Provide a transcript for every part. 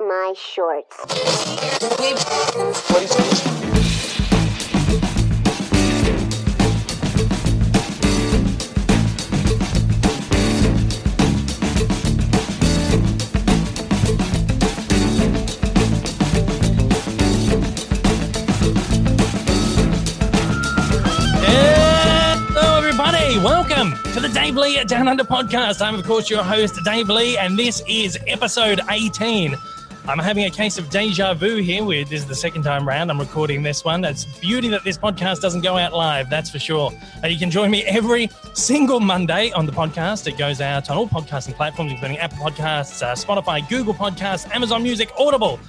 my shorts. Welcome to the Dave Lee Down Under podcast. I'm, of course, your host, Dave Lee, and this is episode 18. I'm having a case of deja vu here. We, this is the second time round I'm recording this one. It's beauty that this podcast doesn't go out live, that's for sure. Uh, you can join me every single Monday on the podcast. It goes out on all podcasting platforms, including Apple Podcasts, uh, Spotify, Google Podcasts, Amazon Music, Audible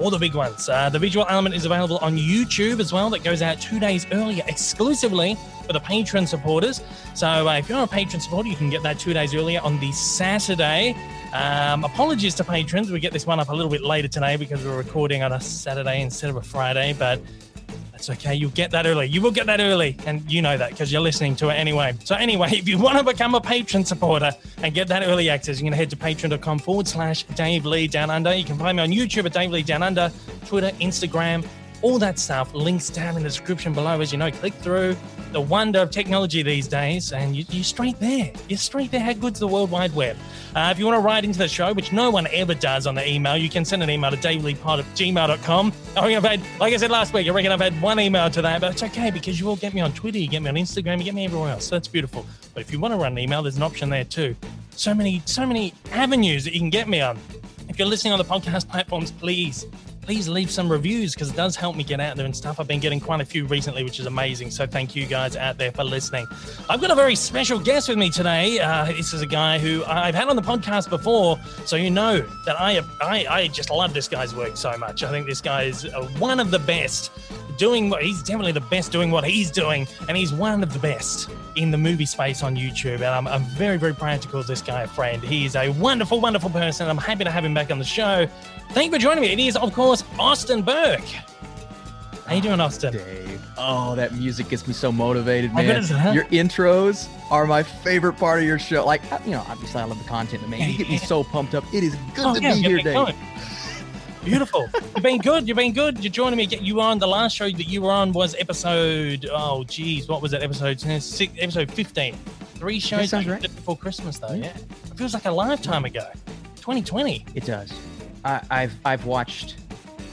all the big ones. Uh, the visual element is available on YouTube as well. That goes out two days earlier exclusively for the patron supporters. So uh, if you're a patron supporter, you can get that two days earlier on the Saturday. Um, apologies to patrons. We get this one up a little bit later today because we're recording on a Saturday instead of a Friday, but that's okay. You'll get that early. You will get that early. And you know that because you're listening to it anyway. So, anyway, if you want to become a patron supporter and get that early access, you can head to patreon.com forward slash Dave Lee Down Under. You can find me on YouTube at Dave Lee Down Under, Twitter, Instagram, all that stuff. Links down in the description below. As you know, click through the wonder of technology these days, and you, you're straight there. You're straight there. How good's the World Wide Web? Uh, if you want to write into the show, which no one ever does on the email, you can send an email to daveleepod at gmail.com. I I've had, like I said last week, I reckon I've had one email to that, but it's okay because you all get me on Twitter, you get me on Instagram, you get me everywhere else. So that's beautiful. But if you want to run an email, there's an option there too. So many, so many avenues that you can get me on. If you're listening on the podcast platforms, please, please leave some reviews because it does help me get out there and stuff. I've been getting quite a few recently, which is amazing. So thank you guys out there for listening. I've got a very special guest with me today. Uh, this is a guy who I've had on the podcast before, so you know that I, I, I just love this guy's work so much. I think this guy is uh, one of the best doing what he's definitely the best doing what he's doing, and he's one of the best in the movie space on YouTube. And I'm, I'm very, very proud to call this guy a friend. He is a wonderful, wonderful person. I'm happy to have him back on the show. Thank you for joining me. It is, of course, Austin Burke. How you doing, Austin? Dave. Oh, that music gets me so motivated, man. Your intros are my favorite part of your show. Like, uh, you know, obviously I love the content, but man, you get me so pumped up. It is good Oh, to yeah, be here, Dave. going. Beautiful. You've been good. You've been good. You're joining me. You were on the last show that you were on was episode. Oh, geez, what was that episode? Six, episode fifteen. Three shows sounds that you right. before Christmas, though. Yeah. Yeah, it feels like a lifetime ago. 2020. It does. I, I've I've watched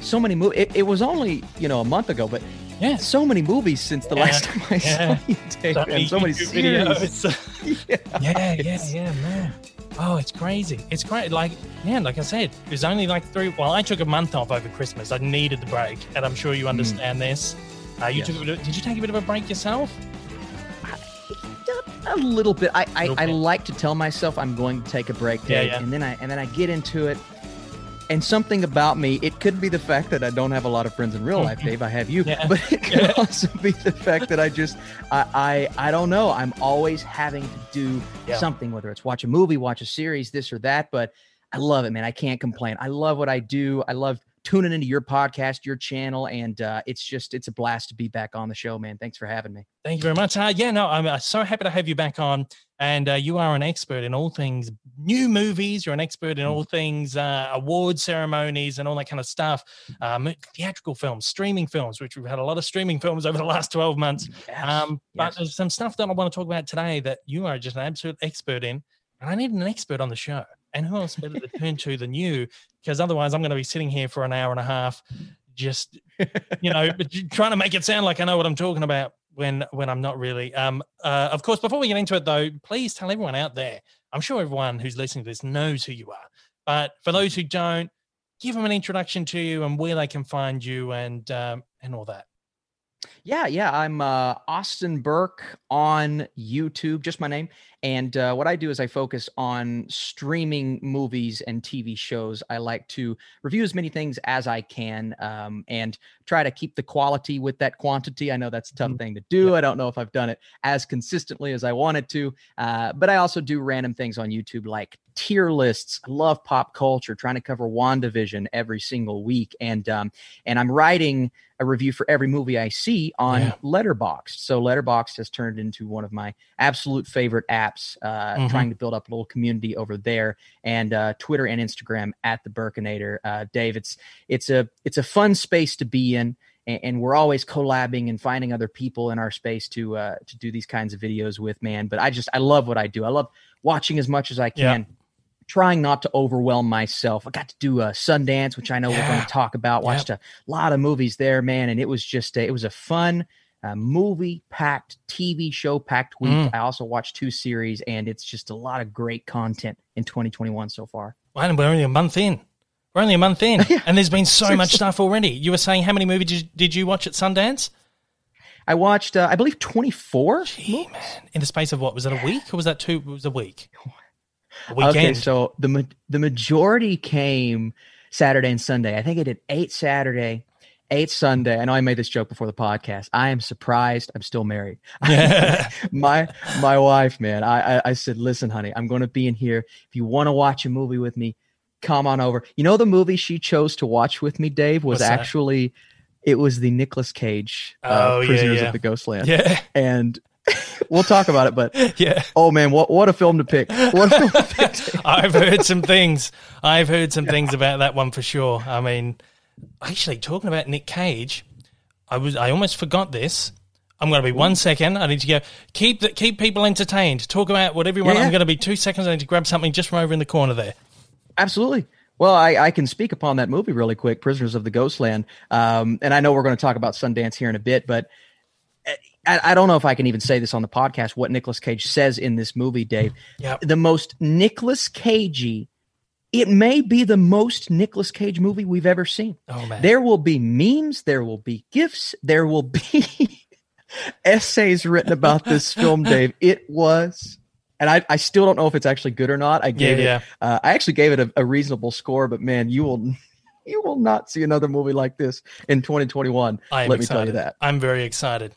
so many movies. It, it was only you know a month ago, but Yeah. so many movies since the Yeah, last time I yeah. saw you, Dave, and so many series. videos. Yeah. yeah, yeah, yeah, man. Oh, it's crazy. It's great. Like, yeah, like I said, it was only like three. Well, I took a month off over Christmas. I needed the break, and I'm sure you understand this. Uh, you Yes. took a bit of, did you take a bit of a break yourself? a little bit. I I, I like to tell myself I'm going to take a break, Yeah, yeah. and then I and then I get into it. And something about me, it could be the fact that I don't have a lot of friends in real life, Mhm. Dave. I have you, Yeah. but it could Yeah. also be the fact that I just, I, I, I don't know. I'm always having to do Yeah. something, whether it's watch a movie, watch a series, this or that. But I love it, man. I can't complain. I love what I do. I love tuning into your podcast, your channel, and uh, it's just, it's a blast to be back on the show, man. Thanks for having me. Thank you very much. Uh, yeah, no, I'm uh, so happy to have you back on. And uh, you are an expert in all things new movies. You're an expert in all things uh, award ceremonies and all that kind of stuff. Um, theatrical films, streaming films, which we've had a lot of streaming films over the last 12 months. Um, but yes. there's some stuff that I want to talk about today that you are just an absolute expert in. And I need an expert on the show. And who else better to turn to than you? Because otherwise, I'm going to be sitting here for an hour and a half, just you know, trying to make it sound like I know what I'm talking about when when I'm not really. Um, uh, of course, before we get into it though, please tell everyone out there. I'm sure everyone who's listening to this knows who you are, but for those who don't, give them an introduction to you and where they can find you and um, and all that. Yeah, yeah. I'm uh, Austin Burke on YouTube, just my name. And uh, what I do is I focus on streaming movies and TV shows. I like to review as many things as I can um, and try to keep the quality with that quantity. I know that's a tough Mhm. thing to do. I don't know if I've done it as consistently as I wanted to, uh, but I also do random things on YouTube like tier lists. I love pop culture, trying to cover WandaVision every single week. And um, and I'm writing a review for every movie I see on Yeah. Letterboxd. So Letterboxd has turned into one of my absolute favorite apps, uh, Mhm. trying to build up a little community over there. And uh, Twitter and Instagram at the Burkinator. Uh, Dave, it's it's a it's a fun space to be in. And, we're always collabing and finding other people in our space to uh, to do these kinds of videos with, man. But I just I love what I do. I love watching as much as I Yeah. Trying not to overwhelm myself. I got to do a Sundance, which I know we're going to talk about. Watched a lot of movies there, man, and it was just a, it was a fun uh, movie packed TV show packed week. Mm. I also watched two series, and it's just a lot of great content in 2021 so far. Well, and we're only a month in. We're only a month in, and there's been so much stuff already. You were saying how many movies did you, did you watch at Sundance? I watched, uh, I believe, 24. Gee, man, in the space of what was that a week or was that two? It was a week. Okay, so the ma- the majority came Saturday and Sunday. I think I did eight Saturday, eight Sunday. I know I made this joke before the podcast. I am surprised I'm still married. Yeah. my my wife, man. I, I I said, listen, honey, I'm going to be in here. If you want to watch a movie with me, come on over. You know, the movie she chose to watch with me, Dave, was What's that? actually it was the Nicolas Cage uh, Oh, yeah, Prisoners yeah. of the Ghostland, yeah, and we'll talk about it. But yeah. oh man, what what a film to pick! What a film to pick. I've heard some things. I've heard some things about that one for sure. I mean, actually, talking about Nick Cage, I was I almost forgot this. I'm going to be one second. I need to go keep the, keep people entertained. Talk about whatever you want. Yeah, yeah. I'm going to be two seconds. I need to grab something just from over in the corner there. Absolutely. Well, I, I can speak upon that movie really quick, Prisoners of the Ghostland. Um, and I know we're going to talk about Sundance here in a bit, but I, I don't know if I can even say this on the podcast. What Nicolas Cage says in this movie, Dave, Yep. the most Nicolas Cagey. It may be the most Nicolas Cage movie we've ever seen. Oh man. There will be memes, there will be gifs, there will be essays written about this film, Dave. It was, and I, I still don't know if it's actually good or not. I yeah, gave it uh, I actually gave it a, a reasonable score, but man, you will you will not see another movie like this in 2021. I am Let me excited. tell you that. I'm very excited.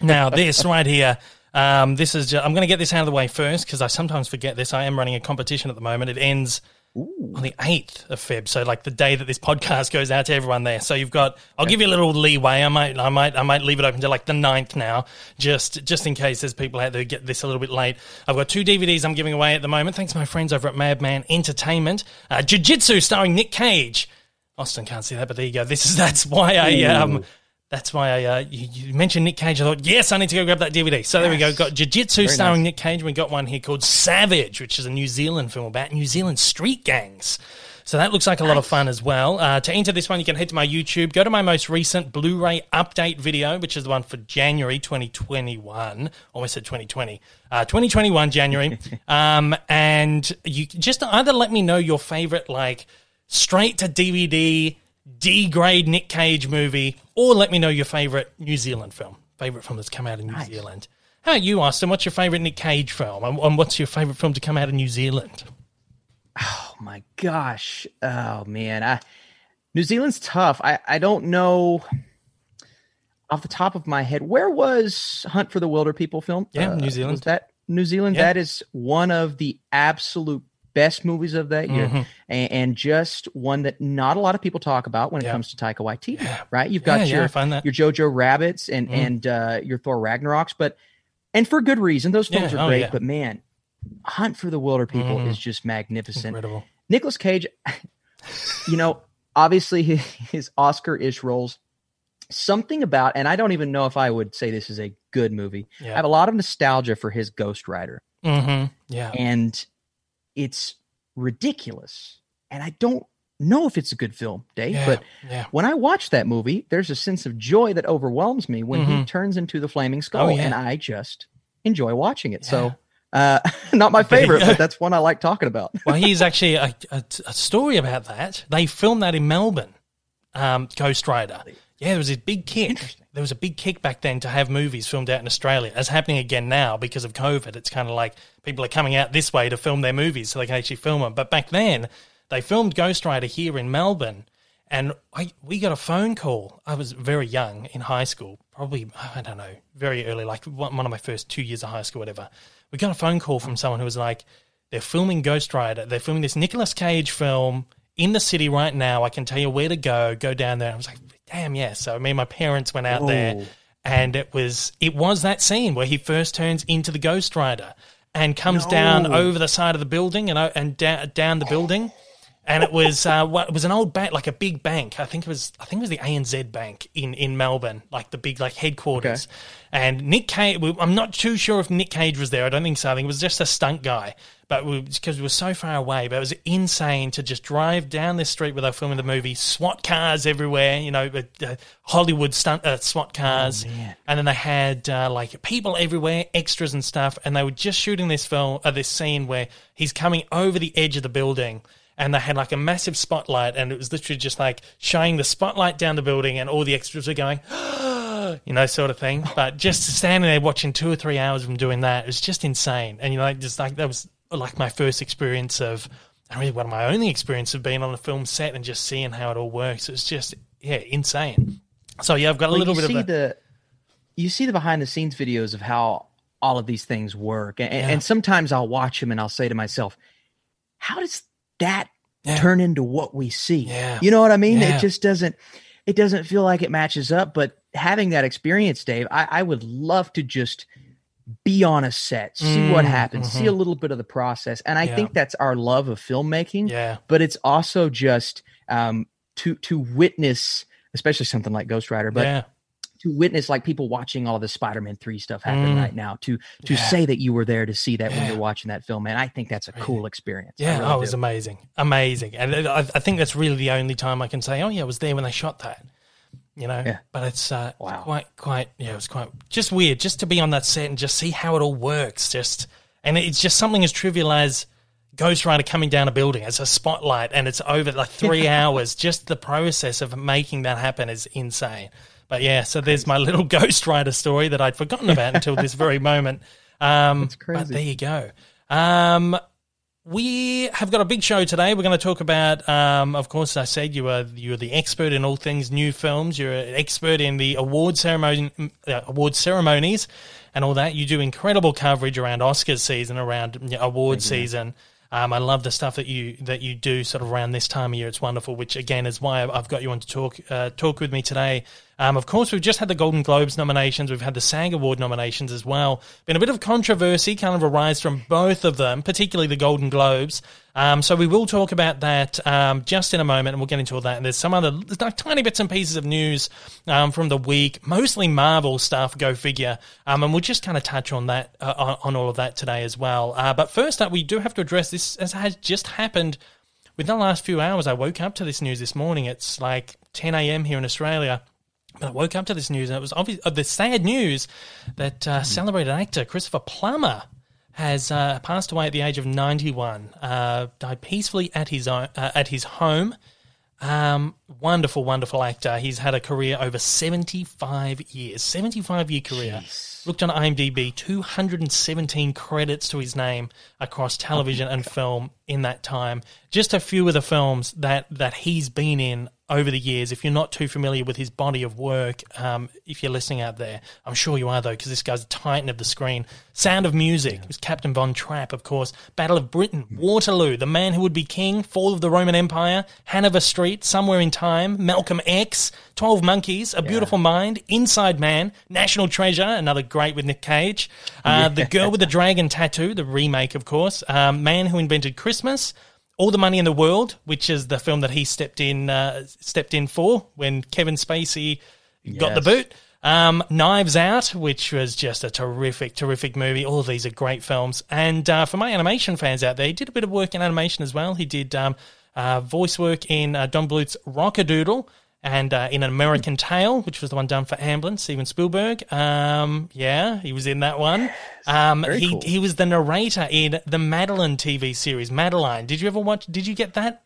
Now, this right here, um, this is. Just, I'm going to get this out of the way first because I sometimes forget this. I am running a competition at the moment. It ends on the 8th of Feb, so like the day that this podcast goes out to everyone there. So you've got. I'll give you a little leeway. I might. I might. I might leave it open to like the 9th now, just just in case there's people out there who get this a little bit late. I've got two DVDs I'm giving away at the moment. Thanks to my friends over at Madman Entertainment. Uh, Jiu Jitsu starring Nick Cage. Austin can't see that, but there you go. This is that's why I um that's why I uh, you, you mentioned Nick Cage. I thought yes, I need to go grab that DVD. So there we go. Got Jiu Jitsu starring nice. Nick Cage. We got one here called Savage, which is a New Zealand film about New Zealand street gangs. So that looks like a lot of fun as well. Uh, to enter this one, you can head to my YouTube, go to my most recent Blu-ray update video, which is the one for January 2021. Almost said 2020. Uh, 2021 January. um, and you just either let me know your favorite, like straight to DVD D grade Nick Cage movie, or let me know your favorite New Zealand film, favorite film that's come out in New Zealand. How about you, Austin? What's your favorite Nick Cage film, and, and what's your favorite film to come out of New Zealand? Oh my gosh. Oh man. I, New Zealand's tough. I, I don't know off the top of my head. Where was Hunt for the Wilderpeople film? Uh, Yeah, New Zealand. Was that New Zealand? Yeah. That is one of the absolute best movies of that year, Mhm. and, and just one that not a lot of people talk about when it Yeah. comes to Taika Waititi. Yeah. Right? You've got yeah, your yeah, find that. your Jojo Rabbits and Mhm. and uh, your Thor Ragnaroks, but and for good reason. Those films are oh, great, but man, Hunt for the Wilderpeople Mhm. is just magnificent. Incredible. Nicolas Cage, you know, obviously his, his Oscar-ish roles. Something about, and I don't even know if I would say this is a good movie. I have a lot of nostalgia for his Ghost Rider, Mm-hmm. Yeah. and it's ridiculous. And I don't know if it's a good film, Dave. Yeah. But yeah. when I watch that movie, there's a sense of joy that overwhelms me when he Mhm. turns into the flaming skull, Oh, yeah. and I just enjoy watching it. So, uh, not my favorite, but that's one I like talking about. Well, here's actually a, a, a story about that. They filmed that in Melbourne, um, Ghost Rider. Yeah, there was a big kick. There was a big kick back then to have movies filmed out in Australia. It's happening again now because of COVID. It's kind of like people are coming out this way to film their movies so they can actually film them. But back then, they filmed Ghost Rider here in Melbourne. And I, we got a phone call. I was very young in high school, probably, I don't know, very early, like one one of my first two years of high school, whatever. We got a phone call from someone who was like, they're filming Ghost Rider. They're filming this Nicolas Cage film in the city right now. I can tell you where to go. Go down there. I was like, damn, yeah. So me and my parents went out there, and it was it was that scene where he first turns into the Ghost Rider and comes No. down over the side of the building and and da- down the building. And it was uh, what it was an old bank, like a big bank. I think it was I think it was the ANZ Bank in, in Melbourne, like the big like headquarters. And Nick Cage, I'm not too sure if Nick Cage was there. I don't think so. I think it was just a stunt guy, but because we, were so far away. But it was insane to just drive down this street where they were filming the movie. SWAT cars everywhere, you know, uh, Hollywood stunt uh, SWAT cars, man. and then they had uh, like people everywhere, extras and stuff. And they were just shooting this film, uh, this scene where he's coming over the edge of the building. And they had like a massive spotlight, and it was literally just like shining the spotlight down the building, and all the extras were going, you know, sort of thing. But just standing there watching two or three hours of them doing that, it was just insane. And you know, just like that was like my first experience of, and really one of my only experience of being on a film set and just seeing how it all works. It was just yeah, insane. So yeah, I've got a Well, little bit see of a, the you see the behind the scenes videos of how all of these things work, and, Yeah. and sometimes I'll watch them and I'll say to myself, "How does that Yeah. turn into what we see?" Yeah. You know what I mean? Yeah. It just doesn't. It doesn't feel like it matches up. But having that experience, Dave, I, I would love to just be on a set, see what Mm, happens, see a little bit of the process, and I Yeah. think that's our love of filmmaking yeah, but it's also just um, to to witness, especially something like Ghost Rider, but to witness like people watching all the Spider-Man three stuff happen Mm. right now. To to Yeah. say that you were there to see that when you're watching that film, man, I think that's a cool experience. Yeah. really oh, it was do. amazing, amazing, and I, I think that's really the only time I can say, oh yeah, I was there when they shot that. You know, Yeah. but it's uh, Wow. quite, quite, yeah, it was quite just weird just to be on that set and just see how it all works. Just and it's just something as trivial as Ghost Rider coming down a building as a spotlight, and it's over like three hours. Just the process of making that happen is insane. But yeah, so there's my little Ghost Rider story that I'd forgotten about until this very moment. Um, That's crazy. But there you go. Um, we have got a big show today. We're going to talk about, um, of course, I said you are you're the expert in all things new films. You're an expert in the award ceremony, uh, award ceremonies, and all that. You do incredible coverage around Oscars season, around you know, award season. Um, I love the stuff that you that you do sort of around this time of year. It's wonderful, which again is why I've I've got you on to talk uh, talk with me today. Um, of course, we've just had the Golden Globes nominations. We've had the SAG Award nominations as well. Been a bit of controversy, kind of arise from both of them, particularly the Golden Globes. Um, so we will talk about that um, just in a moment, and we'll get into all that. And there's some other like, tiny bits and pieces of news um, from the week, mostly Marvel stuff. Go figure. Um, and we'll just kind of touch on that uh, on, all of that today as well. Uh, but first up, we do have to address this as has just happened within the last few hours. I woke up to this news this morning. It's like 10 a.m. here in Australia. I woke up to this news, and it was obvious, uh, the sad news that uh, celebrated actor Christopher Plummer has uh, passed away at the age of 91. Uh, died peacefully at his own, uh, at his home. Um, wonderful, wonderful actor. He's had a career over 75 years, 75 year career. Looked on IMDb, 217 credits to his name across television and film in that time. Just a few of the films that, that he's been in over the years. If you're not too familiar with his body of work, um, if you're listening out there, I'm sure you are though, because this guy's a titan of the screen. Sound of Music was Captain Von Trapp, of course. Battle of Britain, Waterloo, The Man Who Would Be King, Fall of the Roman Empire, Hanover Street, Somewhere in Time, Malcolm X, Twelve Monkeys, A Beautiful Mind, Inside Man, National Treasure, another great with Nick Cage, uh, The Girl with the Dragon Tattoo, the remake, of course, um, Man Who Invented Christmas. All the Money in the World, which is the film that he stepped in uh, stepped in for when Kevin Spacey got the boot. Um, Knives Out, which was just a terrific, terrific movie. All of these are great films. And uh, for my animation fans out there, he did a bit of work in animation as well. He did um, uh, voice work in uh, Don Bluth's Rock-a-Doodle and uh, in An American Tale, which was the one done for Amblin, Steven Spielberg. Um, yeah, he was in that one. Um, he cool. he was the narrator in the Madeline TV series, Madeline. Did you ever watch? Did you get that?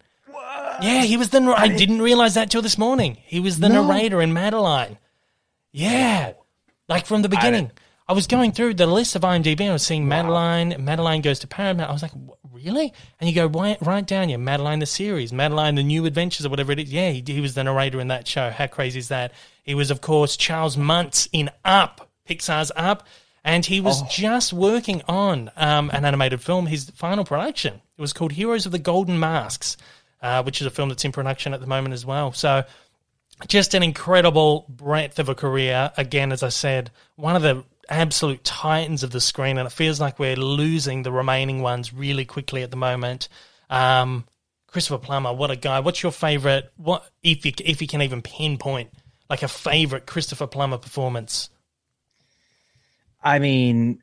Yeah, he was the. I didn't realize that till this morning. He was the No. narrator in Madeline. Yeah, like from the beginning. I, was going through the list of IMDb. I was seeing Madeline. Madeline goes to Paramount. I was like, "What, really? And you go right, right down your Madeline the series, Madeline the New Adventures or whatever it is. Yeah, he, he was the narrator in that show. How crazy is that? He was, of course, Charles Muntz in Up, Pixar's Up. And he was Oh. just working on um, an animated film, his final production. It was called Heroes of the Golden Masks, uh, which is a film that's in production at the moment as well. So, just an incredible breadth of a career. Again, as I said, one of the absolute titans of the screen, and it feels like we're losing the remaining ones really quickly at the moment. Um, Christopher Plummer, what a guy! What's your favorite? What if you if you can even pinpoint like a favorite Christopher Plummer performance? I mean,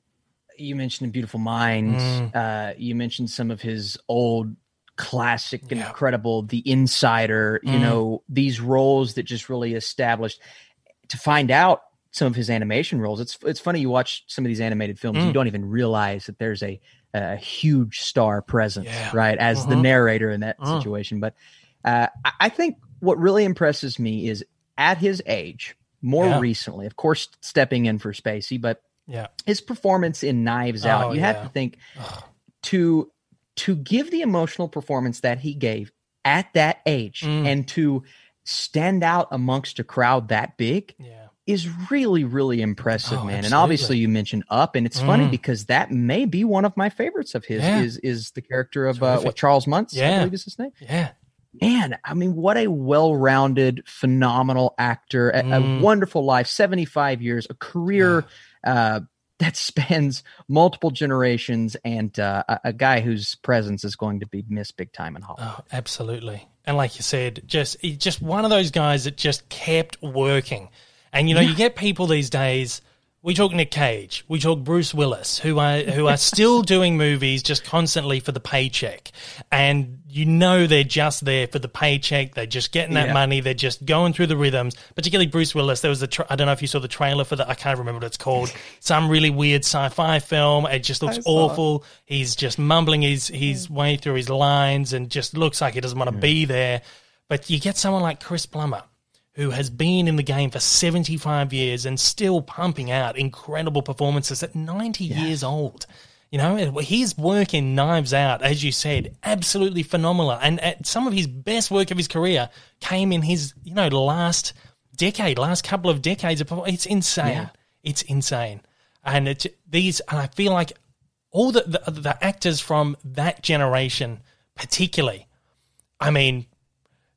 you mentioned Beautiful Mind. Uh, you mentioned some of his old classic, Yeah. incredible, The Insider. You Mm. know, these roles that just really established. To find out some of his animation roles, it's it's funny. You watch some of these animated films, Mm. you don't even realize that there's a a huge star presence, Yeah. right, as the Mhm. narrator in that Mm. situation. But uh, I- think what really impresses me is at his age, more Yeah. recently, of course, stepping in for Spacey, but Yeah, his performance in Knives Out, Oh, you have to think Ugh. to to give the emotional performance that he gave at that age Mm. and to stand out amongst a crowd that big yeah, is really really impressive Oh, man and obviously you mentioned up and it's funny Mm. because that may be one of my favorites of his Yeah. is is the character of uh, what Charles Muntz I Yeah. believe is his name yeah. man i mean what a well-rounded phenomenal actor a, a Mm. wonderful life 75 years a career uh, that spans multiple generations and uh, a, a guy whose presence is going to be missed big time in Hollywood. Oh, absolutely. And like you said, just just one of those guys that just kept working. And you know, you get people these days. We talk Nick Cage, we talk Bruce Willis, who are who are still doing movies just constantly for the paycheck, and you know they're just there for the paycheck. They're just getting that Yeah. money. They're just going through the rhythms. Particularly Bruce Willis. There was a tra- I don't know if you saw the trailer for the I can't remember what it's called. Some really weird sci-fi film. It just looks it. awful. He's just mumbling his his way through his lines and just looks like he doesn't want to be there. But you get someone like Chris Plummer, who has been in the game for 75 years and still pumping out incredible performances at 90 years old. You know, his work in Knives Out, as you said, absolutely phenomenal. And at some of his best work of his career came in his, you know, last decade, last couple of decades. of It's insane. Yeah. It's insane. And it, these, and I feel like all the, the the actors from that generation, particularly. I mean,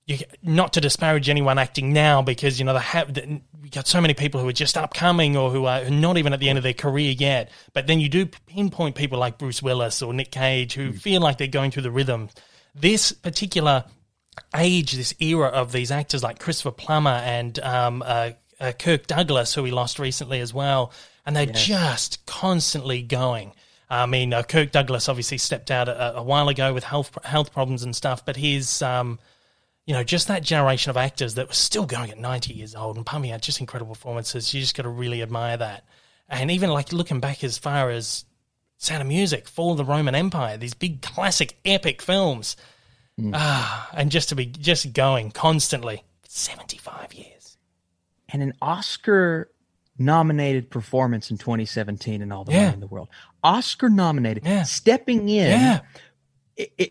you, not to disparage anyone acting now because you know they have we got so many people who are just upcoming or who are not even at the end of their career yet. But then you do pinpoint people like Bruce Willis or Nick Cage who feel like they're going through the rhythm. This particular age, this era of these actors like Christopher Plummer and um, uh, uh, Kirk Douglas, who we lost recently as well, and they're just constantly going. I mean, uh, Kirk Douglas obviously stepped out a, a while ago with health health problems and stuff, but he's um, you know, just that generation of actors that were still going at 90 years old and pumping out just incredible performances. You just got to really admire that. And even like looking back as far as Sound of Music, Fall of the Roman Empire, these big classic epic films. Ah, and just to be just going constantly. 75 years. And an Oscar nominated performance in 2017 and all the Yeah. money in the world. Oscar nominated, Yeah. stepping in Yeah.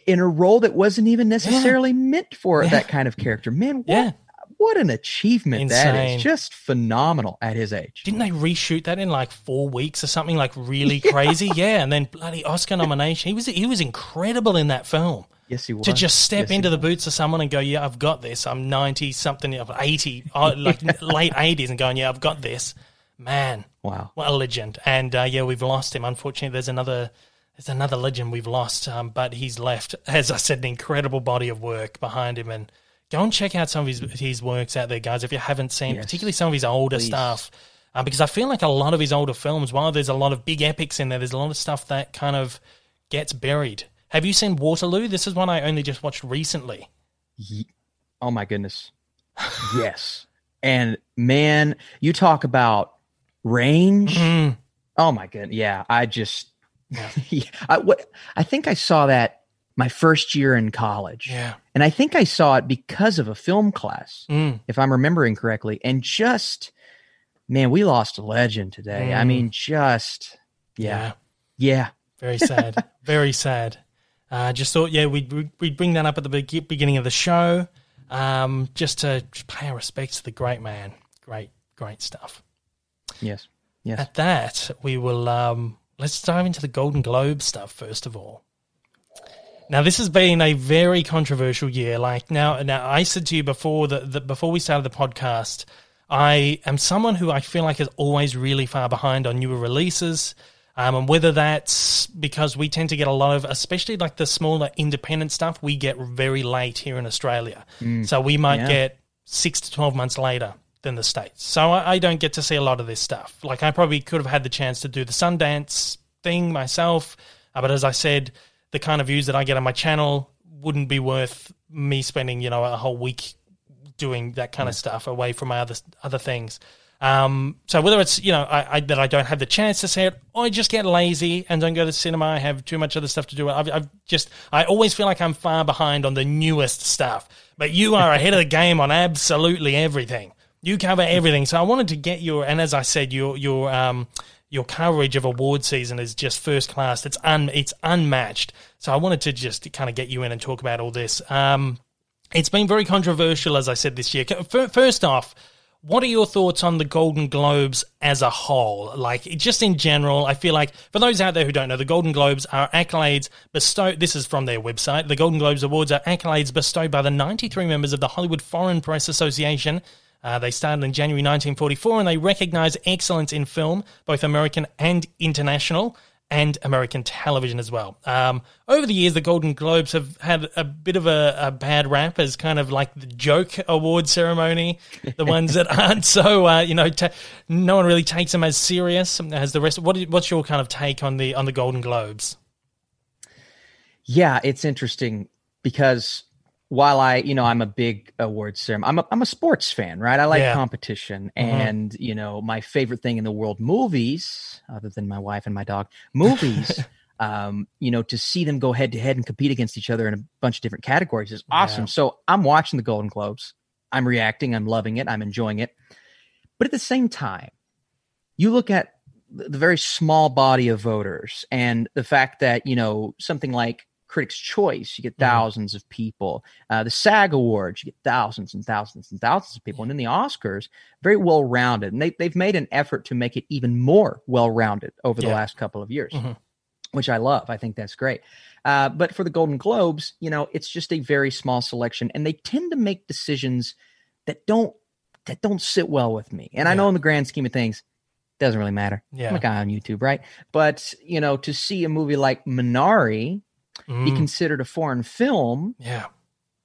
In a role that wasn't even necessarily meant for Yeah. that kind of character. Man, what, Yeah. what an achievement that Insane. is. Just phenomenal at his age. Didn't they reshoot that in like four weeks or something like really crazy? Yeah, and then bloody Oscar nomination. He was he was incredible in that film. Yes, he was. to just step Yes, into the boots of someone and go, yeah, I've got this. I'm 90 something, of 80, uh, like late 80s and going, yeah, I've got this. Man, Wow. what a legend. And uh, yeah, we've lost him. Unfortunately, there's another there's another legend we've lost, um, but he's left, as I said, an incredible body of work behind him. And go and check out some of his, his works out there, guys, if you haven't seen, Yes. particularly some of his older Please. stuff. Uh, because I feel like a lot of his older films, while there's a lot of big epics in there, there's a lot of stuff that kind of gets buried. Have you seen Waterloo? This is one I only just watched recently. Ye- Oh my goodness. yes. And man, you talk about range. Mm, Oh my goodness. Yeah. I just, yeah. I, what, I think I saw that my first year in college. yeah. And I think I saw it because of a film class, Mm, if I'm remembering correctly. And just, man, we lost a legend today. I Mm. mean, just, yeah. Yeah. Very sad. Very sad. Uh, just thought, yeah, we'd, we'd bring that up at the be- beginning of the show um, just to pay our respects to the great man. Great, great stuff. Yes. Yes. at that, we will um, let's dive into the Golden Globe stuff first of all. Now, this has been a very controversial year. Like now, now I said to you before that, that before we started the podcast, I am someone who I feel like is always really far behind on newer releases. Um, and whether that's because we tend to get a lot of, especially like the smaller independent stuff, we get very late here in Australia. so we might yeah. get six to 12 months later than the States. So I, I don't get to see a lot of this stuff. Like I probably could have had the chance to do the Sundance thing myself. Uh, but as I said, the kind of views that I get on my channel wouldn't be worth me spending, you know, a whole week doing that kind of stuff away from my other other things. Um, so whether it's you know I, I, that I don't have the chance to see it, or I just get lazy and don't go to the cinema, I have too much other stuff to do. I've, I've just I always feel like I'm far behind on the newest stuff. But you are ahead of the game on absolutely everything. You cover everything. So I wanted to get your and as I said, your your um your coverage of award season is just first class. It's un it's unmatched. So I wanted to just kind of get you in and talk about all this. Um, it's been very controversial, as I said this year. First off, what are your thoughts on the Golden Globes as a whole? Like, just in general, I feel like for those out there who don't know, the Golden Globes are accolades bestowed. This is from their website. The Golden Globes Awards are accolades bestowed by the 93 members of the Hollywood Foreign Press Association. Uh, they started in January 1944 and they recognize excellence in film, both American and international, and American television as well. Um, over the years, the Golden Globes have had a bit of a, a bad rap as kind of like the joke award ceremony, the ones that aren't so, uh, you know, no one really takes them as serious as the rest. What, what's your kind of take on the on the Golden Globes? Yeah, it's interesting because while I, you know, I'm a big awards ceremony, I'm a, I'm a sports fan, right? I like Yeah. competition, and you know, my favorite thing in the world, movies, other than my wife and my dog, movies. um, you know, to see them go head to head and compete against each other in a bunch of different categories is awesome. Yeah. So I'm watching the Golden Globes, I'm reacting, I'm loving it, I'm enjoying it, but at the same time, you look at the the very small body of voters and the fact that you know something like critics choice you get Mhm. thousands of people uh, the sag awards you get thousands and thousands and thousands of people and then the oscars very well rounded and they, they've made an effort to make it even more well rounded over the Yeah. last couple of years Mhm. which i love i think that's great uh, but for the golden globes you know it's just a very small selection and they tend to make decisions that don't that don't sit well with me and i know in the grand scheme of things it doesn't really matter Yeah. I'm a guy on YouTube, right? But you know, to see a movie like Minari be Mm, considered a foreign film yeah.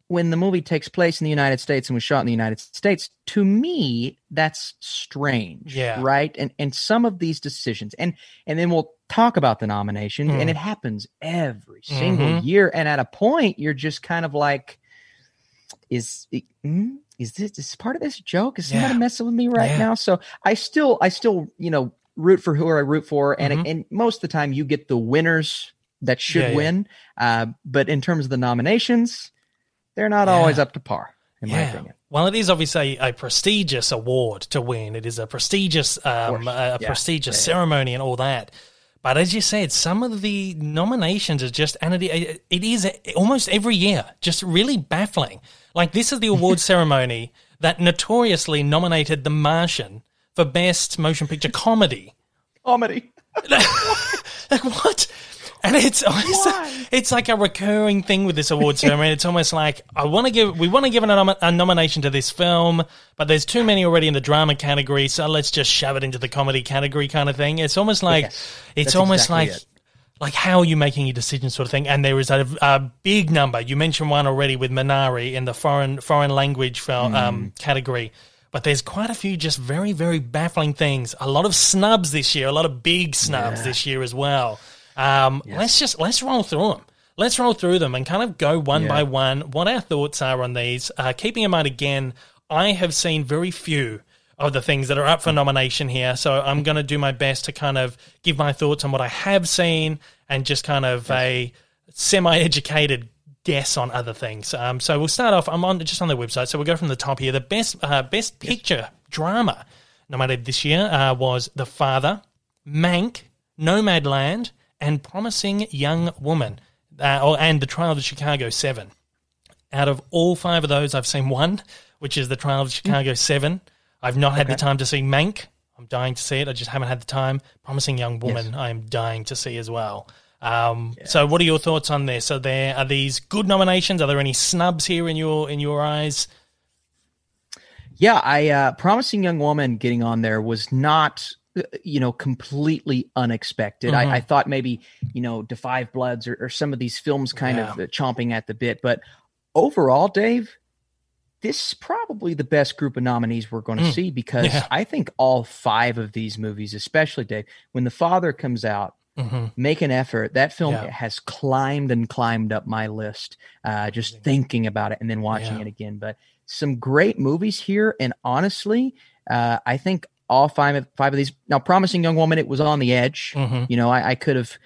when the movie takes place in the United States and was shot in the United States, to me, that's strange. Yeah. Right. And and some of these decisions, and and then we'll talk about the nominations, Mm. and it happens every single Mhm. year. And at a point, you're just kind of like, is it, mm, is this is part of this joke? Is somebody Yeah. messing with me right Yeah. now? So I still I still, you know, root for who I root for. And Mhm. and most of the time you get the winners that should Yeah, yeah. win. Uh, but in terms of the nominations, they're not Yeah. always up to par, in my opinion. Well, it is obviously a prestigious award to win. It is a prestigious, um, a prestigious ceremony and all that. But as you said, some of the nominations are just, and it, it is almost every year, just really baffling. Like this is the award ceremony that notoriously nominated The Martian for best motion picture comedy. Comedy. like what? And it's it's like a recurring thing with this award ceremony. It's almost like I want to give we want to give a, nom- a nomination to this film, but there's too many already in the drama category, so let's just shove it into the comedy category kind of thing. It's almost like Yes, it's that's almost exactly like it. like how are you making your decision sort of thing. And there is a, a big number. You mentioned one already with Minari in the foreign foreign language film, Mm. um, category. But there's quite a few just very, very baffling things. A lot of snubs this year, a lot of big snubs this year as well. Um, Let's just let's roll through them. Let's roll through them and kind of go one Yeah. by one. What our thoughts are on these. Uh, keeping in mind again, I have seen very few of the things that are up for nomination here, so I'm going to do my best to kind of give my thoughts on what I have seen and just kind of a semi-educated guess on other things. Um, so we'll start off. I'm on just on the website, so we'll go from the top here. The best uh, best picture drama nominated this year uh, was The Father, Mank, Nomadland, and Promising Young Woman, uh, oh, and The Trial of the Chicago Seven. Out of all five of those, I've seen one, which is The Trial of the Chicago Seven. I've not had the time to see Mank. I'm dying to see it. I just haven't had the time. Promising Young Woman, I am dying to see as well. Um, So, what are your thoughts on this? Are there are these good nominations? Are there any snubs here in your in your eyes? Yeah, I uh promising young woman getting on there was not you know completely unexpected. Mhm. I, I thought maybe you know Da Five Bloods or, or some of these films kind of Yeah. uh, chomping at the bit, but overall, Dave, this is probably the best group of nominees we're going to Mm. see because Yeah. I think all five of these movies, especially Dave, when the father comes out, hmm make an effort. That film Yeah. has climbed and climbed up my list. Uh, just thinking about it and then watching Yeah. it again. But some great movies here, and honestly, uh, I think all five of five of these. Now, Promising Young Woman, it was on the edge. hmm You know, I, I could have,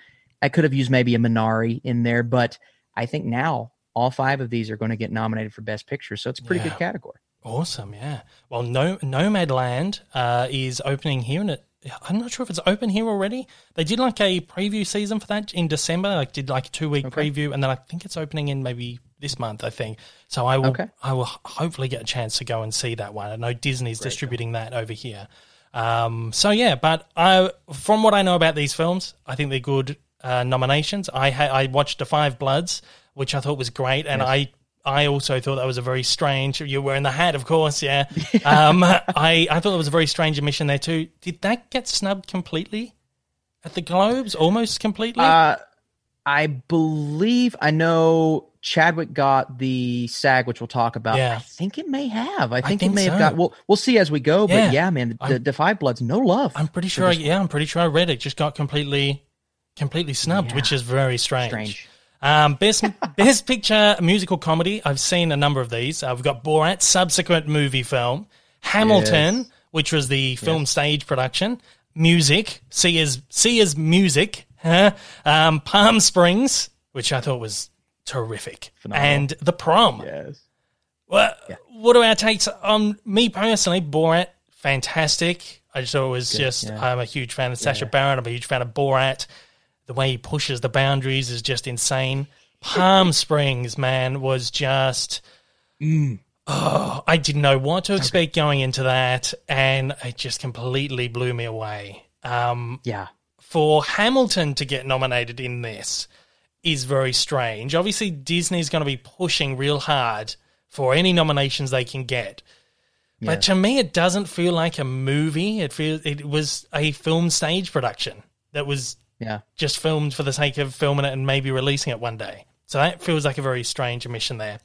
I could have used maybe a Minari in there, but I think now all five of these are going to get nominated for Best Picture, so it's a pretty Yeah. good category. Awesome, yeah. Well, no, Nomadland uh, is opening here, and it, I'm not sure if it's open here already. They did like a preview season for that in December. Like did like a two week Okay. preview, and then I think it's opening in maybe this month. I think so. I will. Okay. I will hopefully get a chance to go and see that one. I know Disney's distributing that over here. Um, so yeah, but I, from what I know about these films, I think they're good uh, nominations. I ha- I watched The Five Bloods, which I thought was great, and Yes. I I also thought that was a very strange. You're wearing the hat, of course, yeah. um, I I thought it was a very strange admission there too. Did that get snubbed completely at the Globes? Almost completely. Uh, I believe I know Chadwick got the SAG, which we'll talk about. Yeah. I think it may have. I think, think it may so. have got. We'll we'll see as we go. Yeah. But yeah, man, the, Five Bloods, no love. I'm pretty sure. this yeah, I'm pretty sure I read it. Just got completely, completely snubbed, Yeah. which is very strange. Strange. Um, best best picture musical comedy. I've seen a number of these. Uh, we've got Borat, subsequent movie film, Hamilton, Yes. which was the film stage production, music, Sia's Sia's music, huh? um, Palm Springs, which I thought was terrific, Phenomenal. and The Prom. Yes. Well, what are our takes on me personally? Borat, fantastic. I just thought it was just. yeah. I'm a huge fan of Sacha Baron. I'm a huge fan of Borat. The way he pushes the boundaries is just insane. Palm Springs, man, was just. Oh, I didn't know what to expect going into that, and it just completely blew me away. Um, Yeah. for Hamilton to get nominated in this is very strange. Obviously, Disney's going to be pushing real hard for any nominations they can get. But to me, it doesn't feel like a movie. It feels it was a film stage production that was Yeah. just filmed for the sake of filming it and maybe releasing it one day. So that feels like a very strange omission there.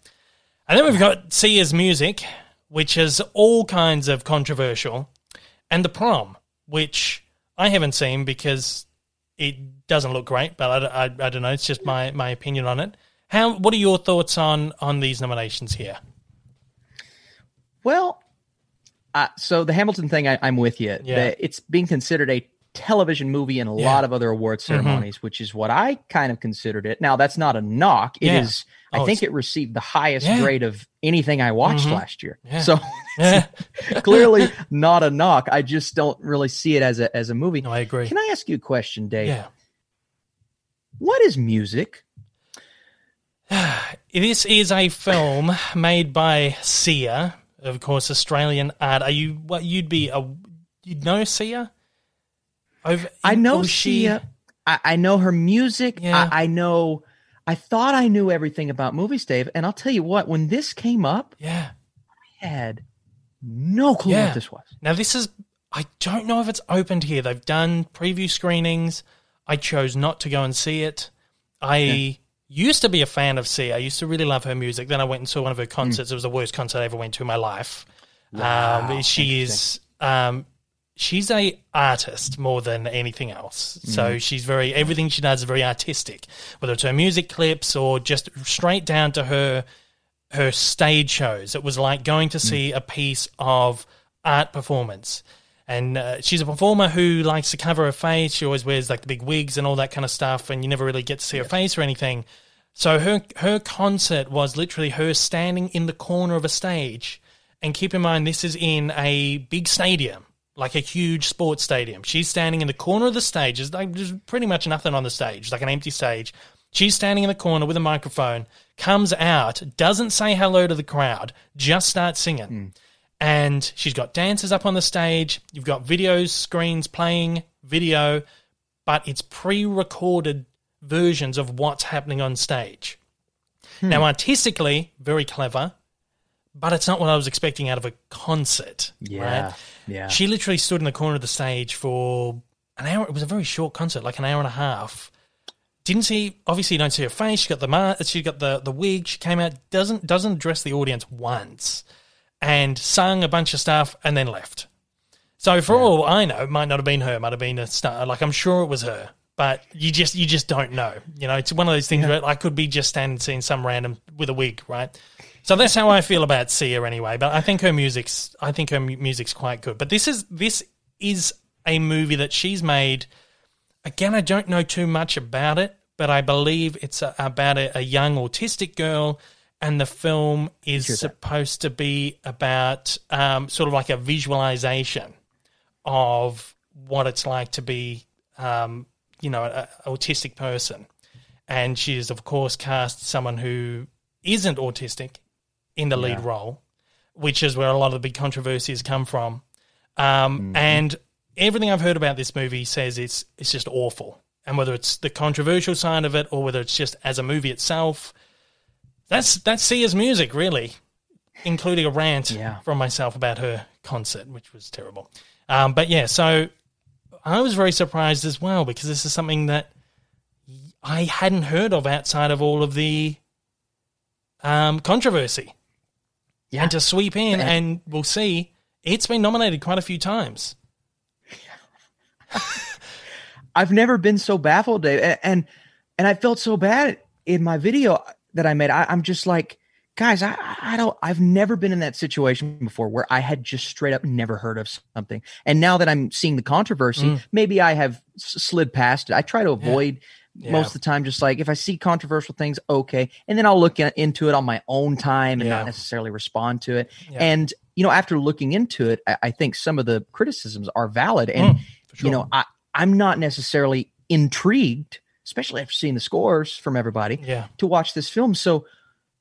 And then we've got Sia's music, which is all kinds of controversial, and the prom, which I haven't seen because it doesn't look great. But I, I, I don't know. It's just my, my opinion on it. How? What are your thoughts on on these nominations here? Well, uh, so the Hamilton thing, I, I'm with you. Yeah. The- it's being considered a television movie and a Yeah. lot of other award ceremonies, which is what I kind of considered it. Now, that's not a knock. It is. Yeah. Oh, I think it received the highest Yeah. grade of anything I watched Mhm. last year. So clearly not a knock. I just don't really see it as a as a movie. No, I agree. Can I ask you a question, Dave? Yeah. What is music? This is a film made by Sia, of course, Australian art. Are you what you'd be a you'd know Sia? Over, I know she- Sia. I, I know her music. Yeah. I, I know. I thought I knew everything about movies, Dave. And I'll tell you what. When this came up, Yeah. I had no clue Yeah. what this was. Now this is I don't know if it's opened here. They've done preview screenings. I chose not to go and see it. I used to be a fan of Sia. I used to really love her music. Then I went and saw one of her concerts. It was the worst concert I ever went to in my life. Wow, um, she is um, she's a artist more than anything else. So she's very everything she does is very artistic, whether it's her music clips or just straight down to her her stage shows. It was like going to see a piece of art performance. And uh, she's a performer who likes to cover her face. She always wears like the big wigs and all that kind of stuff, and you never really get to see her face or anything. So her her concert was literally her standing in the corner of a stage. And keep in mind, this is in a big stadium, like a huge sports stadium. She's standing in the corner of the stage. There's, like, there's pretty much nothing on the stage, like an empty stage. She's standing in the corner with a microphone, comes out, doesn't say hello to the crowd, just starts singing. Hmm. and she's got dancers up on the stage. You've got videos, screens playing video, but it's pre-recorded versions of what's happening on stage. Hmm. Now, artistically, very clever, but it's not what I was expecting out of a concert. Yeah. right? Yeah. She literally stood in the corner of the stage for an hour. It was a very short concert, like an hour and a half. Didn't see, obviously, you don't see her face. She got the ma- she got the the wig. She came out doesn't doesn't address the audience once, and sung a bunch of stuff and then left. So for all I know, it might not have been her. It might have been a star. Like I'm sure it was her, but you just you just don't know. You know, it's one of those things where I could be just standing seeing some random with a wig, right? So that's how I feel about Sia anyway. But I think her music's I think her mu- music's quite good. But this is this is a movie that she's made. Again, I don't know too much about it, but I believe it's a, about a, a young autistic girl, and the film is supposed to be about um, sort of like a visualization of what it's like to be, um, you know, an autistic person. And she's, of course, cast someone who isn't autistic in the lead Yeah. role, which is where a lot of the big controversies come from. Um, Mm-hmm. And everything I've heard about this movie says it's it's just awful. And whether it's the controversial side of it or whether it's just as a movie itself, that's that's Sia's music, really, including a rant Yeah. from myself about her concert, which was terrible. Um, but yeah, so I was very surprised as well because this is something that I hadn't heard of outside of all of the um, controversy. Yeah. And to sweep in, And- and we'll see, it's been nominated quite a few times. I've never been so baffled, Dave, A- and and I felt so bad in my video that I made. I, I'm just like, guys, I I don't. I've never been in that situation before where I had just straight up never heard of something, and now that I'm seeing the controversy, Mm. maybe I have s- slid past it. I try to avoid. Yeah. Most of the time, just like if I see controversial things, okay, and then I'll look in- into it on my own time and Yeah. not necessarily respond to it. Yeah. And you know, after looking into it, I, I think some of the criticisms are valid, and Mm, sure. you know, I, I'm not necessarily intrigued, especially after seeing the scores from everybody, yeah. to watch this film. So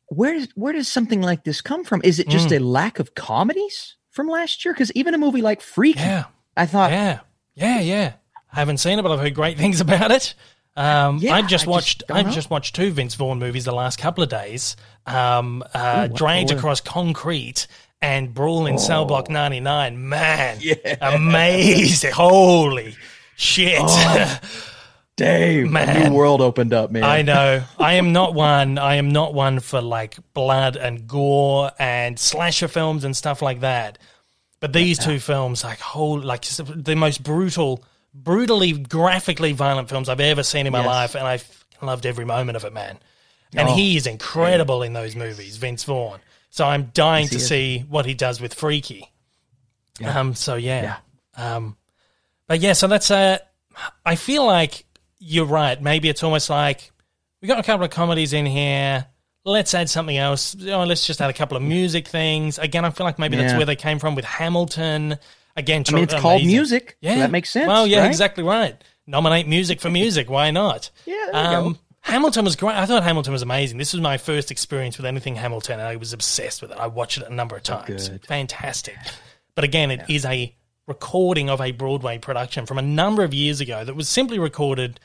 where does where does something like this come from? Is it just Mm. a lack of comedies from last year? Because even a movie like Freak, Yeah. I thought, Yeah, yeah, yeah. I haven't seen it, but I've heard great things about it. Um, Yeah, I've just I just watched. I've know. just watched two Vince Vaughn movies the last couple of days. Um, uh, Ooh, Dragged what- Across Concrete and Brawl in Cell Block Oh. 99. Man, Yeah. amazing! Holy shit! Oh. Dave, a Man. new world opened up, man. I know. I am not one. I am not one for like blood and gore and slasher films and stuff like that. But these two films, like whole, like the most brutal, brutally, graphically violent films I've ever seen in my Yes. life, and I loved every moment of it, man. And Oh, he is incredible in those movies, Vince Vaughn. So I'm dying to is. see what he does with Freaky. Yeah. Um. So yeah. Um. But yeah. So that's uh. I feel like you're right. Maybe it's almost like we got a couple of comedies in here. Let's add something else. Oh, let's just add a couple of music things. Again, I feel like maybe that's where they came from with Hamilton. Again, I mean, it's called music. Yeah, so that makes sense. Well, yeah, right? exactly right. Nominate music for music. Why not? Yeah, Um. Hamilton was great. I thought Hamilton was amazing. This was my first experience with anything Hamilton, and I was obsessed with it. I watched it a number of times. good. Fantastic. But again, it is a recording of a Broadway production from a number of years ago that was simply recorded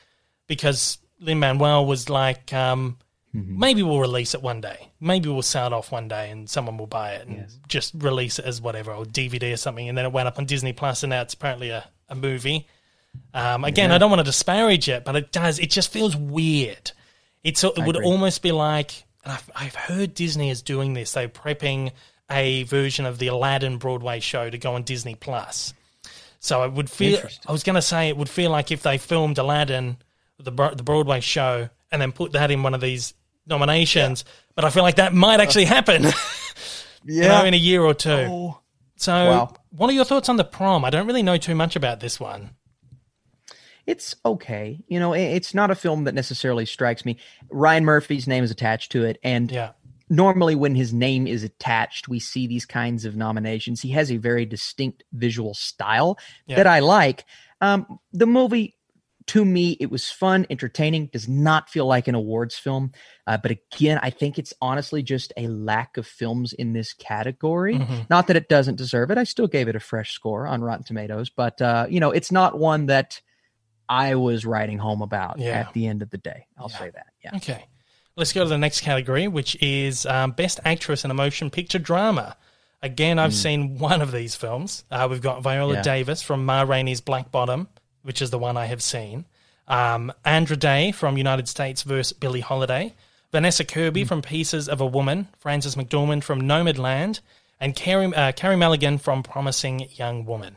because Lin Manuel was like, um, Mm-hmm. maybe we'll release it one day. Maybe we'll sell it off one day and someone will buy it and Yes. just release it as whatever, or DVD or something. And then it went up on Disney Plus, and now it's apparently a, a movie. Um, again, Yeah. I don't want to disparage it, but it does. It just feels weird. It's it would agree. almost be like and I've, I've heard Disney is doing this. They're prepping a version of the Aladdin Broadway show to go on Disney Plus. So it would feel. I was going to say it would feel like if they filmed Aladdin, the the Broadway show, and then put that in one of these nominations. But I feel like that might actually happen. you know, in a year or two. Oh. So, Wow. what are your thoughts on the prom? I don't really know too much about this one. it's okay. You know, it's not a film that necessarily strikes me. Ryan Murphy's name is attached to it, and Yeah. normally when his name is attached, we see these kinds of nominations. He has a very distinct visual style Yeah. that I like. Um, the movie to me, it was fun, entertaining, does not feel like an awards film. Uh, but again, I think it's honestly just a lack of films in this category. Mm-hmm. Not that it doesn't deserve it. I still gave it a fresh score on Rotten Tomatoes, but uh, you know, it's not one that I was writing home about Yeah. at the end of the day. I'll Yeah. say that. Yeah. Okay. Let's go to the next category, which is um, Best Actress in a Motion Picture Drama. Again, I've seen one of these films. Uh, we've got Viola. Yeah. Davis from Ma Rainey's Black Bottom, which is the one I have seen. Um, Andra Day from United States versus Billie Holiday. Vanessa. Kirby from Pieces of a Woman. Frances McDormand from Nomadland. And Carey, uh, Carey Mulligan from Promising Young Woman.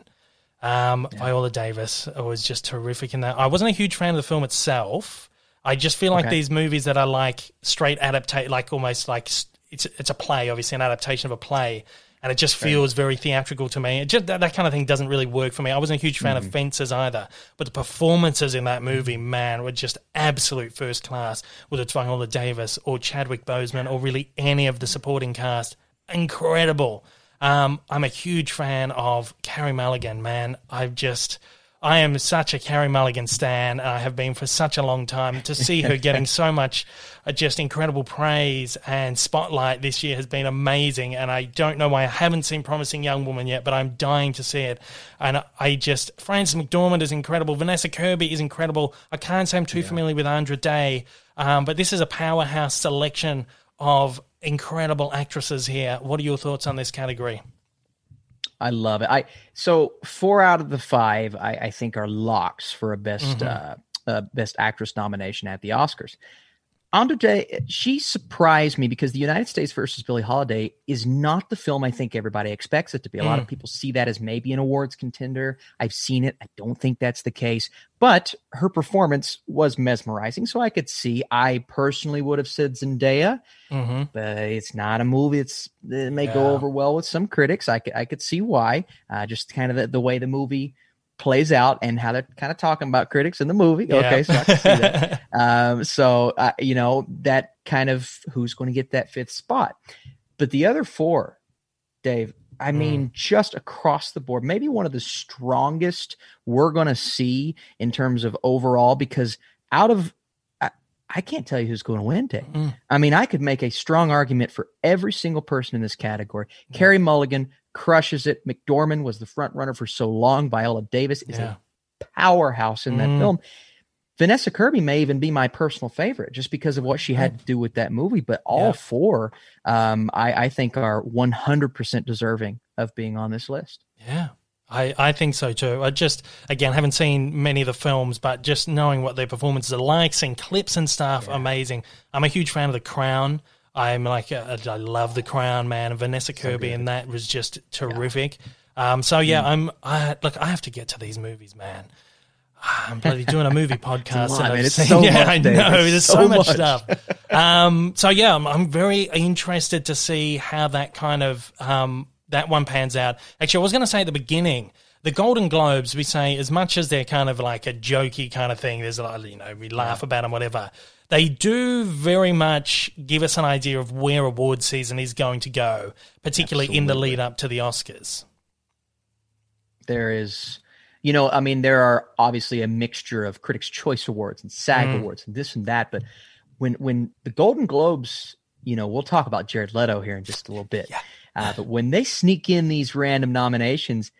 Um, Viola Davis was just terrific in that. I wasn't a huge fan of the film itself. I just feel like Okay. these movies that are like straight adaptation, like almost like it's it's a play, obviously an adaptation of a play, and it just feels very theatrical to me. It just that, that kind of thing doesn't really work for me. I wasn't a huge fan of mm-hmm. Fences either, but the performances in that movie, mm-hmm. man, were just absolute first class. Whether it's Viola Davis or Chadwick Boseman or really any of the mm-hmm. supporting cast, incredible. Um, I'm a huge fan of Carey Mulligan, man. I've just, I am such a Carey Mulligan stan, I have been for such a long time. To see her getting so much uh, just incredible praise and spotlight this year has been amazing. And I don't know why I haven't seen Promising Young Woman yet, but I'm dying to see it. And I just, Frances McDormand is incredible. Vanessa Kirby is incredible. I can't say I'm too familiar with Andra Day, um, but this is a powerhouse selection of incredible actresses here. What are your thoughts on this category? I love it. I so four out of the five I, I think are locks for a best uh, uh, best actress nomination at the Oscars. Andra Day, she surprised me because the United States versus Billie Holiday is not the film I think everybody expects it to be. A lot of people see that as maybe an awards contender. I've seen it. I don't think that's the case, but her performance was mesmerizing. So I could see. I personally would have said Zendaya Mm-hmm. but it's not a movie. It's it may go over well with some critics. I could I could see why. Uh, just kind of the, the way the movie plays out and how they're kind of talking about critics in the movie. Okay, so I can see that. um, so uh, you know that kind of who's going to get that fifth spot. But the other four, Dave. I mean, just across the board, maybe one of the strongest we're going to see in terms of overall. Because out of I, I can't tell you who's going to win, Dave. Mm. I mean, I could make a strong argument for every single person in this category. Carey Mulligan crushes it. McDormand was the front runner for so long. Viola Davis is Yeah. a powerhouse in that Mm. film. Vanessa Kirby may even be my personal favorite just because of what she had to do with that movie. But all Yeah. four, um, I, I think, are 100% deserving of being on this list. Yeah. I, I think so too. I just, again, haven't seen many of the films, but just knowing what their performances are like, seeing clips and stuff, amazing. I'm a huge fan of The Crown. I'm like, uh, I love The Crown, man. And Vanessa Kirby, and that was just terrific. Um, so yeah, Mm. I'm. I look. I have to get to these movies, man. I'm bloody doing a movie podcast. lot, and I've. It's seen- so yeah, I know. It's There's so, so much, much. stuff. Um, so yeah, I'm, I'm very interested to see how that kind of um, that one pans out. Actually, I was going to say at the beginning, the Golden Globes. We say as much as they're kind of like a jokey kind of thing. There's a lot, you know, we laugh about them, whatever. They do very much give us an idea of where award season is going to go, particularly in the lead up to the Oscars. there is you know i mean there are obviously a mixture of critics choice awards and sag Mm. awards and this and that but when when the golden globes you know we'll talk about jared leto here in just a little bit Yeah. uh, but when they sneak in these random nominations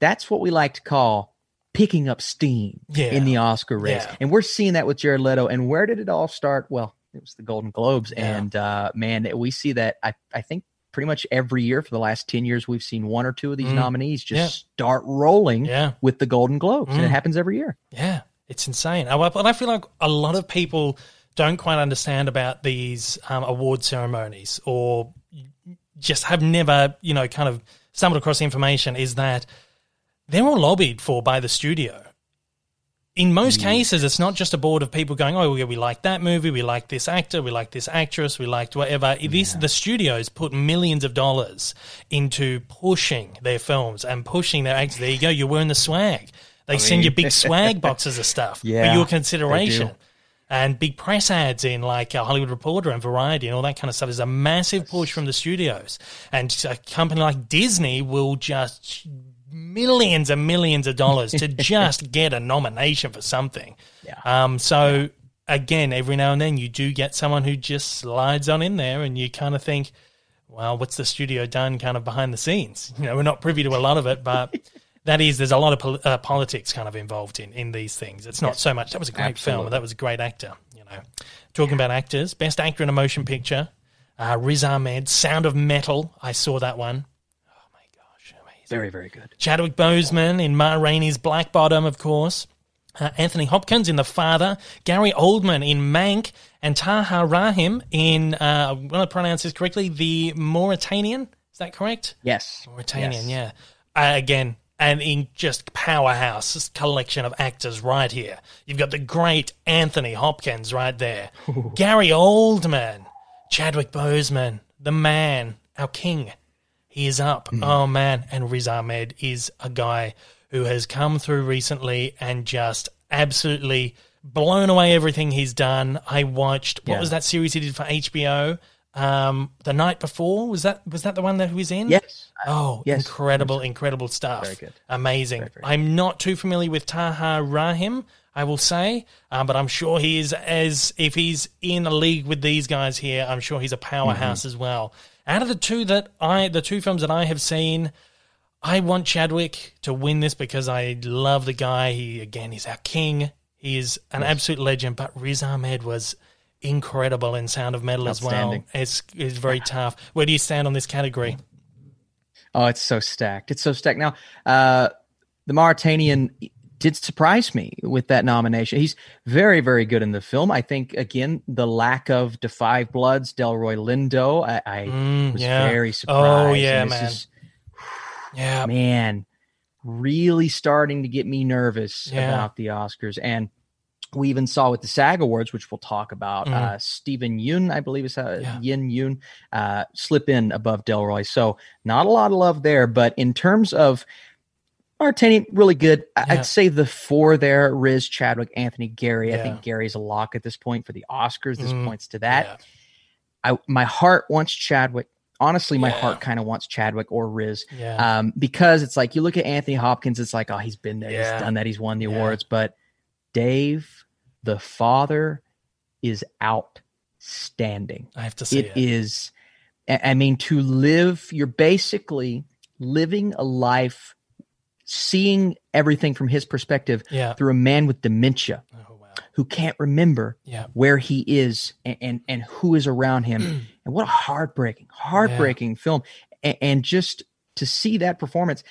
that's what we like to call picking up steam Yeah. in the oscar race Yeah. and we're seeing that with jared leto and where did it all start well it was the golden globes Yeah. and uh, man we see that i, I think pretty much every year for the last 10 years we've seen one or two of these Mm. nominees just start rolling with the Golden Globes, and Mm. it happens every year. Yeah, it's insane. And I feel like a lot of people don't quite understand about these um, award ceremonies or just have never, you know, kind of stumbled across the information is that they're all lobbied for by the studio. In most cases, it's not just a board of people going, "Oh, yeah, we like that movie, we like this actor, we like this actress, we liked whatever." This the studios put millions of dollars into pushing their films and pushing their actors. There you go, you're wearing the swag. They send you big swag boxes of stuff Yeah, for your consideration and big press ads in like uh, Hollywood Reporter and Variety and all that kind of stuff. is a massive push from the studios, and a company like Disney will just millions and millions of dollars to just get a nomination for something. Yeah. Um, so again, every now and then you do get someone who just slides on in there, and you kind of think, well, what's the studio done kind of behind the scenes? You know, we're not privy to a lot of it, but that is, there's a lot of pol- uh, politics kind of involved in, in these things. It's not Yes. so much, that was a great film, that was a great actor, you know. Talking about actors, best actor in a motion picture, uh, Riz Ahmed, Sound of Metal, I saw that one. Oh my gosh, amazing. Very, very good. Chadwick Boseman in Ma Rainey's Black Bottom, of course. Uh, Anthony Hopkins in The Father, Gary Oldman in Mank, and Taha Rahim in, uh, I'm going to pronounce this correctly, The Mauritanian. Is that correct? Yes. Mauritanian, Yes. yeah. Uh, again, and in just powerhouse collection of actors right here. You've got the great Anthony Hopkins right there, Gary Oldman, Chadwick Boseman, the man, our king. He is up. Oh man, and Riz Ahmed is a guy who has come through recently and just absolutely blown away everything he's done. I watched what Yeah. was that series he did for HBO? Um, the night before was that was that the one that he was in? Yes. Oh, Yes. incredible, incredible stuff. Very good. Amazing. Very, very I'm not too familiar with Taha Rahim, I will say, um, but I'm sure he is as if he's in a league with these guys here. I'm sure he's a powerhouse Mm-hmm. as well. Out of the two that I, the two films that I have seen, I want Chadwick to win this because I love the guy. He again, he's our king. He is an absolute legend. But Riz Ahmed was incredible in Sound of Metal as well. It's it's very tough. Where do you stand on this category? Oh, it's so stacked. It's so stacked. Now, uh, the Mauritanian did surprise me with that nomination. He's very, very good in the film. I think again the lack of Five Bloods, Delroy Lindo. I, I Mm, was yeah. very surprised. Oh, yeah, man. is- Yeah, man, really starting to get me nervous Yeah. about the Oscars. And we even saw with the SAG Awards, which we'll talk about, Mhm. uh, Steven Yeun, I believe is uh, Yeah. Yin Yun, uh, slip in above Delroy. So not a lot of love there. But in terms of Martini, really good. I- Yeah. I'd say the four there: Riz, Chadwick, Anthony, Gary. I think Gary's a lock at this point for the Oscars. This Mhm. points to that. yeah. I my heart wants Chadwick. Honestly, my Yeah. heart kind of wants Chadwick or Riz yeah. um, because it's like you look at Anthony Hopkins, it's like, oh, he's been there, Yeah. he's done that, he's won the Yeah. awards. But Dave, the father, is outstanding. I have to see It it. is, I mean, to live, you're basically living a life, seeing everything from his perspective Yeah. through a man with dementia Oh wow. who can't remember Yeah. where he is and, and, and who is around him. and what a heartbreaking, heartbreaking film. And, and just to see that performance,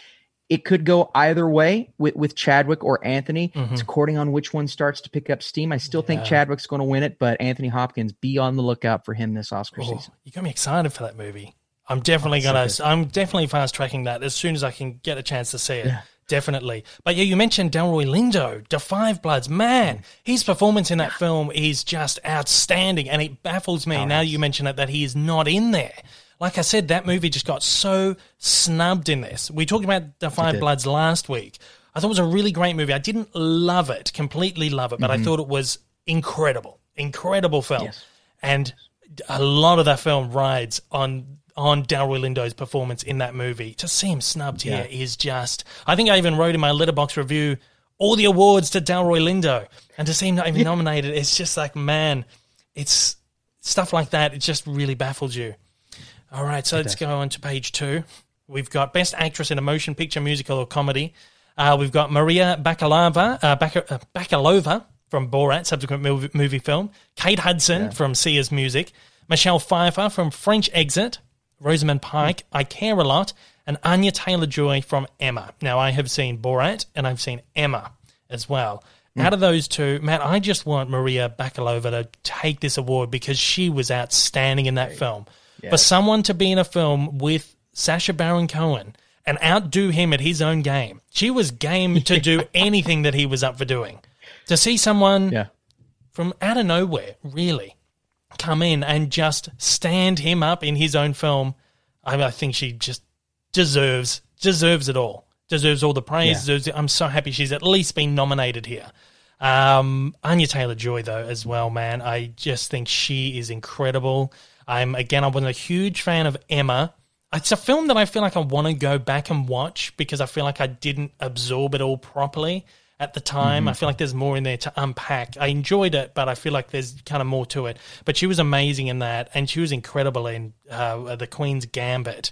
it could go either way with, with Chadwick or Anthony. Mhm. It's according on which one starts to pick up steam. I still think Chadwick's going to win it, but Anthony Hopkins, be on the lookout for him this Oscar Oh, season. you got me excited for that movie. I'm definitely Oh, gonna. I'm definitely fast tracking that as soon as I can get a chance to see it. Yeah. Definitely. But yeah, you mentioned Delroy Lindo, The Five Bloods. Man, mm. his performance in that film is just outstanding, and it baffles me now that you mention it that he is not in there. Like I said, that movie just got so snubbed in this. We talked about The Five. Bloods last week. I thought it was a really great movie. I didn't love it, completely love it, but I mm-hmm. thought it was incredible, incredible film. Yes. And a lot of that film rides on on Delroy Lindo's performance in that movie. To see him snubbed here is just. I think I even wrote in my Letterboxd review all the awards to Delroy Lindo, and to see him not even nominated, it's just like man, it's stuff like that. It just really baffles you. All right, so let's go on to page two. We've got Best Actress in a Motion Picture, Musical, or Comedy. Uh, we've got Maria Bakalova, uh, Baka, uh, Bakalova from Borat, subsequent movie, movie film. Kate Hudson from Sia's Music. Michelle Pfeiffer from French Exit. Rosamund Pike, I Care a Lot. And Anya Taylor Joy from Emma. Now, I have seen Borat and I've seen Emma as well. Mm. Out of those two, Matt, I just want Maria Bakalova to take this award because she was outstanding in that film. For someone to be in a film with Sacha Baron Cohen and outdo him at his own game, she was game to do anything that he was up for doing. To see someone Yeah. from out of nowhere, really, come in and just stand him up in his own film, I, I think she just deserves deserves it all. Deserves all the praise. Yeah. I'm so happy she's at least been nominated here. Um, Anya Taylor Joy, though, as well, man. I just think she is incredible. I'm again, I wasn't a huge fan of Emma. it's a film that I feel like I want to go back and watch because I feel like I didn't absorb it all properly at the time. Mm-hmm. I feel like there's more in there to unpack. I enjoyed it, but I feel like there's kind of more to it. But she was amazing in that, and she was incredible in uh, the Queen's Gambit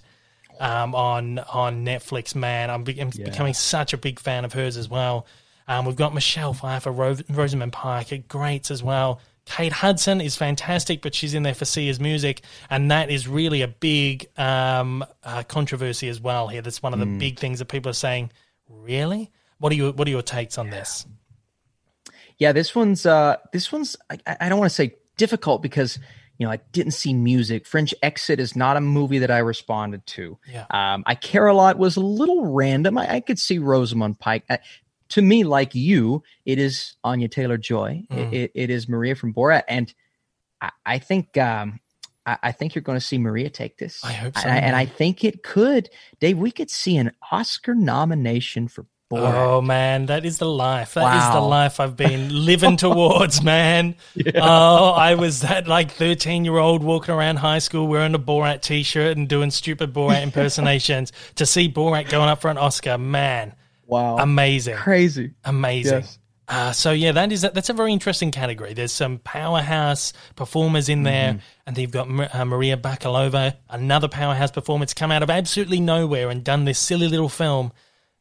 um, on on Netflix. Man, I'm, be- I'm Yeah. becoming such a big fan of hers as well. Um, we've got Michelle Pfeiffer, Ro- Rosamund Pike, are greats as well. Kate Hudson is fantastic, but she's in there for Sia's music, and that is really a big um, uh, controversy as well. Here, that's one of the Mm. big things that people are saying. Really, what are your what are your takes on this? Yeah, this one's uh this one's I, I don't want to say difficult because you know I didn't see music. French Exit is not a movie that I responded to. Yeah. Um, I Care a Lot was a little random. I, I could see Rosamund Pike. Uh, to me, like you, it is Anya Taylor Joy. Mm. It, it is Maria from Borat, and I, I think um, I, I think you're going to see Maria take this. I hope so, and I, and I think it could, Dave. We could see an Oscar nomination for Oh man, that is the life. That is the life I've been living towards, man. Oh, I was that like thirteen year old walking around high school wearing a Borat t shirt and doing stupid Borat impersonations to see Borat going up for an Oscar. Man, Wow, amazing, crazy. amazing. Yes. Uh, so yeah, that is that's a very interesting category. There's some powerhouse performers in there, Mm-hmm. and they've got uh, Maria Bakalova, another powerhouse performer. It's come out of absolutely nowhere and done this silly little film.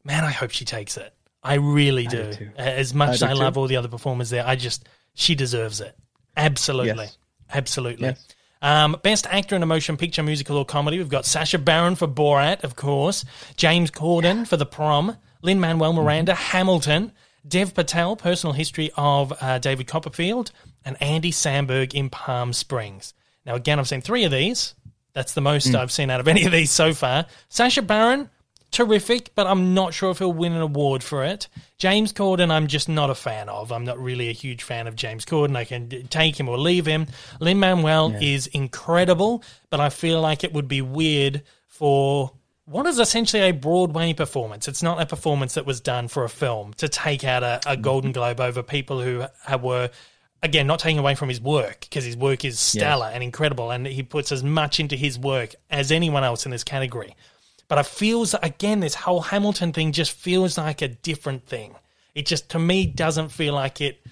Man, I hope she takes it. I really do do. As much I as I too. love all the other performers there, I just she deserves it. Absolutely, Yes. absolutely. Yes. Um, best actor in a motion picture, musical, or comedy. We've got Sacha Baron for Borat, of course. James Corden for The Prom. Lin Manuel Miranda, Hamilton. Dev Patel, personal history of uh, David Copperfield. And Andy Samberg in Palm Springs. Now, again, I've seen three of these. That's the most I've seen out of any of these so far. Sacha Baron, terrific, but I'm not sure if he'll win an award for it. James Corden, I'm just not a fan of. I'm not really a huge fan of James Corden. I can take him or leave him. Lin Manuel is incredible, but I feel like it would be weird for what is essentially a Broadway performance. It's not a performance that was done for a film to take out a, a Golden Globe over people who were. Again, not taking away from his work because his work is stellar and incredible, and he puts as much into his work as anyone else in this category. But it feels again this whole Hamilton thing just feels like a different thing. It just to me doesn't feel like it.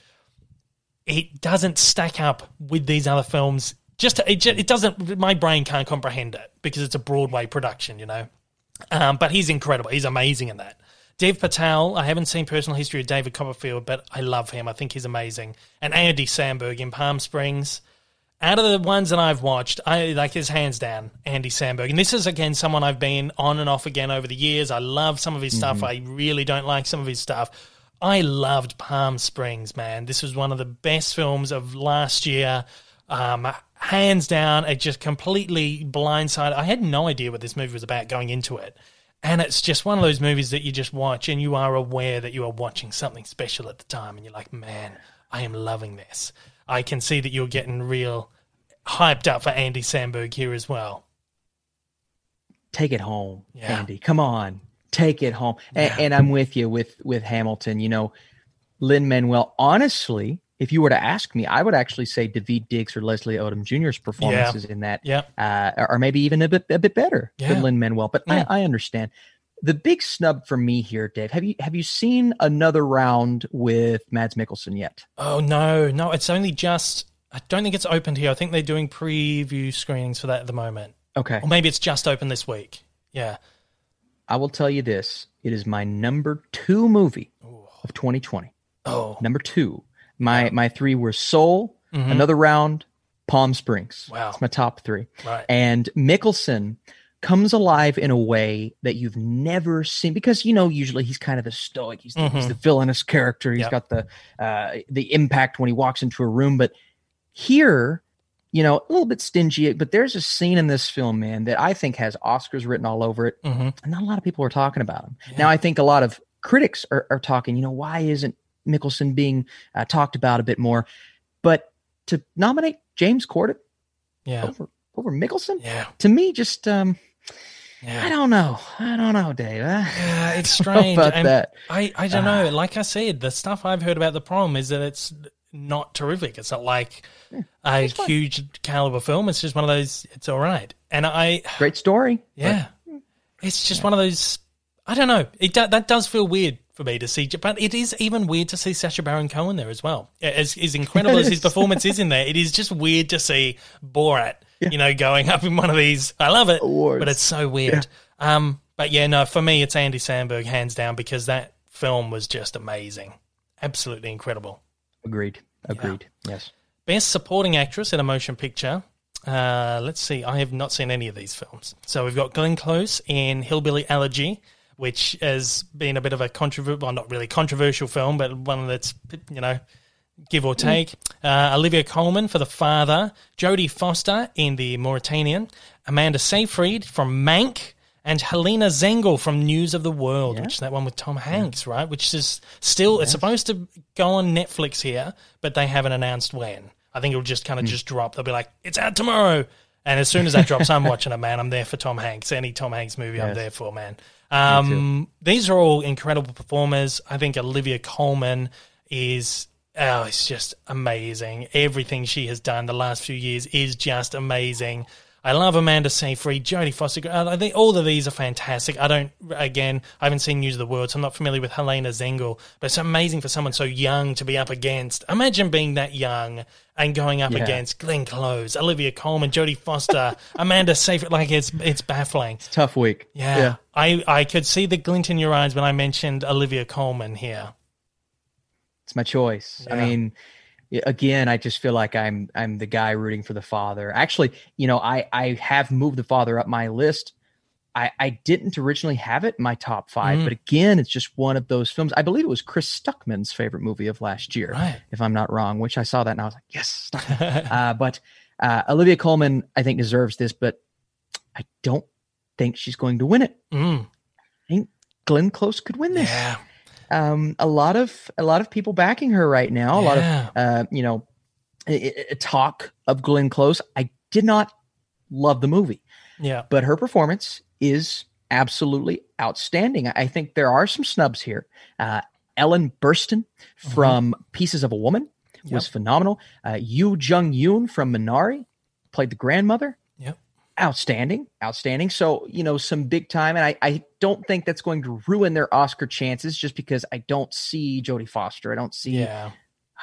It doesn't stack up with these other films. Just it, just, it doesn't. My brain can't comprehend it because it's a Broadway production, you know. Um, but he's incredible. He's amazing in that. Dev Patel, I haven't seen personal history of David Copperfield, but I love him. I think he's amazing. And Andy Samberg in Palm Springs. Out of the ones that I've watched, I like his hands down Andy Samberg. And this is again someone I've been on and off again over the years. I love some of his stuff. I really don't like some of his stuff. I loved Palm Springs, man. This was one of the best films of last year. Um, hands down, it just completely blindsided. I had no idea what this movie was about going into it. And it's just one of those movies that you just watch and you are aware that you are watching something special at the time. And you're like, man, I am loving this. I can see that you're getting real hyped up for Andy Samberg here as well. take it home, Yeah. Andy. Come on, take it home. And, and I'm with you with with Hamilton. You know, Lin Manuel. Honestly, if you were to ask me, I would actually say Daveed Diggs or Leslie Odom Jr.'s performances in that, Yeah. uh, maybe even a bit a bit better Yeah. than Lin Manuel. But Yeah. I, I understand. The big snub for me here, Dave. Have you have you seen another round with Mads Mikkelsen yet? Oh, no, no. It's only just, I don't think it's opened here. I think they're doing preview screenings for that at the moment. Okay, Or maybe it's just open this week. Yeah. I will tell you this: it is my number two movie of 2020. Oh, Number two, my my three were Soul, Mhm. Another Round, Palm Springs. Wow. That's my top three. right. And Mikkelsen comes alive in a way that you've never seen because you know usually he's kind of the stoic he's the, he's Mhm. the villainous character he's Yep. got the uh the impact when he walks into a room but here you know a little bit stingy but there's a scene in this film man that i think has oscars written all over it hmm and not a lot of people are talking about him. Yeah. Now, I think a lot of critics are, are talking, you know, why isn't Mikkelsen being uh, talked about a bit more? But to nominate James Corden Yeah. over over Mikkelsen, Yeah. to me, just um, I don't know, I don't know, Dave. Uh, Yeah, it's I strange. about and that. I, I don't know. Like I said, the stuff I've heard about the prom is that it's not terrific. It's not like a huge caliber film. It's just one of those. It's all right, and I Great story. yeah, it's just one of those. I don't know. It do, that does feel weird for me to see, but it is even weird to see Sacha Baron Cohen there as well. As, as incredible as his performance is in there, it is just weird to see Borat, you know, going up in one of these. I love it, Awards. but it's so weird. Um, but yeah, no, for me, it's Andy Samberg hands down because that film was just amazing, absolutely incredible. Agreed. Agreed. Yes. Best Supporting Actress in a Motion Picture. Uh, let's see. I have not seen any of these films. So we've got Glenn Close in Hillbilly Elegy, which has been a bit of a controversial, well, not really controversial film, but one that's, you know, give or take. Uh, Olivia Colman for The Father, Jodie Foster in The Mauritanian, Amanda Seyfried from Mank, and Helena Zengel from News of the World, Yeah. which is that one with Tom Hanks, right? Which is still, it's supposed to go on Netflix here, but they haven't announced when. I think it'll just kind of just drop. They'll be like, it's out tomorrow. And as soon as that drops, I'm watching it, man. I'm there for Tom Hanks. Any Tom Hanks movie, I'm there for, man. Um, these are all incredible performers. I think Olivia Colman is oh, it's just amazing. Everything she has done the last few years is just amazing. I love Amanda Seyfried, Jodie Foster. uh, I think all of these are fantastic. I don't, again, I haven't seen News of the World, so I'm not familiar with Helena Zengel, but it's amazing for someone so young to be up against. Imagine being that young and going up Yeah. against Glenn Close, Olivia Colman, Jodie Foster, Amanda Seyfried. Like it's it's baffling. Tough week. Yeah. I, I could see the glint in your eyes when I mentioned Olivia Colman here. My choice. I mean, again, I just feel like I'm I'm the guy rooting for the father. Actually, you know, I I have moved the father up my list. I I didn't originally have it in my top five, Mm. but again, it's just one of those films. I believe it was Chris Stuckman's favorite movie of last year, Right. if I'm not wrong. Which I saw that and I was like, yes, uh, but uh, Olivia Colman, I think deserves this, but I don't think she's going to win it. Mm, I think Glenn Close could win this. yeah. Um, a lot of a lot of people backing her right now. A lot of uh, you know i- i- talk of Glenn Close. I did not love the movie, Yeah. but her performance is absolutely outstanding. I- think there are some snubs here. Uh, Ellen Burstyn from Pieces of a Woman was Yep. phenomenal. Uh, Yu Jung Yoon from Minari played the grandmother Yep. Outstanding, outstanding. So, you know, some big time. And I, I don't think that's going to ruin their Oscar chances just because I don't see Jodie Foster. I don't see, Yeah.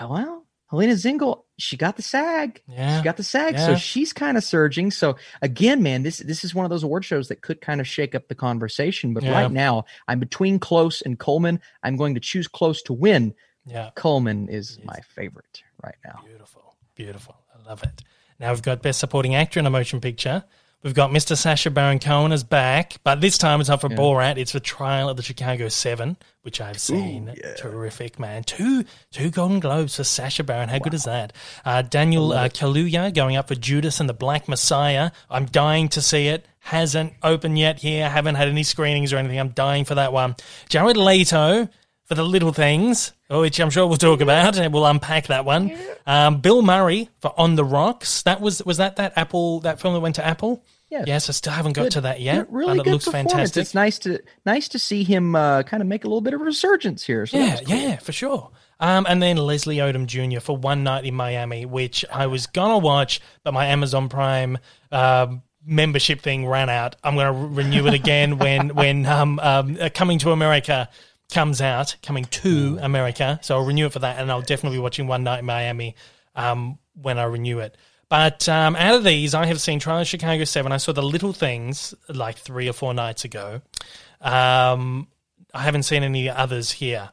oh, well, Helena Zengel, she got the SAG. Yeah. She got the SAG. Yeah. So she's kind of surging. So again, man, this this is one of those award shows that could kind of shake up the conversation. But Yeah. right now, I'm between Close and Colman. I'm going to choose Close to win. Yeah. Colman is my favorite right now. Beautiful. Beautiful. I love it. Now we've got Best Supporting Actor in a Motion Picture. We've got Mr. Sacha Baron Cohen is back, but this time it's not for Borat. It's for Trial of the Chicago Seven, which I've seen. yeah, Terrific, man. Two two Golden Globes for Sacha Baron. How good is that? Uh, Daniel uh, Kaluuya going up for Judas and the Black Messiah. I'm dying to see it. Hasn't opened yet here. Haven't had any screenings or anything. I'm dying for that one. Jared Leto for the little things, which I'm sure we'll talk about and we'll unpack that one. Um, Bill Murray for On the Rocks. That was was that that Apple that film that went to Apple. Yes. Yes, I still haven't got to that yet. Good- really but it good looks fantastic. It's nice to nice to see him uh, kind of make a little bit of a resurgence here. So Yeah, cool. yeah, for sure. Um, and then Leslie Odom Jr. for One Night in Miami, which I was gonna watch, but my Amazon Prime um, membership thing ran out. I'm gonna re- renew it again when when um, um, uh, Coming to America comes out. Coming to America, so I'll renew it for that, and I'll definitely be watching One Night in Miami um, when I renew it. But um, out of these, I have seen Trial of Chicago Seven. I saw the Little Things like three or four nights ago. Um, I haven't seen any others here.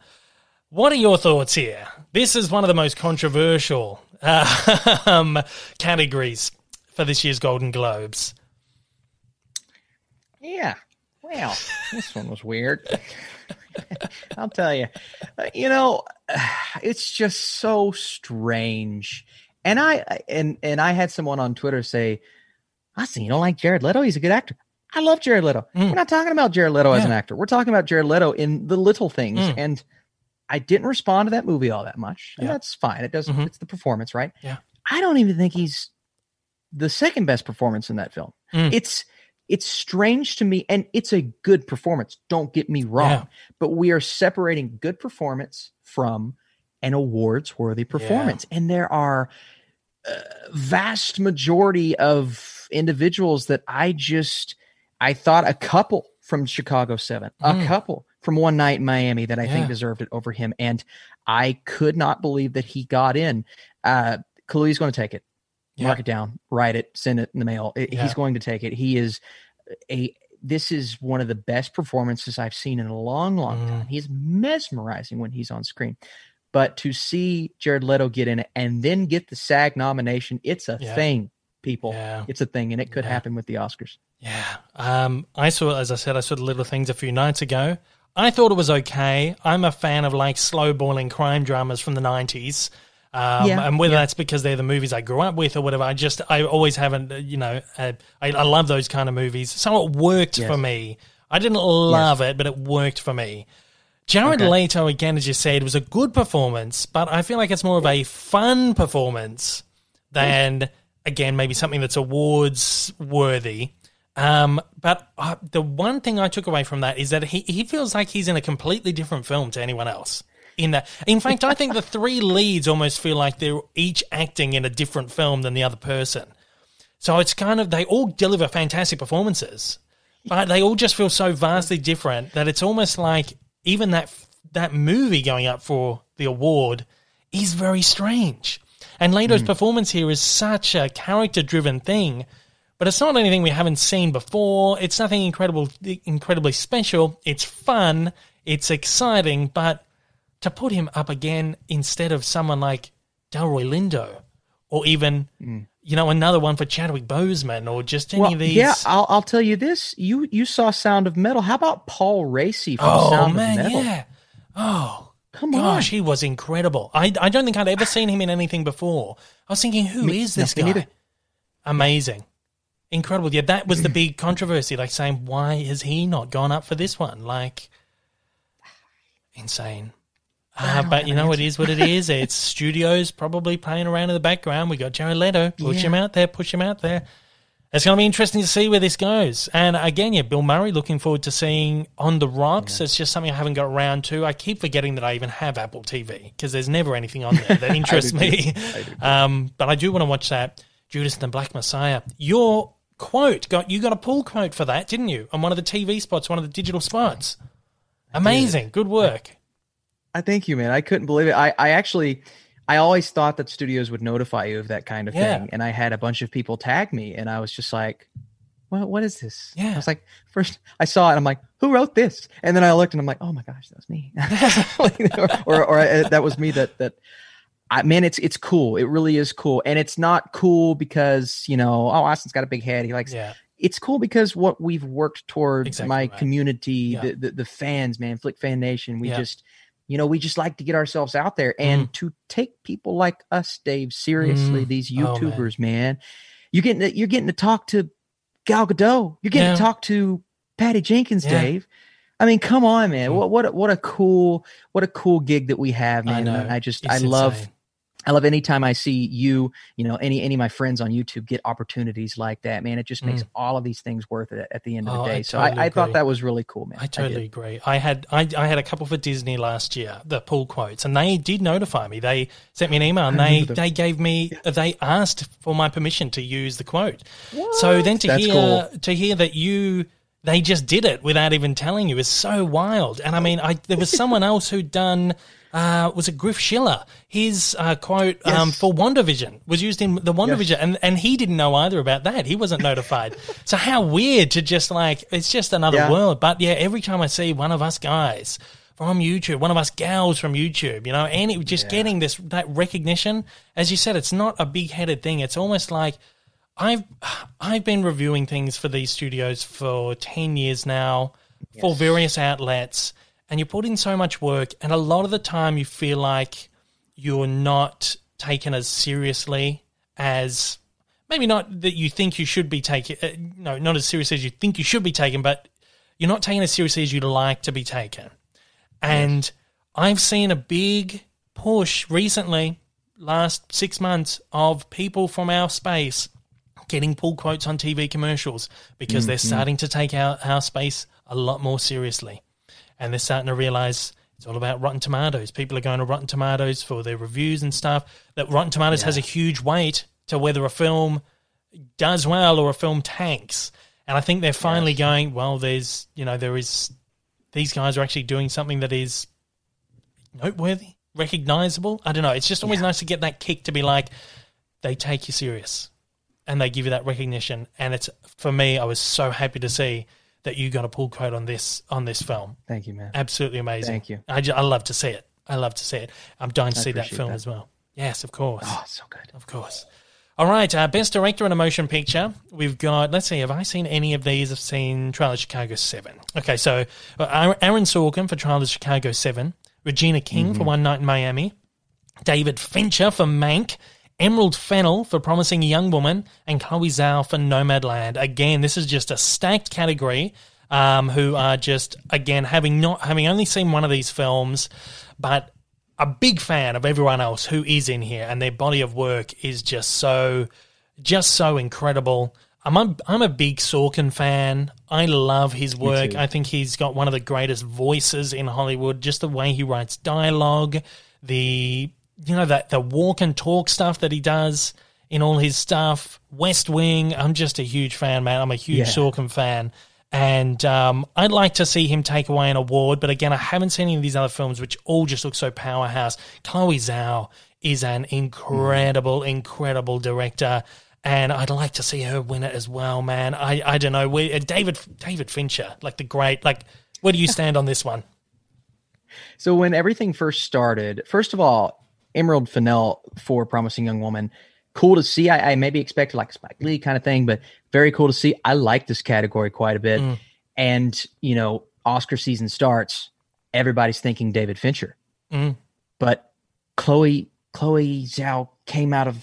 What are your thoughts here? This is one of the most controversial uh, categories for this year's Golden Globes. Yeah. Well, this one was weird. I'll tell you. Uh, you know, it's just so strange. And I and and I had someone on Twitter say, "Austin, you don't like Jared Leto? He's a good actor." I love Jared Leto. We're not talking about Jared Leto as an actor. We're talking about Jared Leto in the little things. Mm. And I didn't respond to that movie all that much. And Yeah. that's fine. It doesn't. Mhm. It's the performance, right? Yeah. I don't even think he's the second best performance in that film. Mm. It's it's strange to me, and it's a good performance. Don't get me wrong, Yeah. but we are separating good performance from an awards worthy performance. And there are a vast majority of individuals that I just I thought a couple from Chicago 7, Mm. a couple from One Night in Miami that I Yeah. think deserved it over him and I could not believe that he got in. Uh Kaluuya's going to take it. Yeah. Mark it down, write it, send it in the mail. It- Yeah. He's going to take it. He is a this is one of the best performances I've seen in a long, long Mm. time. He's mesmerizing when he's on screen. But to see Jared Leto get in it and then get the SAG nomination, it's a Yeah. thing, people. Yeah. It's a thing, and it could Yeah. happen with the Oscars. Yeah. Um, I saw, as I said, I saw the little things a few nights ago. I thought it was okay. I'm a fan of like slow boiling crime dramas from the 90s. Um, Yeah, and whether yeah. that's because they're the movies I grew up with or whatever, I just, I always haven't, uh, you know, uh, I, I love those kind of movies. So it worked Yes. for me. I didn't love it, but it worked for me. Jared Okay. Leto, again, as you said, was a good performance, but I feel like it's more of a fun performance than, again, maybe something that's awards worthy. Um, but uh, the one thing I took away from that is that he, he feels like he's in a completely different film to anyone else. In that, in fact, I think the three leads almost feel like they're each acting in a different film than the other person. So it's kind of they all deliver fantastic performances, but they all just feel so vastly different that it's almost like even that that movie going up for the award is very strange. And Leto's hmm. performance here is such a character driven thing, but it's not anything we haven't seen before. It's nothing incredible incredibly special. It's fun, it's exciting, but to put him up again instead of someone like Delroy Lindo or even hmm. You know another one for Chadwick Boseman or just any Well, of these yeah, I'll, I'll tell you this. You you saw Sound of Metal. How about Paul Raci from oh Sound man of Metal? Oh man, yeah oh Come gosh on. he was incredible I, I don't think I'd ever seen him in anything before I was thinking who is Me- this guy me neither. amazing incredible yeah that was the big controversy like saying why has he not gone up for this one like insane uh, but you know, it is what it is. It's studios probably playing around in the background. We got Jared Leto. Push Yeah. him out there. Push him out there. It's going to be interesting to see where this goes. And again, yeah, Bill Murray, looking forward to seeing On the Rocks. It's just something I haven't got around to. I keep forgetting that I even have Apple TV because there's never anything on there that interests me. Um, but I do want to watch that Judas and the Black Messiah. Your quote got you got a pull quote for that, didn't you? On one of the TV spots, one of the digital spots. Amazing, good work. I thank you, man. I couldn't believe it. I, I actually, I always thought that studios would notify you of that kind of Yeah. thing, and I had a bunch of people tag me, and I was just like, "What? What is this?" Yeah. I was like, first I saw it, and I'm like, "Who wrote this?" And then I looked, and I'm like, "Oh my gosh, that was me," or, or, or uh, that was me. That that. I, man, it's it's cool. It really is cool, and it's not cool because you know, oh, Austin's got a big head. He likes Yeah, it's cool because what we've worked towards Exactly my right. community Yeah. the, the the fans man flick fan nation we Yeah. just you know we just like to get ourselves out there and to take people like us dave seriously Mm. these Oh, man. youtubers man. you're getting to, you're getting to talk to gal gadot you're getting Yeah. to talk to patty jenkins Yeah. dave i mean come on man Mm. what what a, what a cool what a cool gig that we have I man know. I just It's i love insane. I love anytime I see you, you know, any any of my friends on YouTube get opportunities like that. Man, it just makes all of these things worth it at, the end of Mm. Oh, the I day. so totally I, I thought that was really cool, man. I totally agree. I had I, I had a couple for Disney last year, the pull quotes, and they did notify me. They sent me an email and they them. they gave me they asked for my permission to use the quote. So then to That's hear cool. to hear that you they just did it without even telling you is so wild. And I mean, I there was someone else who'd done. Uh, was it Griff Schiller? His uh, quote um, for WandaVision was used in the WandaVision, and, and he didn't know either about that. He wasn't notified. so how weird to just like it's just another Yeah. world. But yeah, every time I see one of us guys from YouTube, one of us gals from YouTube, you know, any just getting this that recognition, as you said, it's not a big headed thing. It's almost like I've I've been reviewing things for these studios for ten years now, for various outlets, and you put in so much work, and a lot of the time you feel like you're not taken as seriously as maybe not that you think you should be taken. Uh, no, not as seriously as you think you should be taken, but you're not taken as seriously as you'd like to be taken. And I've seen a big push recently, last six months, of people from our space getting pull quotes on TV commercials because they're starting to take our, our space a lot more seriously. And they're starting to realize It's all about Rotten Tomatoes. People are going to Rotten Tomatoes for their reviews and stuff. That Rotten Tomatoes Yeah. has a huge weight to whether a film does well or a film tanks. And I think they're finally Yes. going, well, there's, you know, there is, these guys are actually doing something that is noteworthy, recognizable. I don't know. It's just always nice to get that kick to be like, they take you serious and they give you that recognition. And it's, for me, I was so happy to see that you got a pull quote on this, on this film. Thank you, man. Absolutely amazing. Thank you. I, ju- I love to see it. I love to see it. I'm dying to I see that film that. as well. Yes, of course. Oh, so good. Of course. All right, uh, best director in a motion picture. We've got. Let's see. Have I seen any of these? I've seen Trial of Chicago Seven. Okay, so uh, Aaron Sorkin for Trial of Chicago Seven, Regina King for One Night in Miami, David Fincher for Mank, Emerald Fennell for Promising Young Woman, and Chloe Zhao for Nomadland. Again, this is just a stacked category. Um, who are just again having not having only seen one of these films, but a big fan of everyone else who is in here, and their body of work is just so, just so incredible. I'm a, I'm a big Sorkin fan. I love his work. I think he's got one of the greatest voices in Hollywood. Just the way he writes dialogue, the you know that the walk and talk stuff that he does in all his stuff. West Wing. I'm just a huge fan, man. I'm a huge Yeah. Sorkin fan. And um, I'd like to see him take away an award, but again, I haven't seen any of these other films, which all just look so powerhouse. Chloe Zhao is an incredible, incredible director, and I'd like to see her win it as well, man. I, I don't know, we, uh, David David Fincher, like the great, like where do you stand on this one? So when everything first started, first of all, Emerald Fennell for Promising Young Woman, cool to see. I, I maybe expected like a Spike Lee kind of thing, but very cool to see. I like this category quite a bit. Mm. And you know, Oscar season starts, everybody's thinking David Fincher, Mm. but Chloe Chloe Zhao came out of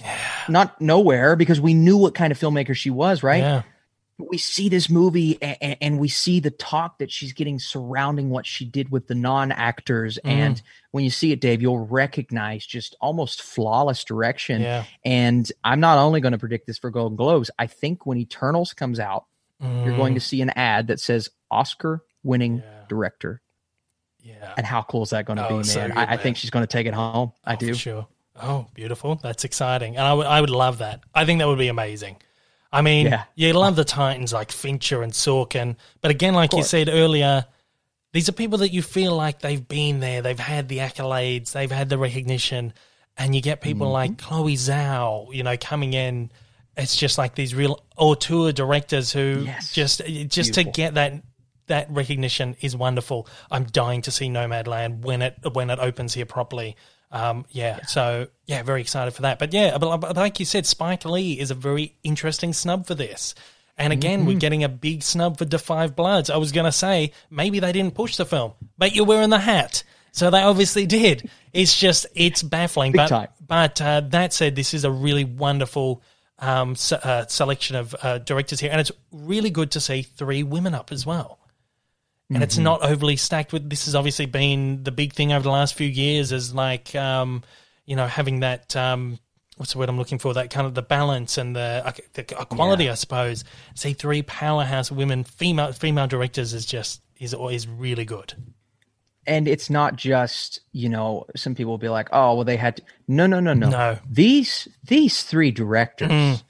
not nowhere because we knew what kind of filmmaker she was, right? Yeah, we see this movie and, and we see the talk that she's getting surrounding what she did with the non-actors Mm. and when you see it dave you'll recognize just almost flawless direction yeah. and i'm not only going to predict this for golden globes i think when eternals comes out you're going to see an ad that says oscar winning Mm. Yeah. director yeah. and how cool is that going to Oh, be man? so good, I, I think she's going to take it home i Oh, do sure. Oh, beautiful. That's exciting. And I would I would love that. I think that would be amazing. I mean, Yeah. you love the Titans like Fincher and Sorkin, but again, like you said earlier, these are people that you feel like they've been there, they've had the accolades, they've had the recognition, and you get people Mm-hmm. like Chloe Zhao, you know, coming in. It's just like these real auteur directors who Yes. just just to get that that recognition is wonderful. I'm dying to see Nomadland when it when it opens here properly. Um, yeah, so yeah, very excited for that. But yeah, but, but like you said, Spike Lee is a very interesting snub for this. And again, we're getting a big snub for The Five Bloods. I was going to say maybe they didn't push the film, but you're wearing the hat, so they obviously did. It's just it's baffling. Big but time. but uh, that said, this is a really wonderful um, uh, selection of uh, directors here, and it's really good to see three women up as well. And it's not overly stacked with. This has obviously been the big thing over the last few years, is like um, you know having that um, what's the word I'm looking for? That kind of the balance and the, the equality, I suppose. See three powerhouse women, female female directors is just is is really good. and it's not just you know some people will be like oh well they had to no no no no No. these these three directors Mm.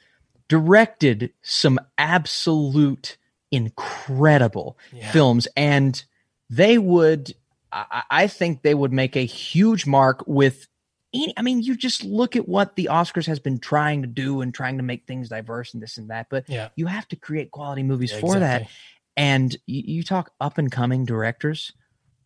directed some absolute incredible Yeah. films and they would I, I think they would make a huge mark with any, I mean, you just look at what the Oscars has been trying to do and trying to make things diverse and this and that, but Yeah. you have to create quality movies Yeah, for that. And you, you talk up and coming directors.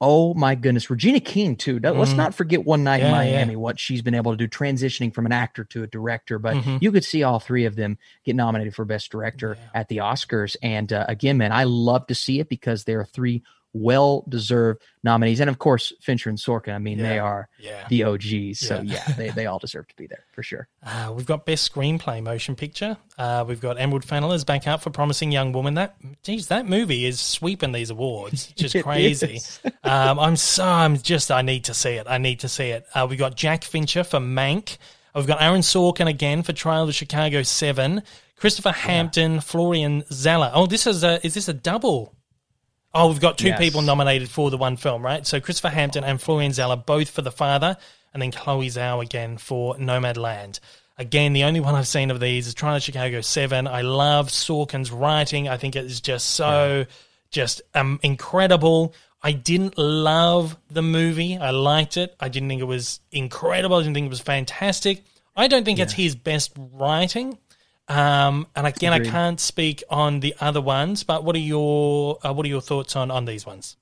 Oh my goodness, Regina King too. Don't- Let's not forget One Night in Yeah, yeah. Miami, what she's been able to do, transitioning from an actor to a director. But Mhm. you could see all three of them get nominated for Best Director Yeah. at the Oscars. And uh, again, man, I love to see it because there are three well-deserved nominees, and of course, Fincher and Sorkin. I mean, they are Yeah. the OGs. So Yeah. yeah, they they all deserve to be there for sure. Uh, we've got best screenplay motion picture. Uh, we've got Emerald Fennell is back out for Promising Young Woman. That geez, that movie is sweeping these awards, just crazy. um, I'm so I'm just I need to see it. I need to see it. Uh, we've got Jack Fincher for Mank. We've got Aaron Sorkin again for Trial of Chicago Seven. Christopher Hampton, Florian Zeller. Oh, this is a is this a double? Oh, we've got two Yes. people nominated for the one film, right? So Christopher Hampton and Florian Zeller both for The Father, and then Chloe Zhao again for Nomadland. Again, the only one I've seen of these is Trial of Chicago 7. I love Sorkin's writing. I think it is just so, just um, incredible. I didn't love the movie. I liked it. I didn't think it was incredible. I didn't think it was fantastic. I don't think it's his best writing. Um, and again, Agreed. I can't speak on the other ones, but what are your uh, what are your thoughts on on these ones?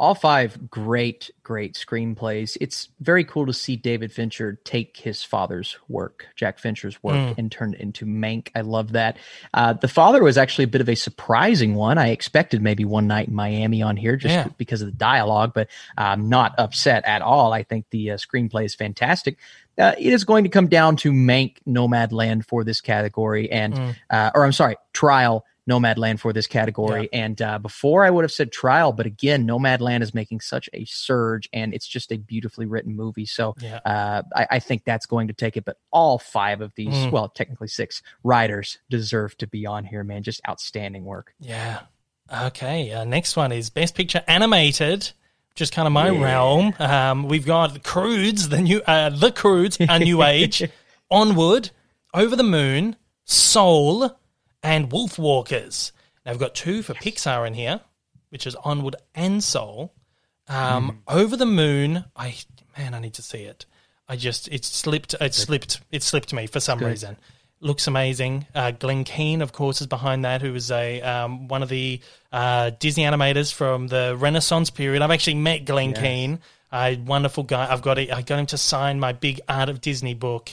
All five great great screenplays it's very cool to see david fincher take his father's work jack fincher's work Mm. and turn it into mank i love that uh, the father was actually a bit of a surprising one i expected maybe one night in miami on here just Yeah. because of the dialogue but i'm not upset at all i think the uh, screenplay is fantastic uh, it is going to come down to mank Nomadland for this category and Mm. uh, or i'm sorry trial Nomadland for this category. And uh, before I would have said trial, but again, Nomadland is making such a surge and it's just a beautifully written movie. So Yeah. uh, I, I think that's going to take it. But all five of these, Mm. well, technically six writers deserve to be on here, man. Just outstanding work. Yeah. Okay. Uh, next one is Best Picture Animated, just kind of my realm. Um, we've got Croods, the new, uh, the Croods, a new age, Onward, Over the Moon, Soul, and Wolf Walkers. Now we've got two for Pixar in here, which is Onward and Soul. Um, Over the Moon, I man, I need to see it. I just it slipped, it slipped, it slipped me for some reason. Looks amazing. Uh, Glenn Keane, of course, is behind that. Who was a um, one of the uh, Disney animators from the Renaissance period. I've actually met Glenn Keane, a wonderful guy. I've got it. I got him to sign my big Art of Disney book.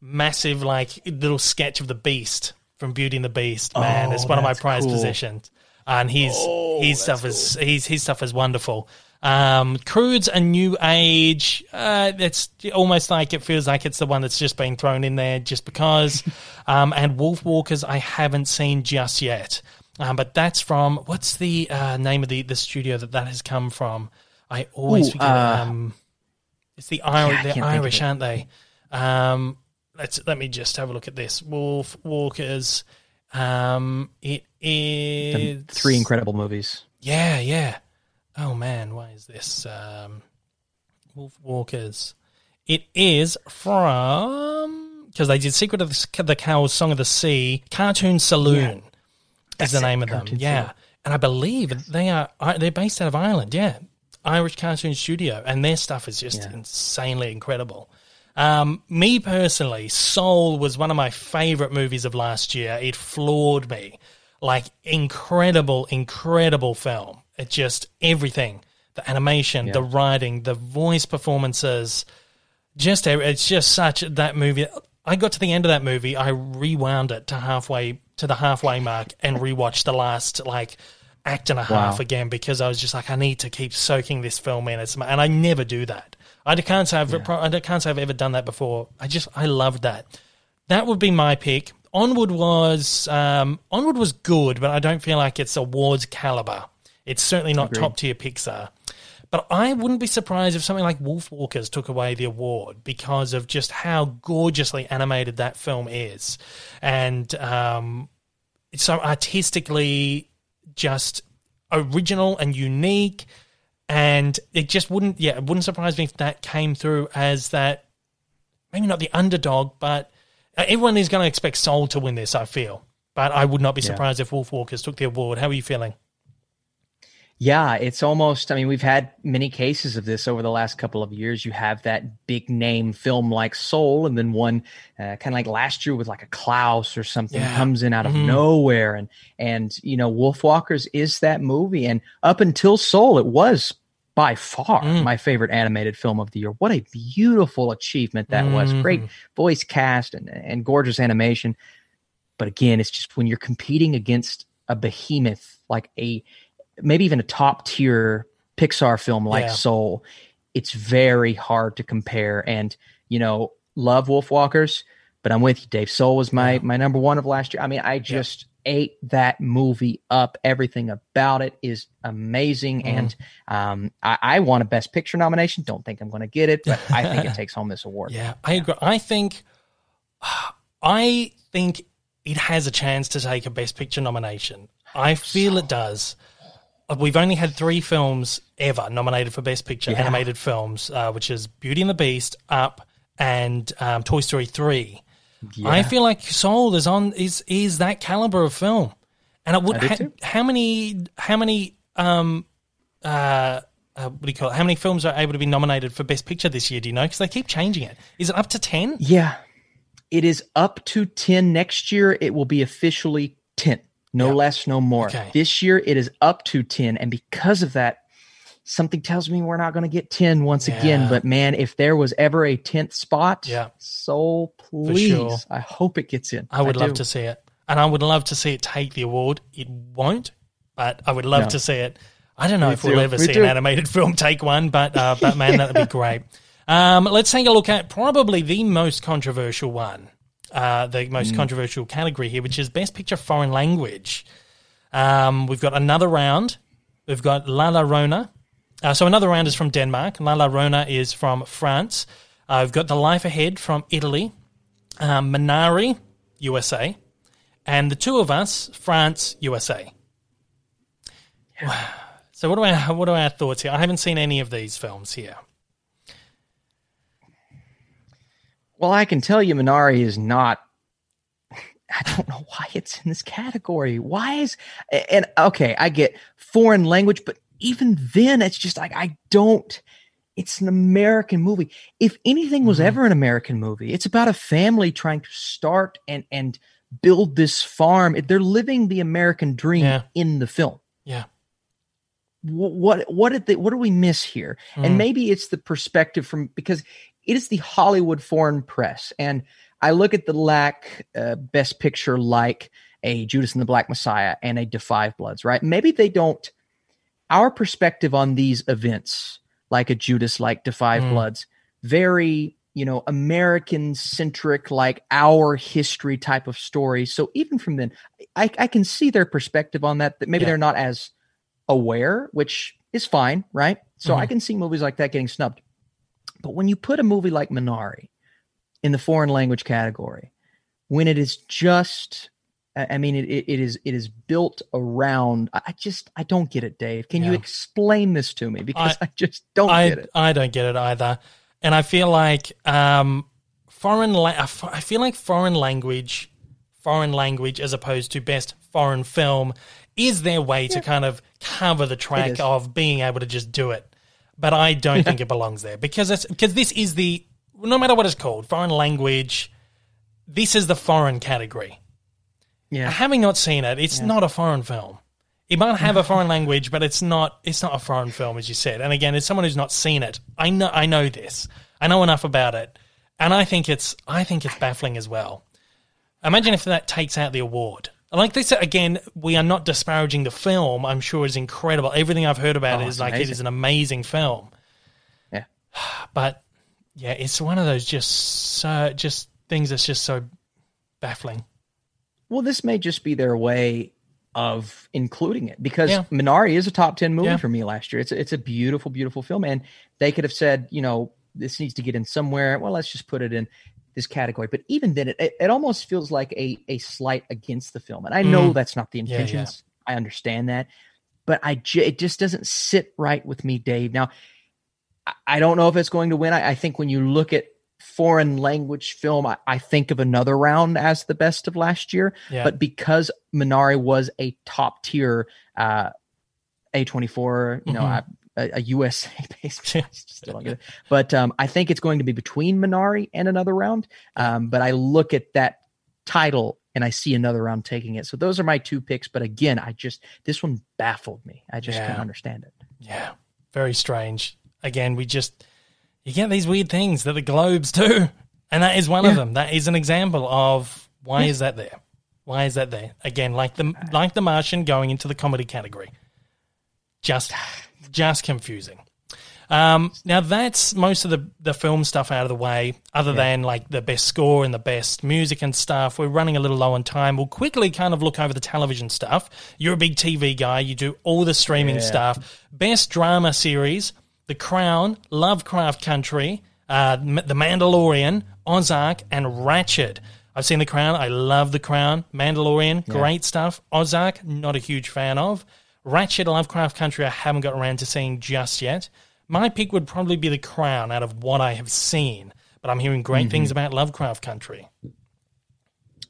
Massive, like little sketch of the Beast from Beauty and the Beast. Man, Oh, it's one of my prized cool. possessions, and his his stuff is his his stuff is wonderful. Um, Croods a new age. Uh, it's almost like it feels like it's the one that's just been thrown in there just because. um, and Wolf Walkers, I haven't seen just yet. Um, but that's from what's the uh, name of the the studio that that has come from? I always Ooh, forget. uh, um, it's the yeah, I Irish. can't they're think of Irish, it. aren't they? Um, let's let me just have a look at this. Wolf Walkers. Um, it is three incredible movies. yeah, yeah. Oh man, why is this? Um, Wolf Walkers. It is from because they did Secret of the, the Kells, Song of the Sea, Cartoon Saloon is the That's it, name of them. Cartoon Yeah, Saloon. and I believe they are they're based out of Ireland. Yeah, Irish Cartoon Studio, and their stuff is just Yeah. insanely incredible. Um, me personally, Soul was one of my favorite movies of last year. It floored me. Like incredible, incredible film. It just everything. The animation, the writing, the voice performances, just it's just such that movie. I got to the end of that movie, I rewound it to halfway to the halfway mark and rewatched the last like act and a half Wow. again because I was just like, I need to keep soaking this film in. It's, and I never do that. I can't say I've I can't say I've ever done that before. I just I loved that. That would be my pick. Onward was um, Onward was good, but I don't feel like it's awards caliber. It's certainly not Agreed. top tier Pixar. But I wouldn't be surprised if something like Wolf Walkers took away the award because of just how gorgeously animated that film is, and um, it's so artistically just original and unique. And it just wouldn't, yeah, it wouldn't surprise me if that came through as that, maybe not the underdog, but everyone is going to expect Soul to win this, I feel. But I would not be Yeah. surprised if Wolf Walkers took the award. How are you feeling? Yeah, it's almost. I mean, we've had many cases of this over the last couple of years. You have that big name film like Soul, and then one uh, kind of like last year with like a Klaus or something Yeah. comes in out of Mhm. nowhere, and and you know, Wolfwalkers is that movie, and up until Soul, it was by far Mm. my favorite animated film of the year. What a beautiful achievement that was! Great Mhm. voice cast and and gorgeous animation, but again, it's just when you're competing against a behemoth like a maybe even a top tier Pixar film like Yeah. Soul, it's very hard to compare. And you know, love Wolfwalkers, but I'm with you, Dave. Soul was my Yeah. my number one of last year. I mean, I just ate that movie up. Everything about it is amazing, Mm. and um, I, I want a Best Picture nomination. Don't think I'm going to get it, but I think it takes home this award. Yeah, I agree. I think, I think it has a chance to take a Best Picture nomination. I feel it does. We've only had three films ever nominated for Best Picture Yeah. animated films, uh, which is Beauty and the Beast, Up, and um, Toy Story Three. I feel like Soul is on is is that caliber of film, and it would I ha- how many how many um uh. Uh, what do you call it? How many films are able to be nominated for Best Picture this year? Do you know? Because they keep changing it. Is it up to ten? Yeah. It is up to 10 next year. It will be officially 10. No Yeah. less, no more. Okay. This year it is up to 10 and because of that something tells me we're not going to get 10 once Yeah. again, but man, if there was ever a 10th spot, Yeah. so please, sure. I hope it gets in. I would love do. to see it, and I would love to see it take the award. It won't, but I would love No. to see it. I don't know Me if we'll ever Me see too. an animated film take one, but uh, but man, that'd be great. Um, let's take a look at probably the most controversial one, uh, the most Mm. controversial category here, which is Best Picture Foreign Language. Um, we've got another round. We've got La Llorona. Uh, so another round is from Denmark. La Llorona is from France. Uh, we've got The Life Ahead from Italy. Um, Minari, USA. And the two of us, France, USA. So what are our what are our thoughts here? I haven't seen any of these films here. Well, I can tell you Minari is not I don't know why it's in this category. Why is and okay, I get foreign language, but even then it's just like I don't it's an American movie. If anything was Mhm. ever an American movie, it's about a family trying to start and and build this farm. They're living the American dream Yeah. in the film. Yeah. Wh- What what did they, what do we miss here? Mm. And maybe it's the perspective from because it is the Hollywood foreign press, and I look at the lack uh, best picture like a Judas and the Black Messiah and a Da Five Bloods, right? Maybe they don't. Our perspective on these events, like a Judas, like Da Five Mm. Bloods, very you know American centric, like our history type of story. So even from then, I, I can see their perspective on that. That maybe Yeah. they're not as aware, which is fine, right? So I Mhm. can see movies like that getting snubbed. But when you put a movie like Minari in the foreign language category, when it is just, I I mean, it, it, is it is built around. I I just I don't get it, Dave. Can you explain this to me? Because I, just don't get I it. I don't get it either, and I feel like um, foreign. La- I I feel like foreign language, foreign language as opposed to best foreign film is their way to kind of cover the track of being able to just do it. But I don't think it belongs there because it's because this is the no matter what it's called foreign language. This is the foreign category. Yeah, Having not seen it, it's not a foreign film. It might have a foreign language, but it's not. It's not a foreign film, as you said. And again, as someone who's not seen it, I know. I know this. I know enough about it, and I think it's. I think it's baffling as well. Imagine if that takes out the award. Like this again, we are not disparaging the film. I'm sure is incredible. Everything I've heard about Oh, it's like it amazing. is an amazing film. Yeah. But yeah, it's one of those just so just things that's just so baffling. Well, this may just be their way of including it because Yeah. Minari is a top 10 movie Yeah. for me last year. It's a, it's a beautiful, beautiful film. And they could have said, you know, this needs to get in somewhere. Well, let's just put it in this category. But even then, it, it, almost feels like a, a slight against the film. And I know Mm. that's not the Yeah, yeah. intentions. I understand that. But I ju- it just doesn't sit right with me, Dave. Now, I- I don't know if it's going to win. I, I think when you look at foreign language film, I, I think of another round as the best of last year. Yeah. But because Minari was a top tier uh, A24, you know, Mhm. A, a USA based, I still don't get it. But um, I think it's going to be between Minari and another round. Um, but I look at that title and I see another round taking it. So those are my two picks. But again, I just this one baffled me. I just Yeah. can't understand it. Yeah, very strange. Again, we just you get these weird things that the globes do, and that is one of them. That is an example of why Yeah. is that there? Why is that there? Again, like the like the Martian going into the comedy category, just just confusing. Um, now that's most of the the film stuff out of the way. Other than like the best score and the best music and stuff, we're running a little low on time. We'll quickly kind of look over the television stuff. You're a big TV guy. You do all the streaming Yeah. stuff. Best drama series: The Crown, Lovecraft Country, uh, The Mandalorian, Ozark, and Ratched. I've seen The Crown. I love The Crown. Mandalorian, great stuff. Ozark, not a huge fan of. Ratched Lovecraft Country, I haven't got around to seeing just yet. My pick would probably be The Crown out of what I have seen, but I'm hearing great mm-hmm. things about Lovecraft Country.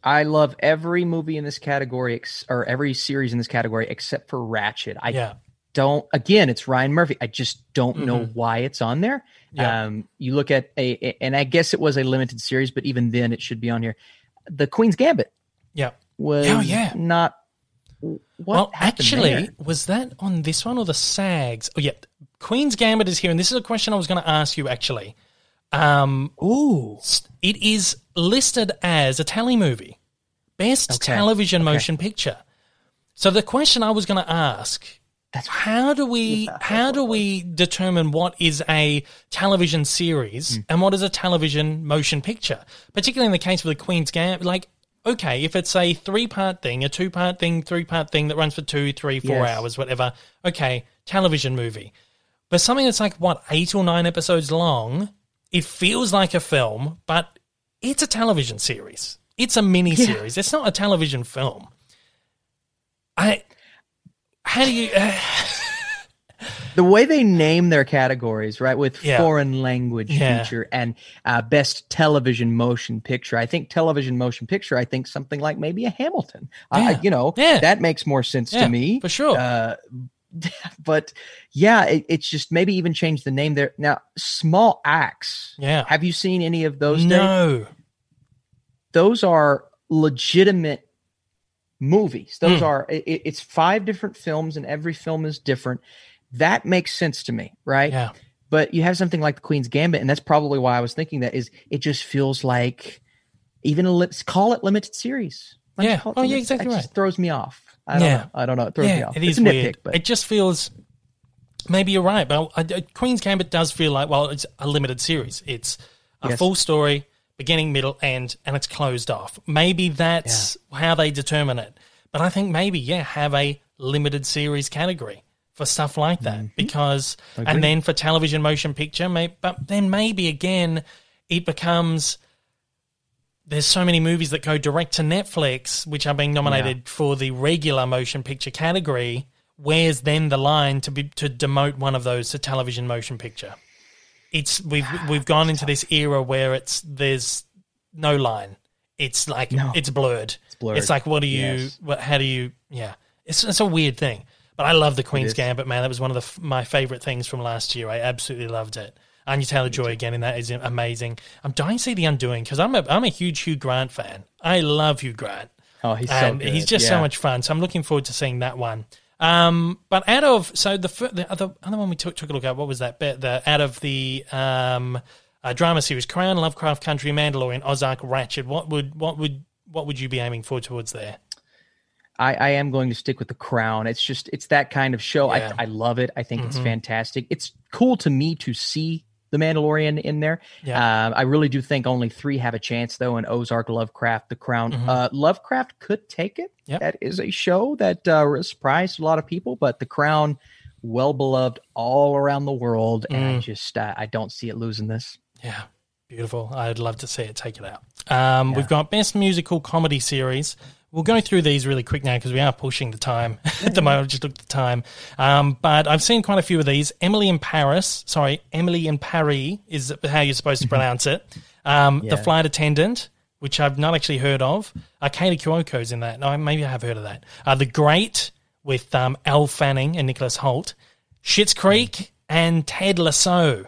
I love every movie in this category, or every series in this category, except for Ratched. I yeah. don't. Again, it's Ryan Murphy. I just don't mm-hmm. know why it's on there. Yeah. Um, you look at a, and I guess it was a limited series, but even then, it should be on here. The Queen's Gambit. Yeah. Was oh, yeah. not. What well, actually, there? was that on this one or the SAGs? Oh, yeah. Queen's Gambit is here, and this is a question I was going to ask you actually. Um, Ooh. It is listed as a tally movie, best okay. television okay. motion picture. So the question I was going to ask that's how do we how do we determine what is a television series mm. and what is a television motion picture? Particularly in the case of the Queen's Gambit, like okay, if it's a three part thing, a two part thing, three part thing that runs for two, three, four yes. hours, whatever. Okay, television movie. But something that's like what eight or nine episodes long, it feels like a film, but it's a television series. It's a mini series. Yeah. It's not a television film. I. How do you? Uh, the way they name their categories, right, with yeah. foreign language yeah. feature and uh, best television motion picture. I think television motion picture. I think something like maybe a Hamilton. Yeah. You know, that makes more sense to me for sure. Uh, but yeah, it, it's just maybe even change the name there. Now, Small Axe. Yeah. Have you seen any of those? No. Days? Those are legitimate movies. Those mm. are, it, it's five different films and every film is different. That makes sense to me, right? Yeah. But you have something like the Queen's Gambit, and that's probably why I was thinking that is it just feels like even a let's call it limited series. Yeah. Oh, yeah, exactly right. throws me off. I don't yeah. know. I don't know. It throws yeah, me off. It is weird. but. It just feels. Maybe you're right, but uh, Queen's Gambit does feel like well, it's a limited series. It's a yes. full story, beginning, middle, end, and it's closed off. Maybe that's yeah. how they determine it. But I think maybe yeah, have a limited series category for stuff like that mm-hmm. because, and then for television motion picture, maybe, but then maybe again, it becomes there's so many movies that go direct to Netflix, which are being nominated yeah. for the regular motion picture category. Where's then the line to be to demote one of those to television motion picture? It's we've we've gone into this era where it's there's no line. It's like no. it's blurred. It's blurred. It's like what do you yes. what, how do you yeah. It's it's a weird thing. But I love the Queen's Gambit, man. That was one of the, my favorite things from last year. I absolutely loved it. Anya Taylor Joy again in that is amazing. I'm dying to see The Undoing because I'm a I'm a huge Hugh Grant fan. I love Hugh Grant. Oh, he's and so he's just yeah. so much fun. So I'm looking forward to seeing that one. Um, but out of so the the other other one we took took a look at what was that bit the out of the um uh, drama series Crown, Lovecraft Country, Mandalorian, Ozark, Ratched. What would what would what would you be aiming for towards there? I, I am going to stick with the crown. It's just it's that kind of show. Yeah. I, I love it. I think mm-hmm. it's fantastic. It's cool to me to see the Mandalorian in there. Yeah. Uh, I really do think only three have a chance though, And Ozark, Lovecraft, The Crown. Mm-hmm. Uh, Lovecraft could take it. Yep. That is a show that uh, surprised a lot of people, but The Crown, well beloved all around the world, and mm. I just uh, I don't see it losing this. Yeah. Beautiful. I'd love to see it take it out. Um, yeah. We've got best musical comedy series. We'll go through these really quick now because we are pushing the time at the moment. I just looked at the time. Um, but I've seen quite a few of these. Emily in Paris, sorry, Emily in Paris is how you're supposed to pronounce it. Um, yeah. The Flight Attendant, which I've not actually heard of. Uh, Kaley Cuoco's in that. No, maybe I have heard of that. Uh, the Great with um, Elle Fanning and Nicholas Hoult. Schitt's Creek and Ted Lasso.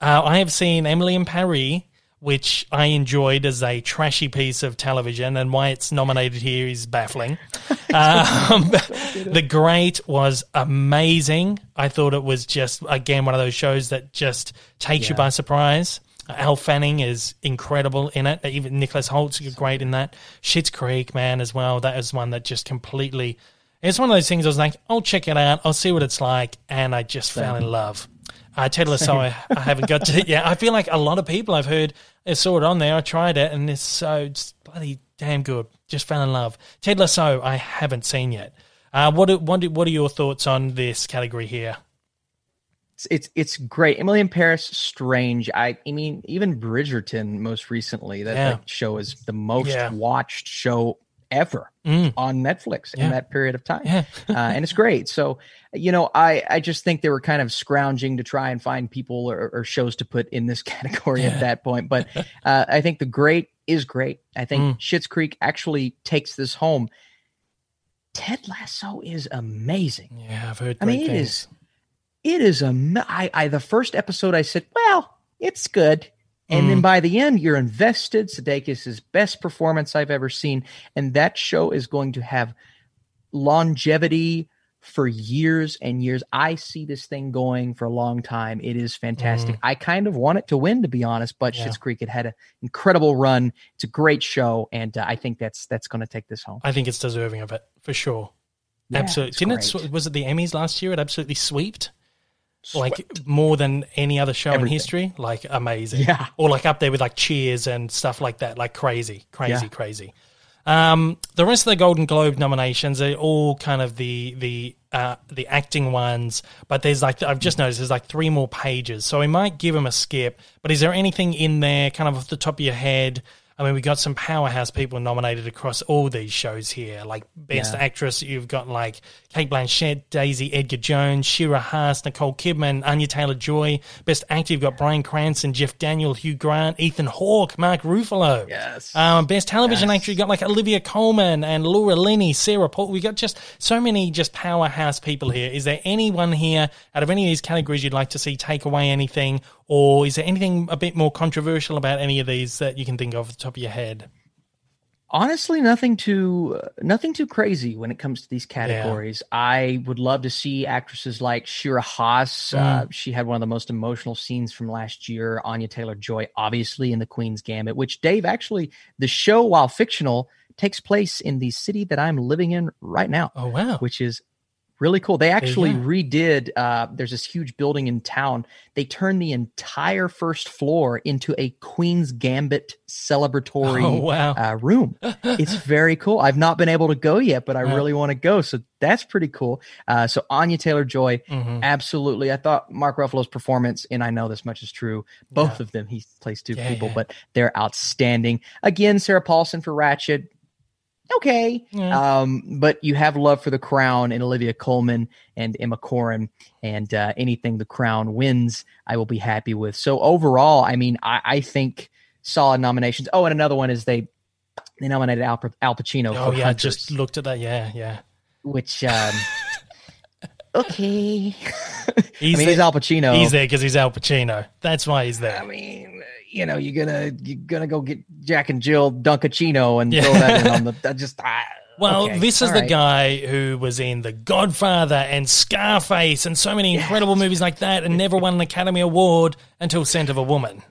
Uh, I have seen Emily in Paris which I enjoyed as a trashy piece of television, and why it's nominated here is baffling. um, the Great was amazing. I thought it was just again one of those shows that just takes yeah. you by surprise. Elle Fanning is incredible in it. Even Nicholas Hoult's great in that. Schitt's Creek, man, as well. That is one that just completely. It's one of those things. I was like, I'll check it out. I'll see what it's like, and I just Same. fell in love. Uh, Ted Lasso, I, I, haven't got to. Yeah, I feel like a lot of people I've heard I saw it on there. I tried it, and it's so bloody damn good. Just fell in love. Ted Lasso, I haven't seen yet. Uh, what what what are your thoughts on this category here? It's it's, it's great. Emily in Paris, strange. I I mean, even Bridgerton most recently. That, yeah. that show is the most yeah. watched show ever Mm. on Netflix Yeah. in that period of time. Uh, and it's great. So, you know, I I just think they were kind of scrounging to try and find people or, or shows to put in this category Yeah. at that point. But uh, I think the great is great. I think Mm. Schitt's Creek actually takes this home. Ted Lasso is amazing. Yeah, I've heard. I mean, it things. is- It is a. I, I the first episode I said, well, it's good. And then Mm. by the end, you're invested. Sudeikis' is best performance I've ever seen, and that show is going to have longevity for years and years. I see this thing going for a long time. It is fantastic. I kind of want it to win, to be honest. But Mm. Yeah. Schitt's Creek, it had an incredible run. It's a great show, and uh, I think that's that's going to take this home. I think it's deserving of it for sure. Yeah, absolutely. Didn't it? great. sw- Was it the Emmys last year? It absolutely sweeped. Like more than any other show Everything. in history. Like amazing. Yeah. Or like up there with like Cheers and stuff like that. Like crazy, crazy, Yeah. crazy. Um, the rest of the Golden Globe nominations are all kind of the the uh, the acting ones, but there's like I've just noticed there's like three more pages, so we might give them a skip. But is there anything in there, kind of off the top of your head? I mean, we got some powerhouse people nominated across all these shows here. Like best Yeah. actress, you've got like Cate Blanchett, Daisy Edgar Jones, Shira Haas, Nicole Kidman, Anya Taylor Joy. Best actor, you've got Bryan Cranston, Jeff Daniel, Hugh Grant, Ethan Hawke, Mark Ruffalo. Yes. Um, best television Yes. actor, you got like Olivia Colman and Laura Linney, Sarah Paul. We got just so many just powerhouse people here. Is there anyone here out of any of these categories you'd like to see take away anything, or is there anything a bit more controversial about any of these that you can think of off the top of your head? honestly nothing too uh, nothing too crazy when it comes to these categories i would love to see actresses like shira haas uh, she had one of the most emotional scenes from last year anya taylor joy obviously in the queen's gambit which dave actually the show while fictional takes place in the city that i'm living in right now Oh wow! which is really cool. They actually go. redid. Uh, there's this huge building in town. They turned the entire first floor into a Queen's Gambit celebratory Oh wow! uh, room. It's very cool. I've not been able to go yet, but I Yeah. really want to go. So that's pretty cool. Uh, so Anya Taylor Joy, Mhm. absolutely. I thought Mark Ruffalo's performance, and I know this much is true. Both of them, he plays two Yeah, people, yeah. but they're outstanding. Again, Sarah Paulson for Ratched. Okay, Yeah. um, but you have love for the Crown and Olivia Colman and Emma Corrin, and uh, anything the Crown wins, I will be happy with. So overall, I mean, I, I think solid nominations. Oh, and another one is they they nominated Al, Al Pacino Oh for yeah, Hunters, just looked at that. Yeah, yeah. which um, okay. He's I mean, there, he's Al Pacino. he's there because he's Al Pacino. That's why he's there. I mean, you know, you're gonna you're gonna go get Jack and Jill Dunkaccino and Yeah. throw that in on the. I just I, Well, okay, this is the right. guy who was in The Godfather and Scarface and so many incredible movies like that and never won an Academy Award until Scent of a Woman.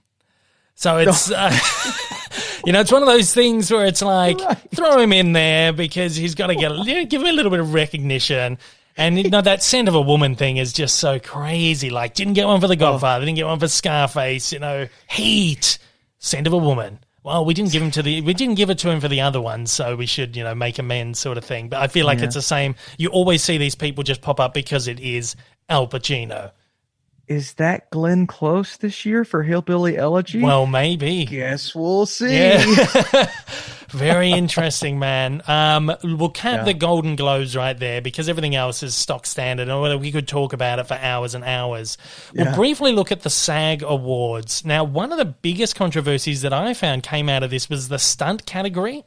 So it's, uh, you know, it's one of those things where it's like, Right. throw him in there because he's got to get, give him a little bit of recognition. And, you know, that Scent of a Woman thing is just so crazy. Like, didn't get one for The oh. Godfather, didn't get one for Scarface, you know, Heat, Scent of a Woman. Well, we didn't give him to the we didn't give it to him for the other ones, so we should you know make amends, sort of thing. But I feel like Yeah. it's the same. You always see these people just pop up because it is Al Pacino. Is that Glenn Close this year for Hillbilly Elegy? Well, maybe. guess we'll see. Yeah. Very interesting, man. Um, we'll cap Yeah. the Golden Globes right there because everything else is stock standard. And we could talk about it for hours and hours. We'll Yeah. briefly look at the SAG Awards. Now, one of the biggest controversies that I found came out of this was the stunt category,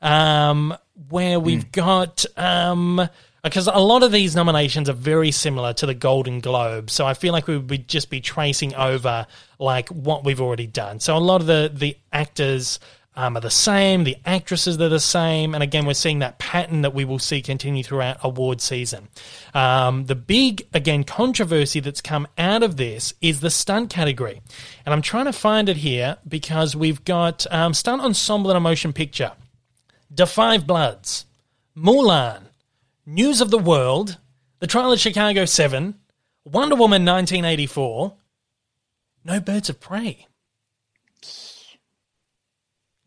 um, where we've got. Um, because a lot of these nominations are very similar to the Golden Globe, so I feel like we would just be tracing over like what we've already done. So a lot of the the actors um, are the same, the actresses are the same, and again we're seeing that pattern that we will see continue throughout award season. Um, the big again controversy that's come out of this is the stunt category, and I'm trying to find it here because we've got um, stunt ensemble in a motion picture, Da Five Bloods, Mulan. News of the World, The Trial of Chicago 7, Wonder Woman 1984, No Birds of Prey.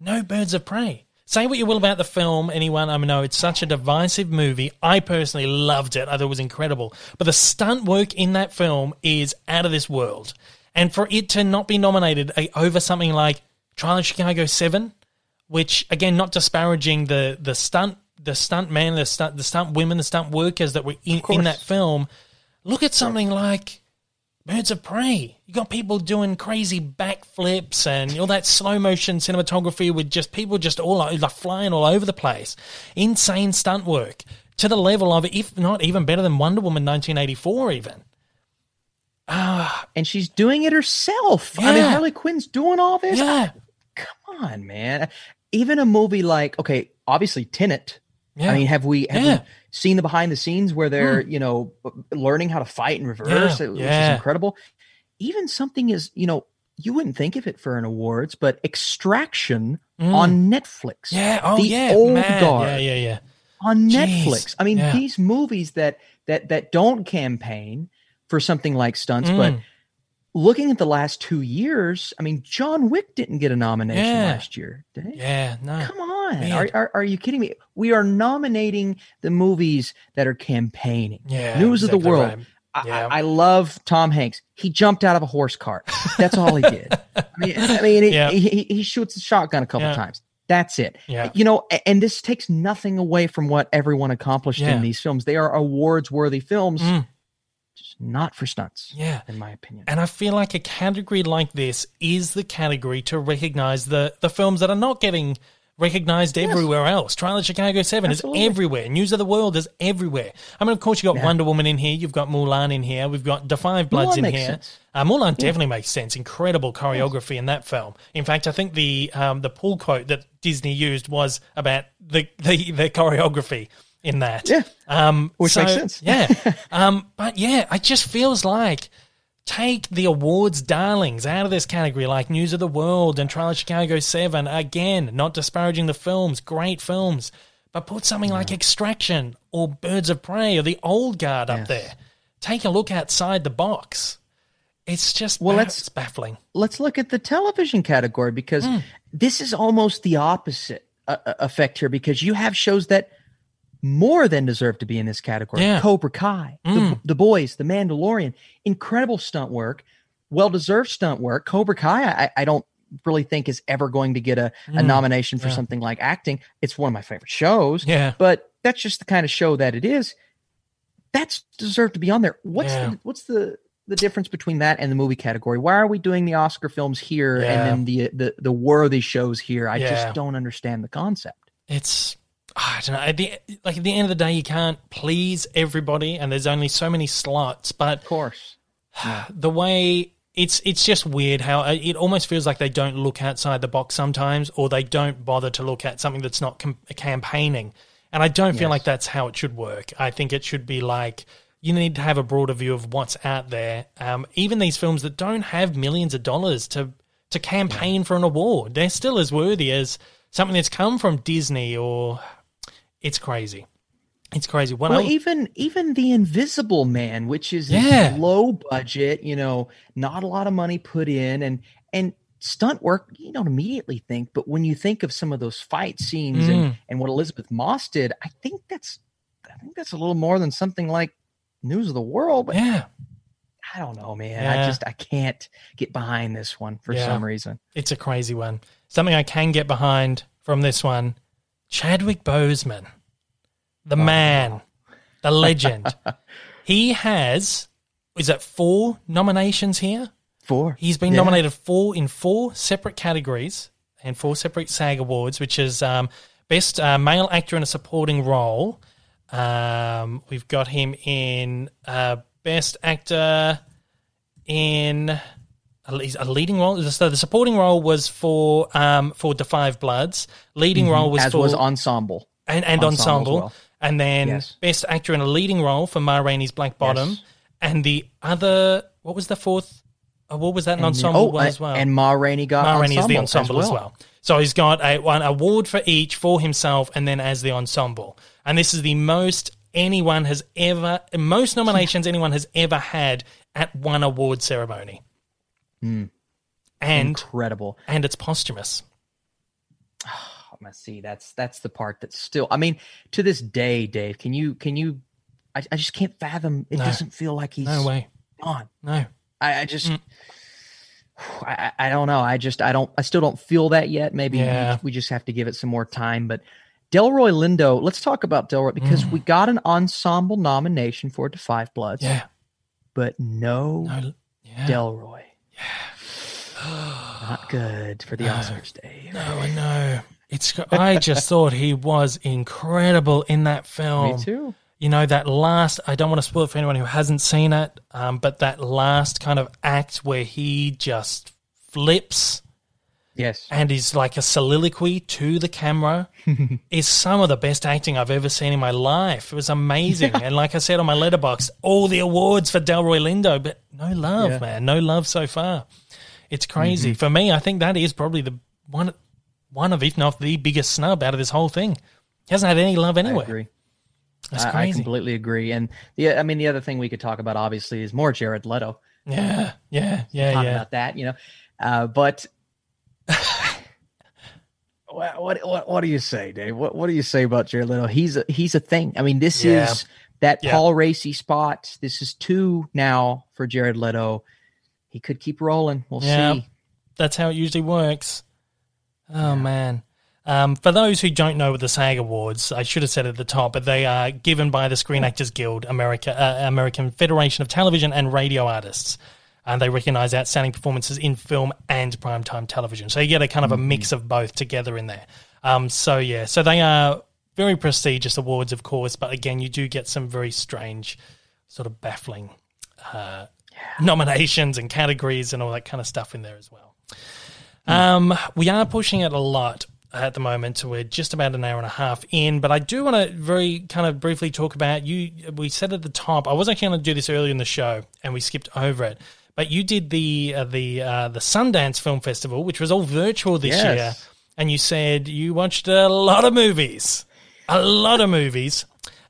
No Birds of Prey. Say what you will about the film, anyone. I know it's such a divisive movie. I personally loved it. I thought it was incredible. But the stunt work in that film is out of this world. And for it to not be nominated uh, over something like Trial of Chicago 7 which again, not disparaging the the stunt the stunt man, the stunt the stunt women, the stunt workers that were in, in that film. Look at something like Birds of Prey. You got people doing crazy backflips and all that slow motion cinematography with just people just all like flying all over the place. Insane stunt work to the level of, if not even better than Wonder Woman 1984, even. Ah, and she's doing it herself. Yeah. I mean, Harley Quinn's doing all this. Yeah. come on, man. Even a movie like, okay, obviously Tenet. Yeah. I mean, have we have yeah. we seen the behind the scenes where they're mm. you know learning how to fight in reverse, yeah. which is incredible. Even something is you know you wouldn't think of it for an awards, but Extraction mm. on Netflix. Yeah. Oh the yeah. Old Man. Guard. Yeah. Yeah. Yeah. On Jeez. Netflix. I mean, these movies that that that don't campaign for something like stunts, mm. but looking at the last two years, I mean, John Wick didn't get a nomination yeah. last year, did he? Yeah, no. Come on. Are, are, are, you kidding me? We are nominating the movies that are campaigning. Yeah. News exactly of the world. Right. Yeah. I, I, love Tom Hanks. He jumped out of a horse cart. That's all he did. I mean, I mean he, yeah. he, he, shoots a shotgun a couple times. That's it. Yeah. You know, and this takes nothing away from what everyone accomplished in these films. They are awards worthy films. Mm just not for stunts. Yeah. In my opinion. And I feel like a category like this is the category to recognize the, the films that are not getting recognized yes. everywhere else. Trial of Chicago 7 Absolutely. is everywhere. News of the World is everywhere. I mean, of course, you've got yeah. Wonder Woman in here. You've got Mulan in here. We've got 5 Bloods Mulan in here. Uh, Mulan yeah. definitely makes sense. Incredible choreography yes. in that film. In fact, I think the um, the pull quote that Disney used was about the, the, the choreography in that. Yeah. Um, Which so, makes sense. yeah. Um, but yeah, it just feels like take the awards darlings out of this category, like News of the World and Trial of Chicago 7. Again, not disparaging the films, great films, but put something yeah. like Extraction or Birds of Prey or The Old Guard yes. up there. Take a look outside the box. It's just well, let's, it's baffling. Let's look at the television category because mm. this is almost the opposite uh, uh effect here because you have shows that – more than deserve to be in this category. Yeah. Cobra Kai, mm. the, the, Boys, The Mandalorian, incredible stunt work, well deserved stunt work. Cobra Kai, I, I, don't really think is ever going to get a, mm. a nomination for yeah. something like acting. It's one of my favorite shows. Yeah. But that's just the kind of show that it is. That's deserved to be on there. What's yeah. the, what's the the difference between that and the movie category? Why are we doing the Oscar films here and then the the the worthy shows here? I just don't understand the concept. It's I don't know. At the, like at the end of the day, you can't please everybody, and there's only so many slots. But of course, yeah. the way it's it's just weird how uh, it almost feels like they don't look outside the box sometimes, or they don't bother to look at something that's not com- campaigning. And I don't feel yes. like that's how it should work. I think it should be like you need to have a broader view of what's out there. Um, even these films that don't have millions of dollars to to campaign yeah. for an award, they're still as worthy as something that's come from Disney or it's crazy. It's crazy. When well, I, even even the Invisible Man, which is yeah. low budget, you know, not a lot of money put in, and and stunt work, you don't immediately think, but when you think of some of those fight scenes mm. and, and what Elisabeth Moss did, I think that's I think that's a little more than something like News of the World. But yeah. I don't know, man. Yeah. I just I can't get behind this one for yeah. some reason. It's a crazy one. Something I can get behind from this one Chadwick Boseman, the man, the legend. he has, is it four nominations here? Four. He's been yeah. nominated four in four separate categories and four separate SAG awards, which is um, best uh, male actor in a supporting role. Um, we've got him in uh, best actor in a leading role. So the supporting role was for um for 5 Bloods. Leading mm-hmm. role was as for was ensemble and and ensemble, ensemble. Well. and then yes. best actor in a leading role for Ma Rainey's Black Bottom, yes. and the other what was the fourth? Uh, what was that an ensemble oh, as well? And Ma Rainey got Ma Rainey is the ensemble as well. as well. So he's got a one award for each for himself, and then as the ensemble. And this is the most anyone has ever, most nominations anyone has ever had at one award ceremony. Mm. And incredible. And it's posthumous. Oh, let's see. That's that's the part that's still. I mean, to this day, Dave, can you can you? I, I just can't fathom. It no. doesn't feel like he's no way gone. No, I, I just. Mm. I, I don't know. I just I don't I still don't feel that yet. Maybe Yeah. we, just have to give it some more time. But Delroy Lindo, let's talk about Delroy because Mm. we got an ensemble nomination for Da Five Bloods, Yeah. but no, No, yeah. Delroy. Not good for the No. Oscars, Dave. No, I know. It's. I just thought he was incredible in that film. Me too. You know that last. I don't want to spoil it for anyone who hasn't seen it, um, but that last kind of act where he just flips Yes. and is like a soliloquy to the camera is some of the best acting I've ever seen in my life. It was amazing, and like I said on my Letterboxd, all the awards for Delroy Lindo, but no love, Yeah. man, no love so far. It's crazy for me. I think that is probably the one, one of if not the biggest snub out of this whole thing. He hasn't had any love I anywhere. agree. That's I, I completely agree. And yeah, I mean, the other thing we could talk about obviously is more Jared Leto. yeah, yeah, yeah, talk yeah. about that, you know. Uh, but what, what what what do you say, Dave? What what do you say about Jared Leto? He's a he's a thing. I mean, this Yeah. is that Yeah. Paul Raci spot. This is two now for Jared Leto. He could keep rolling. We'll Yeah. see. That's how it usually works. Oh man. Um, for those who don't know what the SAG Awards, I should have said at the top, but they are given by the Screen Actors Guild, America, uh, American Federation of Television and Radio Artists, and they recognise outstanding performances in film and primetime television. So you get a kind of a mix of both together in there. Um, so yeah, so they are very prestigious awards, of course, but again, you do get some very strange, sort of baffling uh, nominations and categories and all that kind of stuff in there as well. Um, we are pushing it a lot at the moment. We're just about an hour and a half in, but I do want to very kind of briefly talk about you. We said at the top, I was actually going to do this earlier in the show, and we skipped over it. But you did the uh, the uh, the Sundance Film Festival, which was all virtual this Yes. year, and you said you watched a lot of movies, a lot of movies.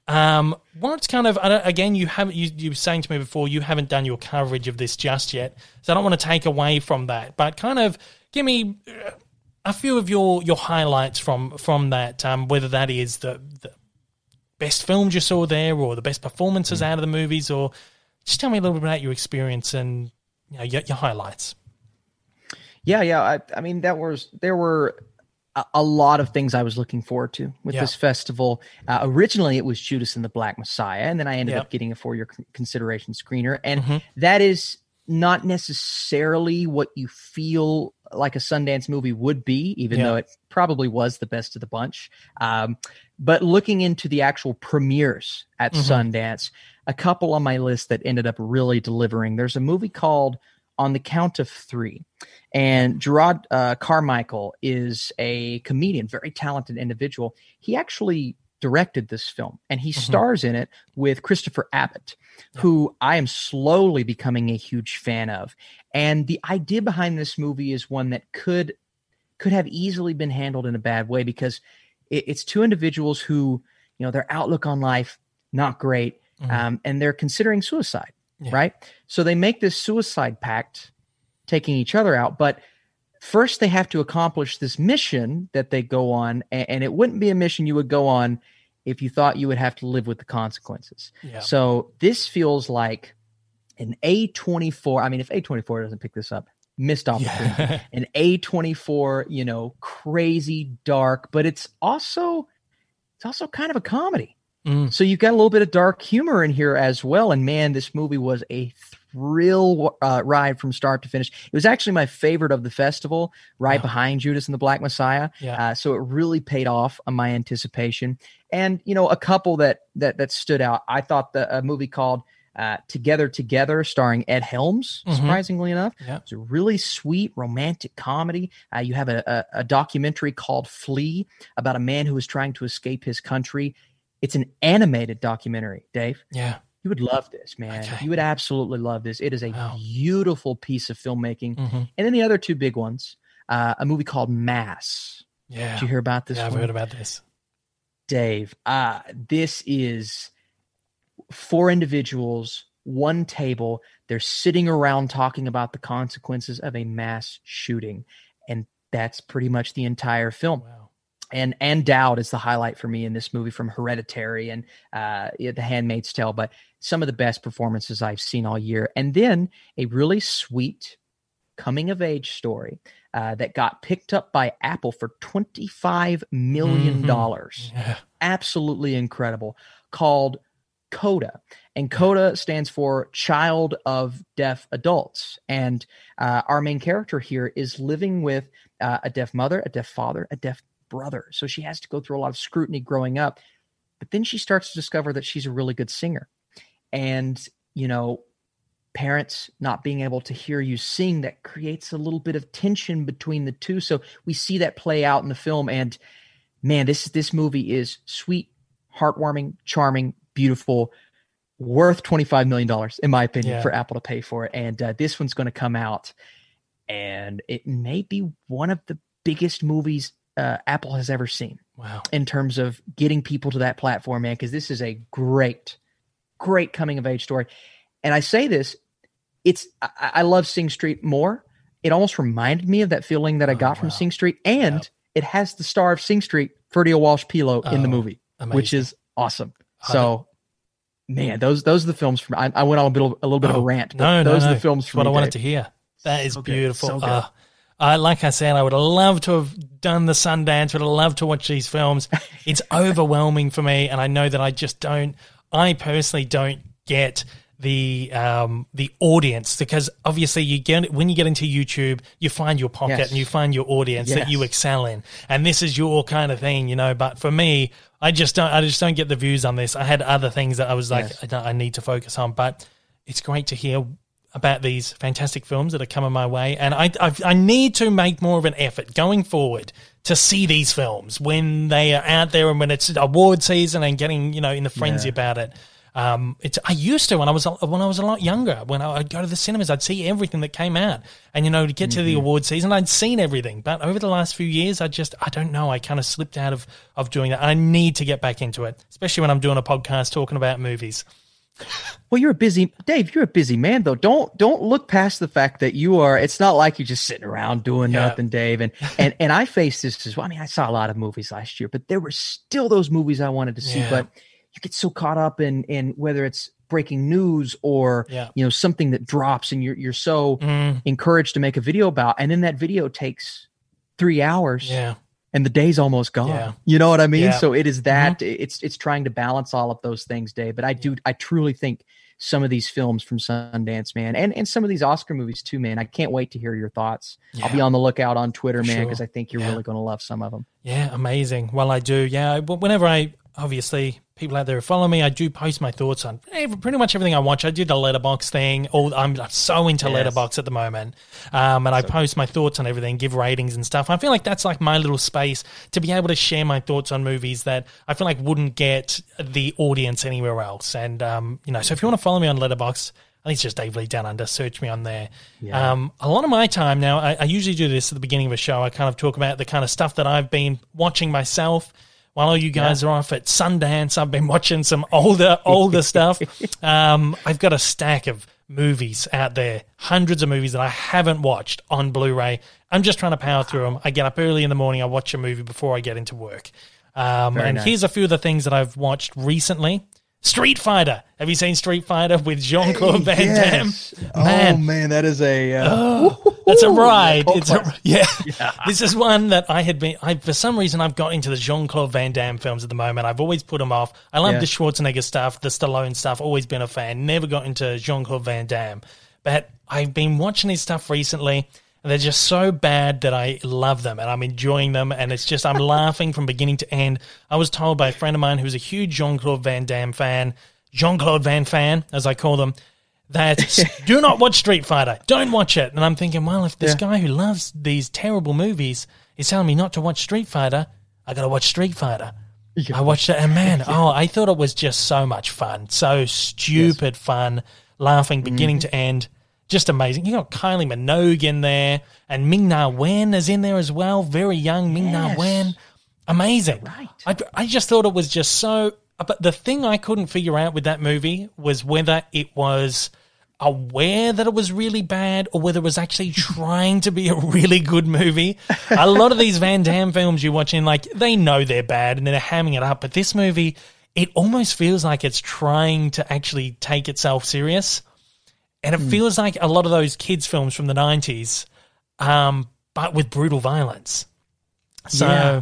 Um, what's kind of again? You haven't you you were saying to me before you haven't done your coverage of this just yet, so I don't want to take away from that. But kind of give me uh, a few of your your highlights from from that. Um, whether that is the, the best films you saw there, or the best performances out of the movies, or just tell me a little bit about your experience and you know your, your highlights. Yeah, yeah. I, I mean, that was there were a, a lot of things I was looking forward to with Yeah. this festival. Uh, originally, it was Judas and the Black Messiah, and then I ended Yeah. up getting a four-year con- consideration screener, and Mhm. that is not necessarily what you feel like a Sundance movie would be, even Yeah. though it probably was the best of the bunch. Um, but looking into the actual premieres at Mhm. Sundance, a couple on my list that ended up really delivering. There's a movie called On the Count of Three. And Jerrod uh, Carmichael is a comedian, very talented individual. He actually directed this film and he Mhm. stars in it with Christopher Abbott, who I am slowly becoming a huge fan of. And the idea behind this movie is one that could could have easily been handled in a bad way because it, it's two individuals who, you know, their outlook on life not great, Mhm. um, and they're considering suicide, Yeah. right? So they make this suicide pact, taking each other out, but first they have to accomplish this mission that they go on, and, and it wouldn't be a mission you would go on if you thought you would have to live with the consequences. Yeah. So this feels like an A24. I mean, if A24 doesn't pick this up, missed opportunity. Yeah. An A24, you know, crazy dark, but it's also it's also kind of a comedy. Mm. So you've got a little bit of dark humor in here as well. And man, this movie was a thrill uh, ride from start to finish. It was actually my favorite of the festival, right Wow. behind Judas and the Black Messiah. Yeah. Uh, so it really paid off on my anticipation. And you know, a couple that that that stood out. I thought the a movie called uh, Together Together, starring Ed Helms. Mhm. Surprisingly enough, Yeah. it's a really sweet romantic comedy. Uh, you have a, a, a documentary called Flee about a man who is trying to escape his country. It's an animated documentary, Dave. Yeah. You would love this, man. Okay. You would absolutely love this. It is a Wow. beautiful piece of filmmaking. hmm And then the other two big ones, uh, a movie called Mass. Yeah. Did you hear about this yeah, I've one? heard about this. Dave, uh, this is four individuals, one table. They're sitting around talking about the consequences of a mass shooting. And that's pretty much the entire film. Wow. And Ann Dowd is the highlight for me in this movie from Hereditary and uh, The Handmaid's Tale, but some of the best performances I've seen all year. And then a really sweet coming of age story uh, that got picked up by Apple for $25 million. Mm-hmm. Yeah. Absolutely incredible. Called CODA. And CODA stands for Child of Deaf Adults. And uh, our main character here is living with uh, a deaf mother, a deaf father, a deaf brother. So she has to go through a lot of scrutiny growing up. But then she starts to discover that she's a really good singer. And, you know, parents not being able to hear you sing that creates a little bit of tension between the two so we see that play out in the film and man this this movie is sweet heartwarming charming beautiful worth 25 million dollars in my opinion Yeah. for apple to pay for it and uh, this one's going to come out and it may be one of the biggest movies uh, apple has ever seen Wow. in terms of getting people to that platform, man, because this is a great, great coming of age story. And I say this, it's I, I love Sing Street more. It almost reminded me of that feeling that I Oh, got from. Sing Street, and Wow. it has the star of Sing Street, Ferdia Walsh Peelo, in the Oh, movie, Amazing. which is awesome. I So, man, those those are the films from. I, I went on a bit a little bit of Oh, a rant, but no, those no. are the films from what I wanted Dave. to hear. That is So good. beautiful. So good. Uh, I, like I said, I would have loved to have done the Sundance. Would have loved to watch these films. It's overwhelming for me, and I know that I just don't. I personally don't get the um the audience because obviously you get when you get into YouTube you find your pocket Yes. and you find your audience that you excel in and this is your kind of thing you know but for me I just don't I just don't get the views on this I had other things that I was like Yes. I, I need to focus on but it's great to hear about these fantastic films that are coming my way, and I, I I need to make more of an effort going forward to see these films when they are out there and when it's award season and getting you know in the frenzy Yeah. about it. Um, it's I used to when I was a- when I was a lot younger. When I, I'd go to the cinemas, I'd see everything that came out, and you know to get to the award season, I'd seen everything. But over the last few years, I just I don't know. I kind of slipped out of of doing that. I need to get back into it, especially when I'm doing a podcast talking about movies. Well, you're a busy Dave. You're a busy man, though. Don't don't look past the fact that you are. It's not like you're just sitting around doing Yeah. nothing, Dave. And and and I faced this as well. I mean, I saw a lot of movies last year, but there were still those movies I wanted to see. Yeah. But you get so caught up in in whether it's breaking news or Yeah. you know something that drops, and you're you're so Mm, encouraged to make a video about, and then that video takes three hours yeah. And the day's almost gone. Yeah. You know what I mean? Yeah. Mm-hmm. So it is that it's it's trying to balance all of those things, Dave. But I do I truly think some of these films from Sundance, man, and and some of these Oscar movies too, man. I can't wait to hear your thoughts. I'll be on the lookout on Twitter, For man, sure. because I think you're Yeah. really going to love some of them. Yeah, amazing. Well, I do. Yeah, whenever I obviously people out there who follow me, I do post my thoughts on every, pretty much everything I watch. I did the Letterboxd thing. All I'm so into Yes. Letterboxd at the moment, um, and I post my thoughts on everything, give ratings and stuff. I feel like that's like my little space to be able to share my thoughts on movies that I feel like wouldn't get the audience anywhere else. And um, you know, so if you want to follow me on Letterboxd. I think it's just Dave Lee Down Under. Search me on there. Yeah. Um, a lot of my time now, I, I usually do this at the beginning of a show. I kind of talk about the kind of stuff that I've been watching myself while all you guys are off at Sundance. I've been watching some older, older stuff. Um, I've got a stack of movies out there, hundreds of movies that I haven't watched on Blu-ray. I'm just trying to power through them. I get up early in the morning. I watch a movie before I get into work. Um, and nice. here's a few of the things that I've watched recently. Street Fighter. Have you seen Street Fighter with Jean Claude Van Damme? Man, Oh man, that is a uh, Oh, that's a ride. It's a, classic. yeah. This is one that I had been. I for some reason I've got into the Jean Claude Van Damme films at the moment. I've always put them off. I love Yeah. the Schwarzenegger stuff, the Stallone stuff. Always been a fan. Never got into Jean Claude Van Damme, but I've been watching his stuff recently. And they're just so bad that I love them and I'm enjoying them. And it's just, I'm laughing from beginning to end. I was told by a friend of mine who's a huge Jean Claude Van Damme fan, Jean Claude Van fan, as I call them, that do not watch Street Fighter. Don't watch it. And I'm thinking, well, if this Yeah. guy who loves these terrible movies is telling me not to watch Street Fighter, I got to watch Street Fighter. I watched it, and man, oh, I thought it was just so much fun, so stupid fun, laughing beginning Mm-hmm. to end, just amazing. You got Kylie Minogue in there, and Ming Na Wen is in there as well, very young Ming Na Yes. Wen, amazing. Right. I, I just thought it was just so. But the thing I couldn't figure out with that movie was whether it was aware that it was really bad or whether it was actually trying to be a really good movie. A lot of these Van Damme films you're watching, like, they know they're bad and they're hamming it up. But this movie, it almost feels like it's trying to actually take itself serious. And it feels like a lot of those kids' films from the '90s, um, but with brutal violence. So, yeah.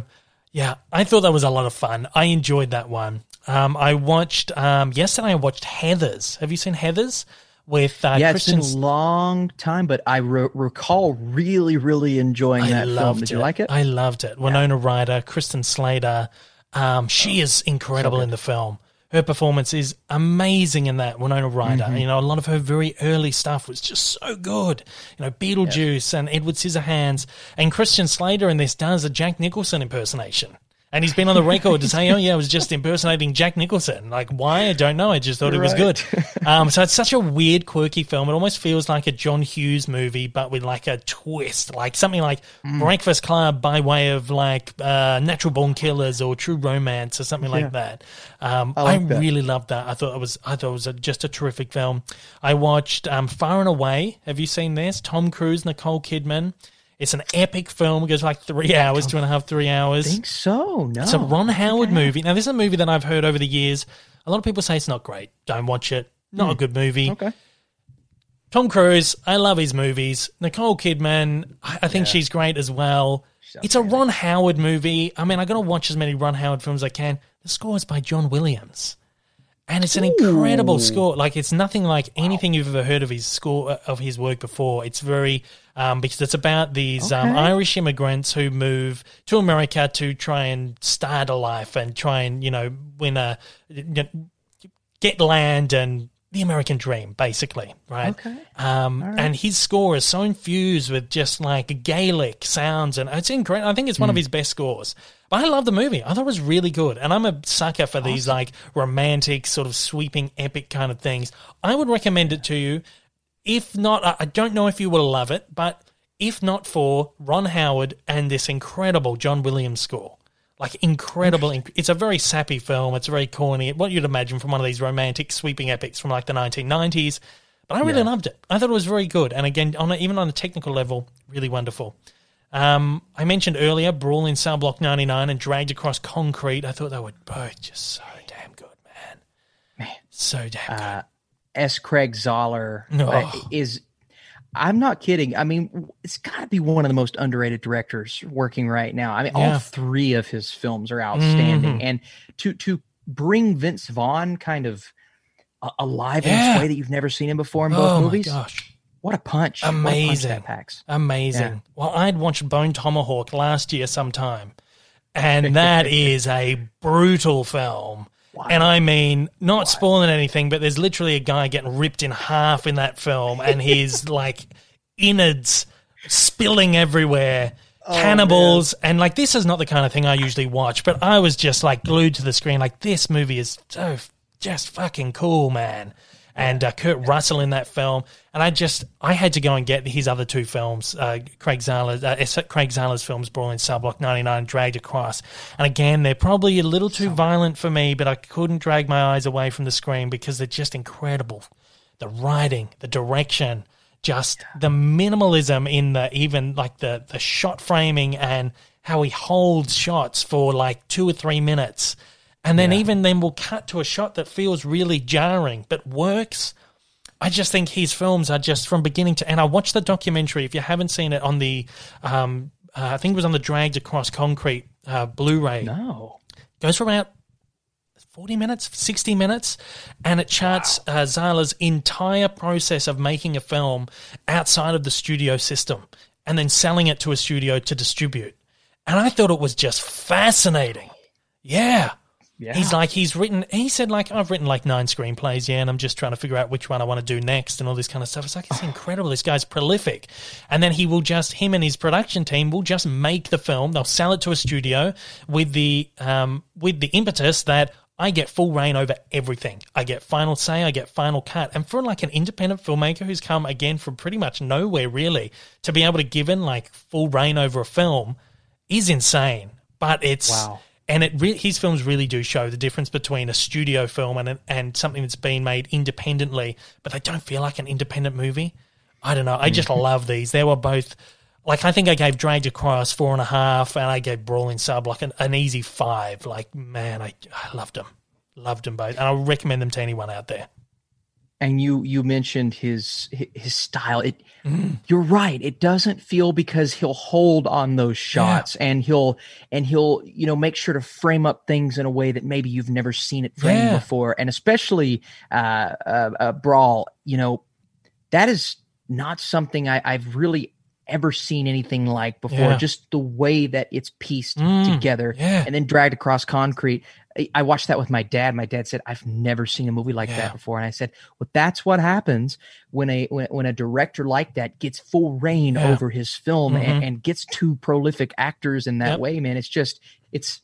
Yeah. I thought that was a lot of fun. I enjoyed that one. Um, I watched um, yesterday. I watched Heathers. Have you seen Heathers? With uh, yeah, Christian it's been a long time, but I re- recall really, really enjoying I that film. Did you like it? I loved it. Winona Ryder, Christian Slater. Um, she is incredible good. in the film. Her performance is amazing in that Winona Ryder. Mm-hmm. You know, a lot of her very early stuff was just so good. You know, Beetlejuice and Edward Scissorhands and Christian Slater in this does a Jack Nicholson impersonation. And he's been on the record to say, "Oh yeah, I was just impersonating Jack Nicholson." Like, why? I don't know. I just thought it was Right. good. Um, so it's such a weird, quirky film. It almost feels like a John Hughes movie, but with like a twist, like something like Mm. Breakfast Club by way of like uh, Natural Born Killers or True Romance or something Yeah. like that. Um, I, I that. really loved that. I thought it was. I thought it was a, just a terrific film. I watched um, Far and Away. Have you seen this? Tom Cruise, Nicole Kidman. It's an epic film. It goes like three hours, two and a half, three hours. I think so. No. It's a Ron Howard movie. Now, this is a movie that I've heard over the years. A lot of people say it's not great. Don't watch it. Not a hmm. good movie. Okay. Tom Cruise, I love his movies. Nicole Kidman, I I think Yeah. she's great as well. It's a Ron Howard movie. I mean, I'm going to watch as many Ron Howard films as I can. The score is by John Williams. And it's an incredible Ooh. score. Like it's nothing like anything you've ever heard of his score of his work before. It's very um, because it's about these um, Irish immigrants who move to America to try and start a life and try and you know win a get land and the American dream, basically, right? Okay. Um, And his score is so infused with just like Gaelic sounds, and it's incredible. I think it's one Hmm. of his best scores. But I love the movie. I thought it was really good, and I'm a sucker for these like romantic, sort of sweeping, epic kind of things. I would recommend it to you. If not, I- don't know if you will love it, but if not for Ron Howard and this incredible John Williams score. Like incredible, inc- it's a very sappy film. It's very corny. What you'd imagine from one of these romantic sweeping epics from like the 1990s. But I really Yeah. loved it. I thought it was very good, and again, on a, even on a technical level, really wonderful. Um, I mentioned earlier Brawl in Cell Block 99 and Dragged Across Concrete. I thought they were both just so damn good, man. Man. So damn good. S. Craig Zahler uh, is. I'm not kidding. I mean, it's got to be one of the most underrated directors working right now. I mean, Yeah. Mm-hmm. all three of his films are outstanding, and to to bring Vince Vaughn kind of alive in Yeah. this way that you've never seen him before in both oh movies. gosh. What a punch! What a punch Amazing. packs. Amazing. Yeah. Well, I'd watched Bone Tomahawk last year sometime, and that is a brutal film. Wow. And I mean, not spoiling anything, but there's literally a guy getting ripped in half in that film, and his like innards spilling everywhere. Oh, cannibals and like this is not the kind of thing I usually watch, but I was just like glued to the screen. Like this movie is so f- just fucking cool, man. And uh, Kurt Russell in that film, and I just I had to go and get his other two films, uh, Craig Zahler's uh, Craig Zahler's films, Brawl in Cell Block ninety nine, Dragged Across. And again, they're probably a little too violent for me, but I couldn't drag my eyes away from the screen because they're just incredible. The writing, the direction, just the minimalism in the even like the the shot framing and how he holds shots for like two or three minutes and then even then we'll cut to a shot that feels really jarring but works i just think his films are just from beginning to end i watched the documentary if you haven't seen it on the um uh, i think it was on the dragged across concrete uh, blu-ray No, goes for about 40 minutes, 60 minutes, and it charts uh, Zahler's entire process of making a film outside of the studio system and then selling it to a studio to distribute. And I thought it was just fascinating. Yeah. Yeah, He's like, he's written, he said, like, I've written like nine screenplays, yeah, and I'm just trying to figure out which one I want to do next and all this kind of stuff. It's like, it's incredible. This guy's prolific. And then he will just, him and his production team will just make the film. They'll sell it to a studio with the, um, with the impetus that I get full reign over everything. I get final say, I get final cut. And for like an independent filmmaker who's come again from pretty much nowhere really to be able to give in like full reign over a film is insane. But it's, Wow. And it re- his films really do show the difference between a studio film and and something that's been made independently, but they don't feel like an independent movie. I don't know. I just mm-hmm. love these. They were both like I think I gave Dragged Across four and a half, and I gave Brawling Sub like an, an easy five. Like man, I I loved them, loved them both, and I recommend them to anyone out there. And you you mentioned his his style it Mm. you're right it doesn't feel because he'll hold on those shots and he'll and he'll you know make sure to frame up things in a way that maybe you've never seen it framed Yeah. before and especially uh, uh, uh brawl you know that is not something I, i've really ever seen anything like before Yeah. just the way that it's pieced Mm. together Yeah. and then dragged across concrete. I- watched that with my dad. My dad said, "I've never seen a movie like Yeah. that before," and I said, "Well, that's what happens when a when, when a director like that gets full reign Yeah. over his film and, Mhm. and gets two prolific actors in that Yep. way. Man, it's just it's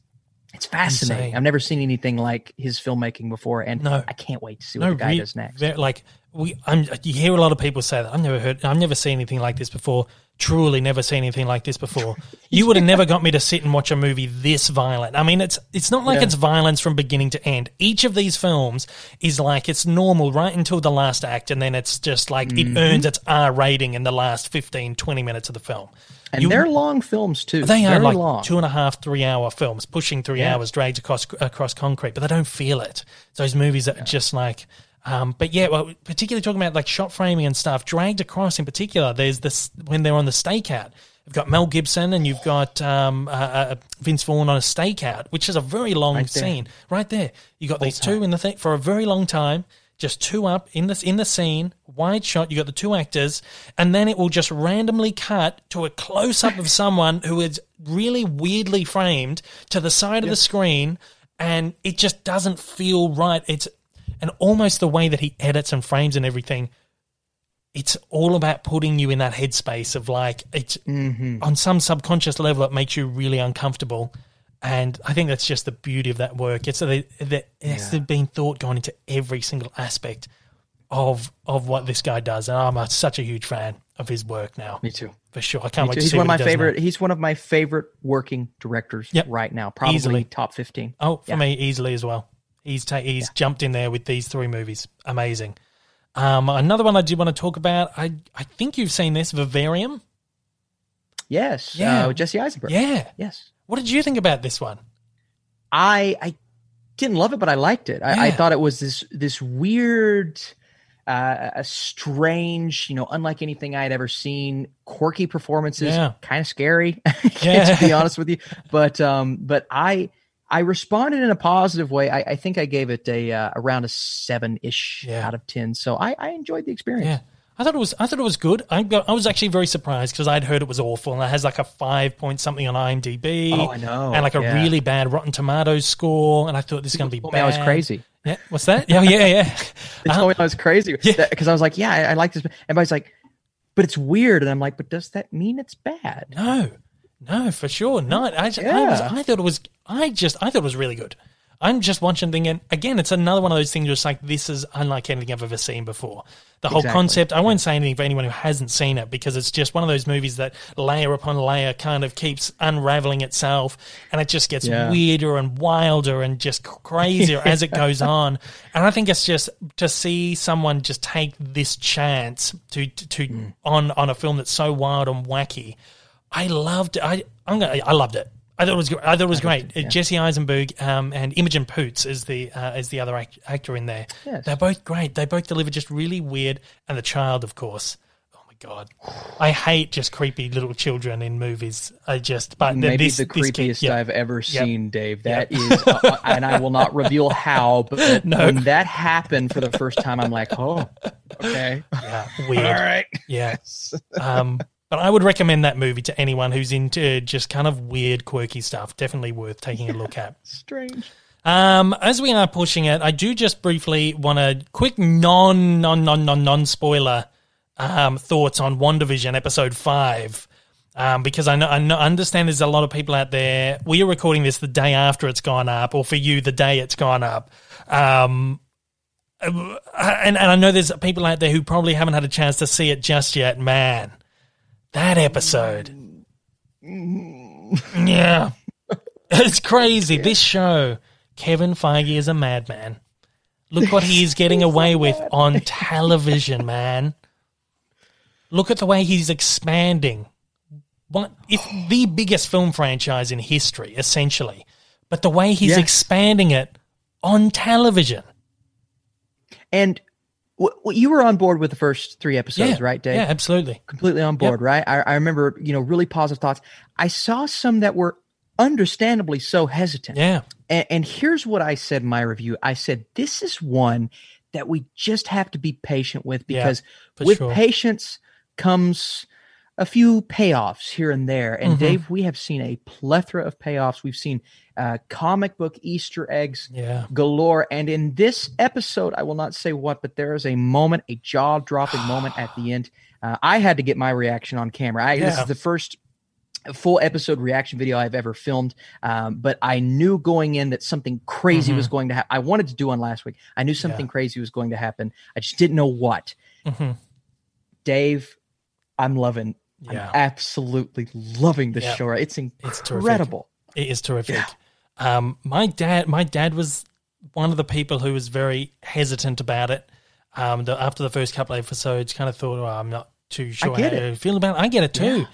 it's fascinating. Insane. I've never seen anything like his filmmaking before, and No. I can't wait to see what the guy re- does next. Like we, I'm. You hear a lot of people say that. I've never heard. I've never seen anything like this before. Truly, never seen anything like this before. You would have never got me to sit and watch a movie this violent. I mean, it's it's not like Yeah. it's violence from beginning to end. Each of these films is like it's normal right until the last act, and then it's just like Mm-hmm. it earns its R rating in the last 15, 20 minutes of the film. and you- they're long films too. They are Very like long. two and a half, three hour films, pushing three Yeah. hours, dragged across across concrete, but they don't feel it. Those movies that are just like, um, but yeah, well, particularly talking about like shot framing and stuff, dragged across in particular. There's this when they're on the stakeout. You've got Mel Gibson and you've got um, uh, uh, Vince Vaughn on a stakeout, which is a very long Right scene. Right there, you got these two in the thing for a very long time. Just two up in this in the scene, wide shot. You got the two actors, and then it will just randomly cut to a close up of someone who is really weirdly framed to the side of the screen, and it just doesn't feel right. It's and almost the way that he edits and frames and everything. It's all about putting you in that headspace of like it's Mhm. on some subconscious level it makes you really uncomfortable and i think that's just the beauty of that work it's that it's Yeah. been thought gone into every single aspect of of what this guy does and i'm a, such a huge fan of his work now Me too. for sure i can't Me wait too. to He's see one of my he does now. favorite. He's one of my favorite working directors Yep. right now. Probably Easily. top fifteen. oh for Yeah. me easily as well he's ta- he's jumped in there with these three movies amazing um another one i did want to talk about i i think you've seen this vivarium Yes. Yeah. Uh, with Jesse Eisenberg. yeah Yes. what did you think about this one I I didn't love it, but I liked it. I, I thought it was this this weird, uh, a strange, you know, unlike anything I had ever seen. Quirky performances, Yeah. kind of scary, Yeah. to be honest with you. But um, but I I responded in a positive way. I, I think I gave it a uh, around a seven ish Yeah. out of ten. So I I enjoyed the experience. Yeah. I thought it was. I thought it was good. I got, I was actually very surprised because I'd heard it was awful, and it has like a five point something on IMDb, Oh, I know. and like a Yeah. really bad Rotten Tomatoes score. And I thought this is going to be bad. I was crazy. Yeah, what's that? Yeah, yeah, yeah. They told me I was crazy Yeah. because I was like, yeah, I, I like this. Everybody's like, but it's weird, and I'm like, but does that mean it's bad? no, no, for sure not. I, just, I, was, I thought it was. I just. I thought it was really good. I'm just watching thing, and again, it's another one of those things. Just like this is unlike anything I've ever seen before. The whole Exactly. concept. I won't say anything for anyone who hasn't seen it because it's just one of those movies that layer upon layer kind of keeps unraveling itself, and it just gets Yeah. weirder and wilder and just crazier as it goes on. And I think it's just to see someone just take this chance to to Hmm. on on a film that's so wild and wacky. I loved. it. I I'm gonna, I loved it. I thought it was. I thought it was great. Uh, Jesse Eisenberg um, and Imogen Poots is the uh, is the other act- actor in there. Yes. They're both great. They both deliver just really weird. And the child, of course. Oh my god, I hate just creepy little children in movies. I just but Maybe this, the this kid- creepiest. I've ever seen, Dave. Yep. That is, uh, and I will not reveal how, but No. when that happened for the first time, I'm like, oh, okay, Yeah, weird. all right. Yeah. Um, but I would recommend that movie to anyone who's into just kind of weird, quirky stuff. Definitely worth taking a look at. Strange. Um, as we are pushing it, I do just briefly want a quick non, non, non, non, non spoiler um, thoughts on WandaVision episode five. Um, because I know, I know, understand there's a lot of people out there. We are recording this the day after it's gone up, or for you, the day it's gone up. Um, and, and I know there's people out there who probably haven't had a chance to see it just yet. Man, that episode. Yeah. It's crazy. This show, Kevin Feige is a madman. Look what he is getting away with on television, man. Look at the way he's expanding. What if the biggest film franchise in history, essentially, but the way he's Yeah. expanding it on television. And w- w- you were on board with the first three episodes, Yeah, right, Dave? Yeah, absolutely. completely on board, right? I, I remember, you know, really positive thoughts. I saw some that were understandably so hesitant. Yeah. And, and here's what I said in my review I said, this is one that we just have to be patient with because for with sure. patience comes a few payoffs here and there. And Mhm. Dave, we have seen a plethora of payoffs. We've seen uh, comic book Easter eggs Yeah. galore. And in this episode, I will not say what, but there is a moment, a jaw dropping moment at the end. Uh, I had to get my reaction on camera. I, This is the first full episode reaction video I've ever filmed. Um, but I knew going in that something crazy Mhm. was going to happen. I wanted to do one last week. I knew something crazy was going to happen. I just didn't know what. hmm Dave, I'm loving. Yeah. I'm absolutely loving the Yeah. show. It's It's terrific. incredible. It is terrific. Yeah. Um, my dad, my dad was one of the people who was very hesitant about it. Um, the, after the first couple of episodes, kind of thought, "Oh, I'm not too sure get how it. to feel about it." I get it too, Yeah.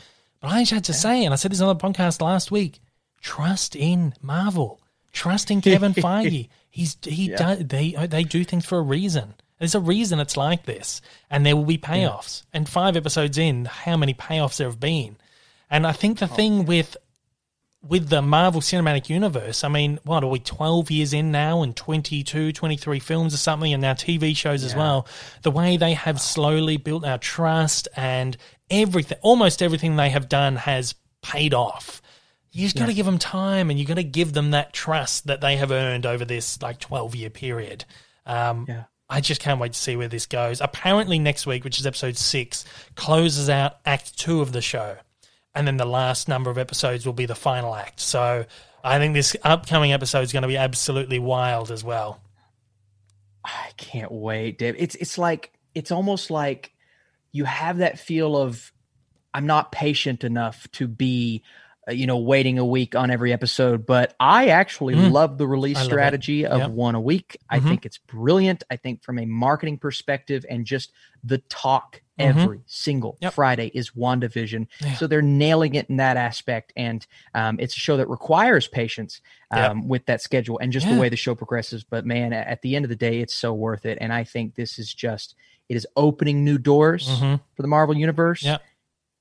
but I just had to say, and I said this on the podcast last week: trust in Marvel, trust in Kevin Feige. He's he Yeah. does they they do things for a reason. There's a reason it's like this, and there will be payoffs. And five episodes in, how many payoffs there have been? And I think Oh, the thing with with the Marvel Cinematic Universe, I mean, what are we 12 years in now and 22, 23 films or something and now TV shows as well. The way they have slowly built our trust and everything, almost everything they have done has paid off. You just got to give them time and you got to give them that trust that they have earned over this like 12 year period. Um, Yeah. I just can't wait to see where this goes. Apparently, next week, which is episode six, closes out act two of the show. And then the last number of episodes will be the final act. So I think this upcoming episode is going to be absolutely wild as well. I can't wait, Dave. It's it's like it's almost like you have that feel of I'm not patient enough to be uh, you know waiting a week on every episode, but I actually Mm. love the release I love it. strategy of Yep. one a week. I Mhm. think it's brilliant. I think from a marketing perspective and just the talk Mhm. every single Yep. Friday is WandaVision. Yeah. So they're nailing it in that aspect. And um, it's a show that requires patience Yep. um, with that schedule and just Yeah. the way the show progresses. But man, at the end of the day, it's so worth it. And I think this is just, it is opening new doors Mhm. for the Marvel Universe. Yep.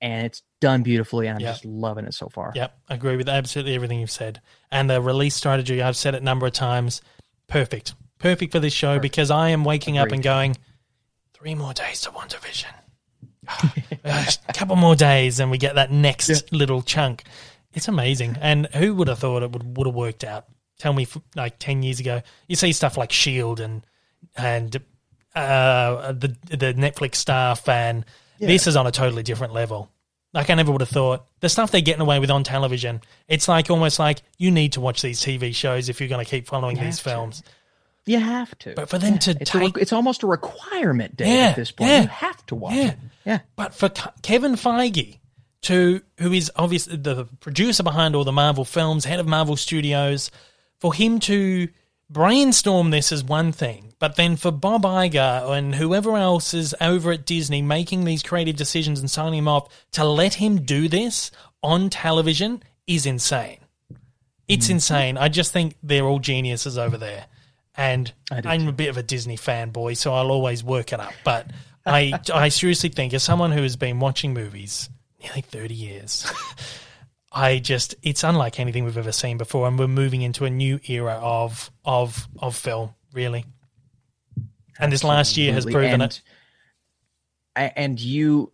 And it's done beautifully. And I'm Yep. just loving it so far. Yep, I agree with absolutely everything you've said. And the release strategy, I've said it a number of times, perfect. Perfect for this show Perfect. because I am waking up and going, three more days to WandaVision. Uh, a couple more days and we get that next Yeah. little chunk. It's amazing. And who would have thought it would, would have worked out? Tell me, like 10 years ago, you see stuff like S.H.I.E.L.D. And, and uh, the, the Netflix stuff, and Yeah. this is on a totally different level. Like I never would have thought the stuff they're getting away with on television. It's like almost like you need to watch these TV shows if you're going to keep following You these to. films. You have to. But for them to it's, a take- it's almost a requirement, Dave, Yeah, at this point. yeah. You have to watch Yeah. it. Yeah. But for Kevin Feige, to who is obviously the producer behind all the Marvel films, head of Marvel Studios, for him to brainstorm this is one thing, but then for Bob Iger and whoever else is over at Disney making these creative decisions and signing him off to let him do this on television is insane. It's insane. I just think they're all geniuses over there. And I'm a bit of a Disney fanboy, so I'll always work it up. But I, I seriously think, as someone who has been watching movies nearly 30 years, I just, it's unlike anything we've ever seen before. And we're moving into a new era of, of, of film, really. And this last year has proven and, it. And you,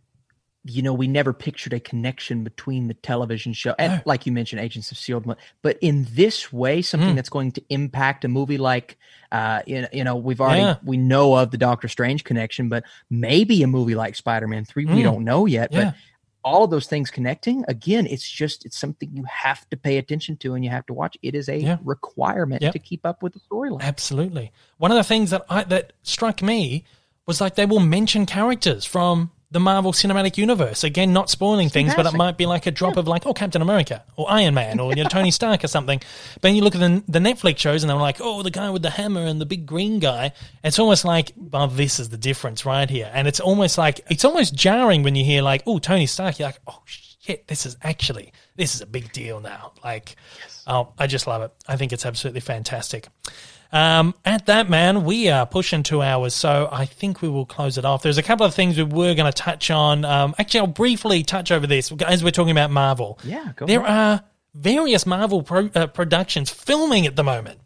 you know, we never pictured a connection between the television show and, No. like you mentioned, Agents of Shield. But in this way, something Mm. that's going to impact a movie like, uh, you know, you know, we've already Yeah. we know of the Doctor Strange connection, but maybe a movie like Spider Man Three, we Mm. don't know yet. Yeah. But all of those things connecting again, it's just it's something you have to pay attention to and you have to watch. It is a Yeah. requirement Yep. to keep up with the storyline. Absolutely. One of the things that I, that struck me was like they will mention characters from the Marvel Cinematic Universe. Again, not spoiling things, but it might be like a drop of like, oh, Captain America or Iron Man or you know, Tony Stark or something. But then you look at the, the Netflix shows and they're like, oh, the guy with the hammer and the big green guy. It's almost like, well, this is the difference right here. And it's almost like, it's almost jarring when you hear like, oh, Tony Stark. You're like, oh, shit, this is actually, this is a big deal now. Like, oh, I just love it. I think it's absolutely fantastic. Um, at that, man, we are pushing two hours, so I think we will close it off. There's a couple of things we were going to touch on. Um, actually, I'll briefly touch over this as we're talking about Marvel. Yeah, go There ahead. are various Marvel pro- uh, productions filming at the moment.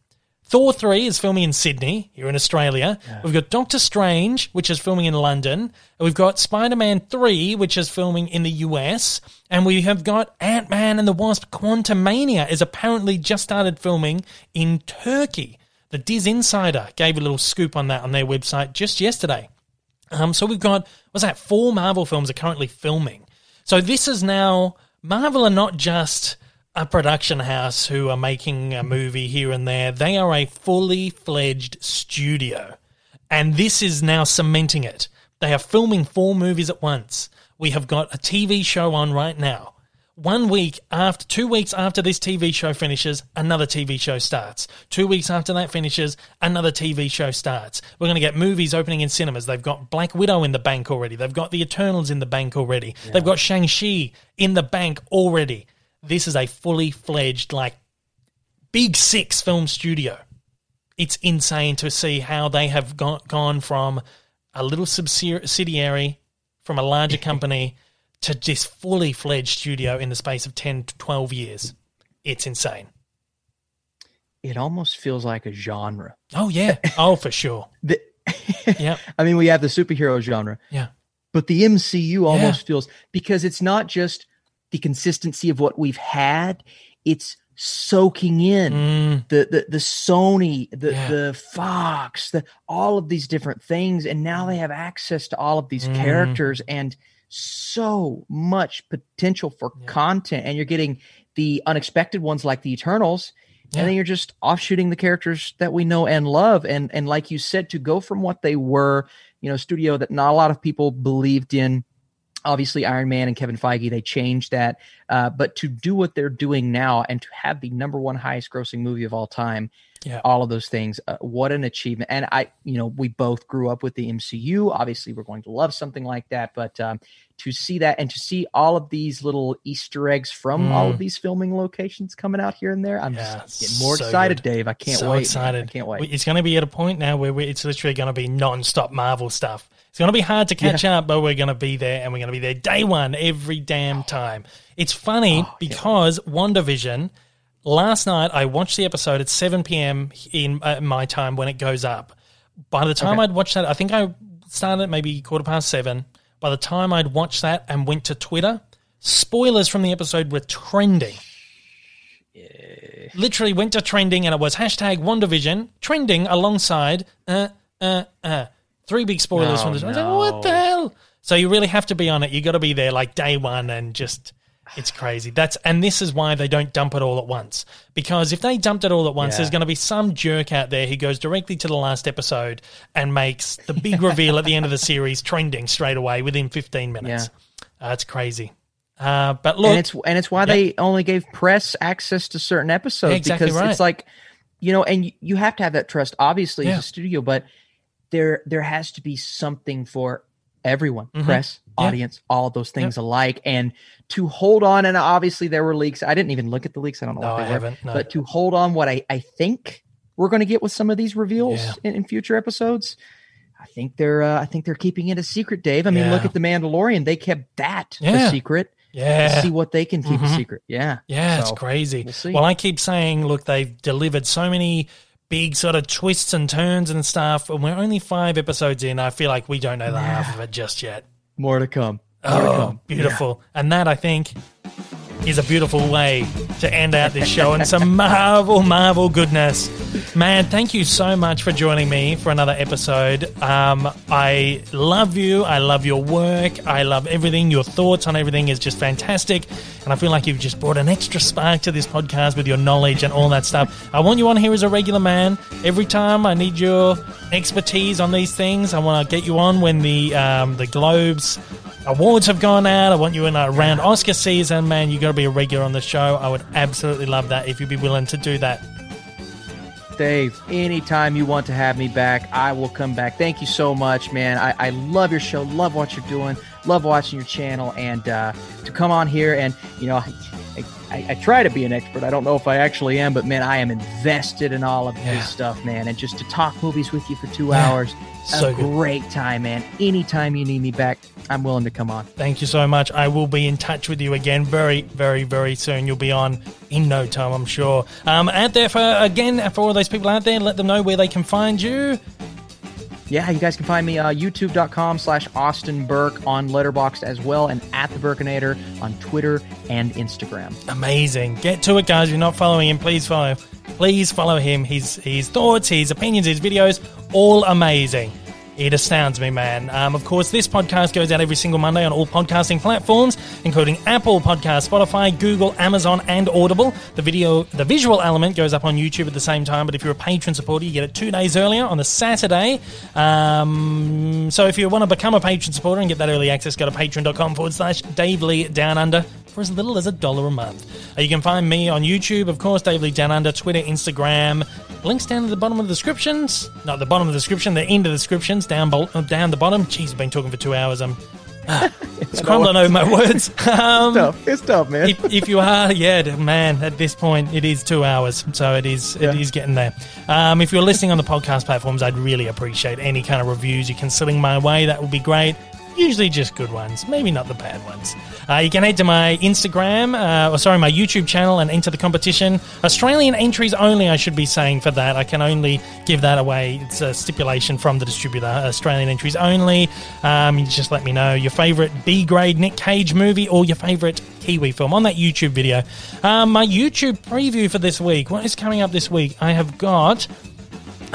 Thor 3 is filming in Sydney, here in Australia. We've got Doctor Strange, which is filming in London. We've got Spider Man 3, which is filming in the US. And we have got Ant Man and the Wasp Quantumania is apparently just started filming in Turkey. The Dis Insider gave a little scoop on that on their website just yesterday. Um, so we've got what's that? Four Marvel films are currently filming. So this is now Marvel are not just a production house who are making a movie here and there. They are a fully fledged studio, and this is now cementing it. They are filming four movies at once. We have got a TV show on right now. One week after, two weeks after this TV show finishes, another TV show starts. Two weeks after that finishes, another TV show starts. We're going to get movies opening in cinemas. They've got Black Widow in the bank already. They've got The Eternals in the bank already. They've got Shang-Chi in the bank already. This is a fully fledged, like, big six film studio. It's insane to see how they have gone, gone from a little subsidiary from a larger company to this fully fledged studio in the space of 10 to 12 years. It's insane. It almost feels like a genre. Oh, yeah. Oh, for sure. The- Yeah. I mean, we have the superhero genre, Yeah. but the MCU almost feels because it's not just the consistency of what we've had; it's soaking in Mm, the the the Sony, the Yeah. the Fox, the all of these different things, and now they have access to all of these Mm. characters and so much potential for Yeah. content. And you're getting the unexpected ones like the Eternals, Yeah. and then you're just offshooting the characters that we know and love. And and like you said, to go from what they were, you know, studio that not a lot of people believed in obviously Iron Man and Kevin Feige they changed that, uh, but to do what they're doing now and to have the number one highest grossing movie of all time, Yeah. all of those things, uh, what an achievement! And I, you know, we both grew up with the MCU. Obviously, we're going to love something like that, but um, to see that and to see all of these little Easter eggs from all of Mm. these filming locations coming out here and there, I'm Yeah, just getting more so excited, good. Dave. I can't so wait. man. excited. I can't wait. It's going to be at a point now where it's literally going to be non-stop Marvel stuff. It's going to be hard to catch up, but we're going to be there and we're going to be there day one every damn time. It's funny Oh, because WandaVision, last night I watched the episode at 7 p.m. in uh, my time when it goes up. By the time Okay. I'd watched that, I think I started at maybe quarter past seven. By the time I'd watched that and went to Twitter, spoilers from the episode were trending literally went to trending and it was hashtag WandaVision trending alongside uh uh uh three big spoilers Oh, from this. I was like, what the hell? So you really have to be on it. You got to be there like day one and just. It's crazy. That's and this is why they don't dump it all at once. Because if they dumped it all at once, Yeah. there's going to be some jerk out there who goes directly to the last episode and makes the big reveal at the end of the series trending straight away within 15 minutes. Uh, it's crazy. Uh, but look, and it's and it's why they only gave press access to certain episodes Exactly because right. it's like you know and you, have to have that trust obviously Yeah. as a studio but there there has to be something for everyone Mhm. press Yeah. audience all those things alike and to hold on and obviously there were leaks i didn't even look at the leaks i don't know no, what I were haven't. No. but to hold on what i i think we're going to get with some of these reveals Yeah. in, in future episodes I think they're uh, I think they're keeping it a secret, Dave. I mean, look at the Mandalorian; they kept that a secret yeah. to see what they can keep Mhm. a secret. Yeah. Yeah, it's crazy. we'll. Well, I keep saying, look, they've delivered so many big sort of twists and turns and stuff, and we're only five episodes in. I feel like we don't know the half of it just yet. More to come. More to Oh, come. beautiful. And that, I think, is a beautiful way to end out this show and some Marvel, Marvel goodness. Man, thank you so much for joining me for another episode. Um, I love you. I love your work. I love everything. Your thoughts on everything is just fantastic. And I feel like you've just brought an extra spark to this podcast with your knowledge and all that stuff. I want you on here as a regular man. Every time I need your expertise on these things, I want to get you on when the um, the Globes awards have gone out. I want you in around Oscar season, man. You got to be a regular on the show. I would absolutely love that if you'd be willing to do that. Dave, anytime you want to have me back, I will come back. Thank you so much, man. I, I love your show, love what you're doing, love watching your channel, and uh, to come on here and, you know, I, I, try to be an expert. I don't know if I actually am, but man, I am invested in all of Yeah. this stuff, man. And just to talk movies with you for two Yeah. hours, So a good. great time, man. Anytime you need me back, I'm willing to come on. Thank you so much. I will be in touch with you again very, very, very soon. You'll be on in no time, I'm sure. Um, out there for again for all those people out there, let them know where they can find you. Yeah, you guys can find me uh, youtube.com slash Austin Burke on Letterboxd as well, and at the Burkinator on Twitter and Instagram. Amazing. Get to it, guys. If you're not following him, please follow. Please follow him. His his thoughts, his opinions, his videos, all amazing. It astounds me, man. Um, of course, this podcast goes out every single Monday on all podcasting platforms, including Apple Podcast, Spotify, Google, Amazon, and Audible. The video, the visual element goes up on YouTube at the same time. But if you're a patron supporter, you get it two days earlier on the Saturday. Um, so if you want to become a patron supporter and get that early access, go to patreon.com forward slash Dave Lee Down Under for as little as a dollar a month. Uh, you can find me on YouTube, of course, Dave Lee Down Under, Twitter, Instagram. Links down at the bottom of the descriptions. Not the bottom of the description, the end of the descriptions, down, bol- uh, down the bottom. Jeez, I've been talking for two hours. I'm it's crumbling over my words. Um, Tough. It's tough, man. if, if you are, yeah, man, at this point it is two hours, so it is Yeah. it is getting there. Um, if you're listening on the podcast platforms, I'd really appreciate any kind of reviews you can sling my way. That would be great. Usually just good ones, maybe not the bad ones. Uh, you can head to my Instagram, uh, or sorry, my YouTube channel and enter the competition. Australian entries only, I should be saying for that. I can only give that away. It's a stipulation from the distributor. Australian entries only. Um, you just let me know your favourite B grade Nick Cage movie or your favourite Kiwi film on that YouTube video. Um, my YouTube preview for this week. What is coming up this week? I have got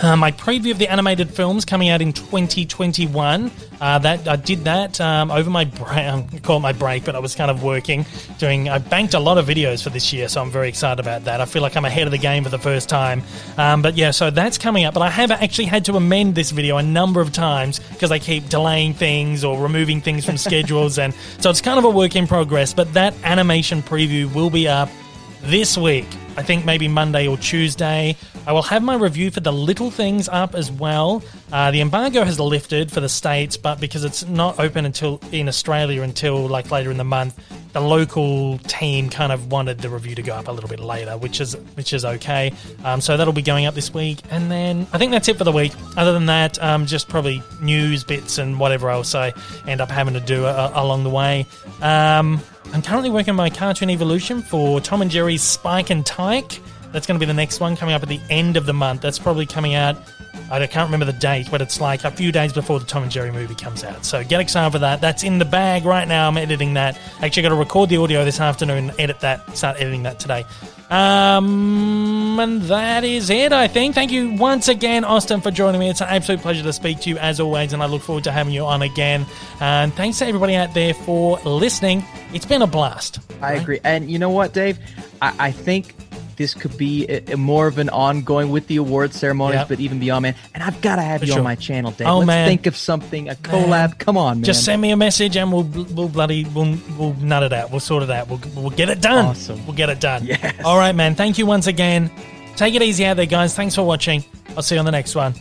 uh, my preview of the animated films coming out in 2021. Uh, that I did that um, over my break. Call it my break, but I was kind of working, doing. I banked a lot of videos for this year, so I'm very excited about that. I feel like I'm ahead of the game for the first time. Um, but yeah, so that's coming up. But I have actually had to amend this video a number of times because I keep delaying things or removing things from schedules, and so it's kind of a work in progress. But that animation preview will be up this week. I think maybe Monday or Tuesday. I will have my review for the little things up as well. Uh, the embargo has lifted for the states, but because it's not open until in Australia until like later in the month, the local team kind of wanted the review to go up a little bit later, which is which is okay. Um, so that'll be going up this week, and then I think that's it for the week. Other than that, um, just probably news bits and whatever else I end up having to do uh, along the way. Um, I'm currently working on my cartoon evolution for Tom and Jerry's Spike and Tyke. That's going to be the next one coming up at the end of the month. That's probably coming out. I can't remember the date, but it's like a few days before the Tom and Jerry movie comes out. So get excited for that. That's in the bag right now. I'm editing that. Actually, got to record the audio this afternoon, edit that, start editing that today. Um, and that is it, I think. Thank you once again, Austin, for joining me. It's an absolute pleasure to speak to you as always, and I look forward to having you on again. And thanks to everybody out there for listening. It's been a blast. I right? agree. And you know what, Dave? I, I think this could be a, a more of an ongoing with the award ceremonies, Yep. but even beyond, man. And I've got to have For you sure. on my channel, Dave. Oh, Let's man. think of something, a collab. Come on, man. Just send me a message and we'll we'll bloody we'll we'll nut it out. We'll sort it out. We'll we'll get it done. Awesome. We'll get it done. Yes. All right, man. Thank you once again. Take it easy out there, guys. Thanks for watching. I'll see you on the next one.